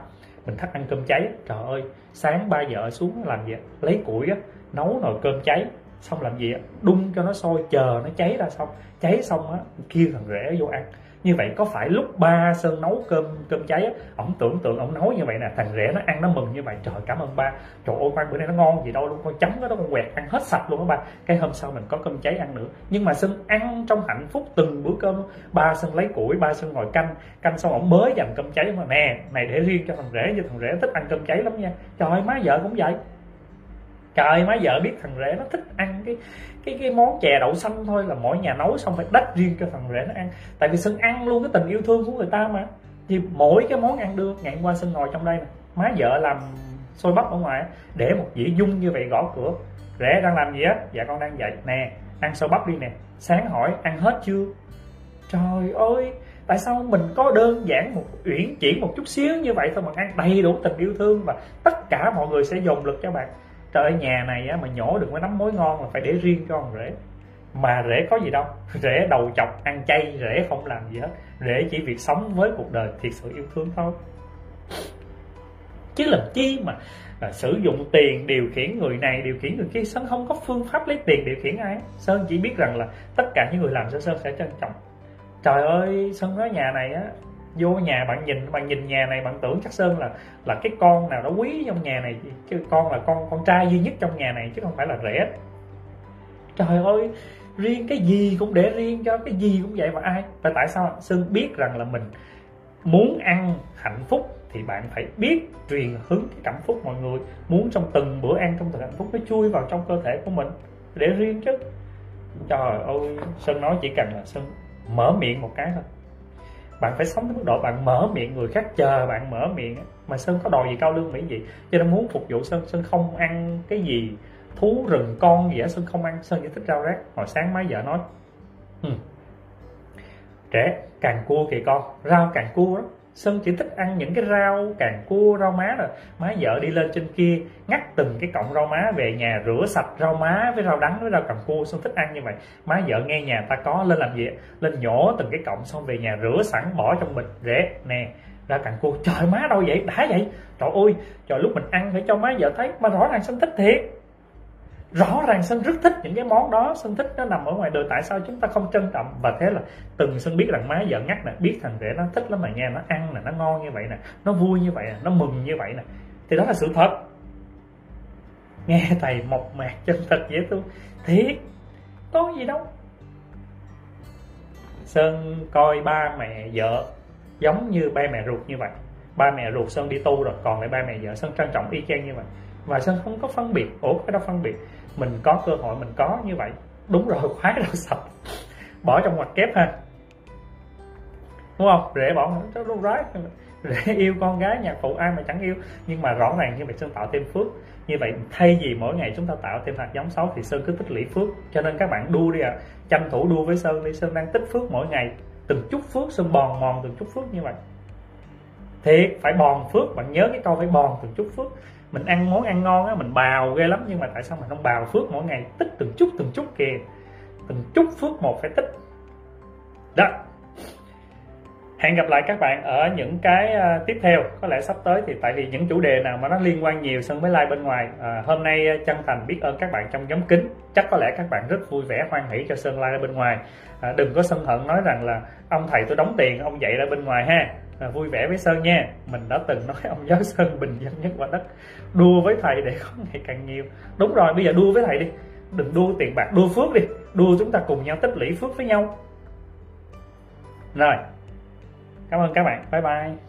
mình thắt ăn cơm cháy. Trời ơi, sáng ba vợ xuống làm gì lấy củi á, nấu nồi cơm cháy, xong làm gì đun cho nó sôi, chờ nó cháy ra xong. Cháy xong á, kêu thằng rễ vô ăn như vậy có phải lúc ba sơn nấu cơm cơm cháy á, ổng tưởng tượng ổng nấu như vậy nè, thằng rể nó ăn nó mừng như vậy, trời cảm ơn ba. Trời ơi khoan bữa nay nó ngon gì đâu luôn, con chấm nó đó con quẹt, ăn hết sạch luôn á ba. Cái hôm sau mình có cơm cháy ăn nữa. Nhưng mà sơn ăn trong hạnh phúc từng bữa cơm. Ba sơn lấy củi, ba sơn ngồi canh. Canh xong ổng mới dành cơm cháy. Mà nè, này để riêng cho thằng rể, như thằng rể thích ăn cơm cháy lắm nha. Trời ơi, má vợ cũng vậy trời, má vợ biết thằng rể nó thích ăn cái cái cái món chè đậu xanh thôi là mỗi nhà nấu xong phải đách riêng cho thằng rể nó ăn. Tại vì sân ăn luôn, cái tình yêu thương của người ta mà. Thì mỗi cái món ăn đưa ngày qua sân ngồi trong đây nè, má vợ làm xôi bắp ở ngoài để một dĩa dung như vậy gõ cửa. Rể đang làm gì á? Dạ con đang dậy nè, ăn xôi bắp đi nè. Sáng hỏi, ăn hết chưa? Trời ơi, tại sao mình có đơn giản một, uyển chuyển một chút xíu như vậy thôi mà ăn đầy đủ tình yêu thương và tất cả mọi người sẽ dồn lực cho bạn trời ơi nhà này á, mà nhổ được cái nắm mối ngon là phải để riêng cho con rể. Mà rể có gì đâu (laughs) rể đầu chọc ăn chay rể không làm gì hết. Rể chỉ việc sống với cuộc đời thiệt sự yêu thương thôi. Chứ làm chi mà là sử dụng tiền điều khiển người này điều khiển người kia. Sơn không có phương pháp lấy tiền điều khiển ai. Sơn chỉ biết rằng là tất cả những người làm cho sơn sẽ trân trọng. Trời ơi sơn nói nhà này á vô nhà, bạn nhìn bạn nhìn nhà này, bạn tưởng chắc sơn là là cái con nào đó quý trong nhà này, chứ con là con con trai duy nhất trong nhà này, chứ không phải là rẻ trời ơi, riêng cái gì cũng để riêng cho, cái gì cũng vậy mà ai? Và tại sao sơn biết rằng là mình muốn ăn hạnh phúc thì bạn phải biết truyền hướng cái cảm phúc mọi người. Muốn trong từng bữa ăn, trong từng hạnh phúc nó chui vào trong cơ thể của mình để riêng chứ. Trời ơi, sơn nói chỉ cần là sơn mở miệng một cái thôi bạn phải sống đến mức độ bạn mở miệng, người khác chờ bạn mở miệng mà sơn có đòi gì cao lương mỹ gì? Cho nên muốn phục vụ sơn sơn không ăn cái gì thú rừng con gì á, sơn không ăn. Sơn chỉ thích rau rác. Hồi sáng mấy vợ nói ừ. trẻ càng cua kìa con, rau càng cua đó Sơn chỉ thích ăn những cái rau càng cua, rau má rồi. Má vợ đi lên trên kia, ngắt từng cái cọng rau má về nhà, rửa sạch rau má với rau đắng với rau càng cua. Sơn thích ăn như vậy. Má vợ nghe nhà ta có, lên làm gì lên nhổ từng cái cọng xong về nhà rửa sẵn, bỏ trong bịch, rễ, nè, ra cặn cua. Trời, má đâu vậy? Đã vậy? Trời ơi, trời, lúc mình ăn phải cho má vợ thấy mà rõ ràng Sơn thích thiệt rõ ràng Sơn rất thích những cái món đó. Sơn thích nó nằm ở ngoài đời. Tại sao chúng ta không trân trọng? Và thế là từng Sơn biết rằng má vợ ngắt nè, biết thằng rể nó thích lắm mà nghe nó ăn nè, nó ngon như vậy nè, nó vui như vậy nè, nó mừng như vậy nè. Thì đó là sự thật. Nghe thầy mộc mạc chân thật dễ thương. Thiệt, có gì đâu. Sơn coi ba mẹ vợ giống như ba mẹ ruột như vậy. Ba mẹ ruột Sơn đi tu rồi, còn lại ba mẹ vợ Sơn trân trọng y chang như vậy và Sơn không có phân biệt? Ủa, cái đó phân biệt. Mình có cơ hội, mình có như vậy. Đúng rồi, (laughs) khoái đâu sạch bỏ trong ngoặc kép ha. Đúng không? Rễ bỏ nó luôn rái rễ yêu con gái, nhạc phụ ai mà chẳng yêu. Nhưng mà rõ ràng như vậy sơn tạo thêm phước. Như vậy thay vì mỗi ngày chúng ta tạo thêm hạt giống xấu thì sơn cứ tích lũy phước. Cho nên các bạn đua đi à tranh thủ đua với sơn đi. Sơn đang tích phước mỗi ngày. Từng chút phước sơn bòn mòn từng chút phước như vậy. Thiệt, phải bòn phước. Bạn nhớ cái câu phải bòn từng chút phước mình ăn món ăn ngon á mình bào ghê lắm nhưng mà tại sao mình không bào phước mỗi ngày? Tích từng chút từng chút kìa. Từng chút phước một phải tích. Đó. Hẹn gặp lại các bạn ở những cái ờ, tiếp theo. Có lẽ sắp tới thì tại vì những chủ đề nào mà nó liên quan nhiều sân với like bên ngoài à, hôm nay ờ, chân thành biết ơn các bạn trong nhóm kính. Chắc có lẽ các bạn rất vui vẻ hoan hỷ cho sơn like ở bên ngoài. À, đừng có sân hận nói rằng là ông thầy tôi đóng tiền ông dạy ra bên ngoài ha à, vui vẻ với sơn nha. Mình đã từng nói ông giáo sơn bình dân nhất quả đất. Đua với thầy để có ngày càng nhiều. Đúng rồi bây giờ đua với thầy đi. Đừng đua tiền bạc đua phước đi. Đua chúng ta cùng nhau tích lũy phước với nhau. Rồi. Cảm ơn các bạn. Bye bye.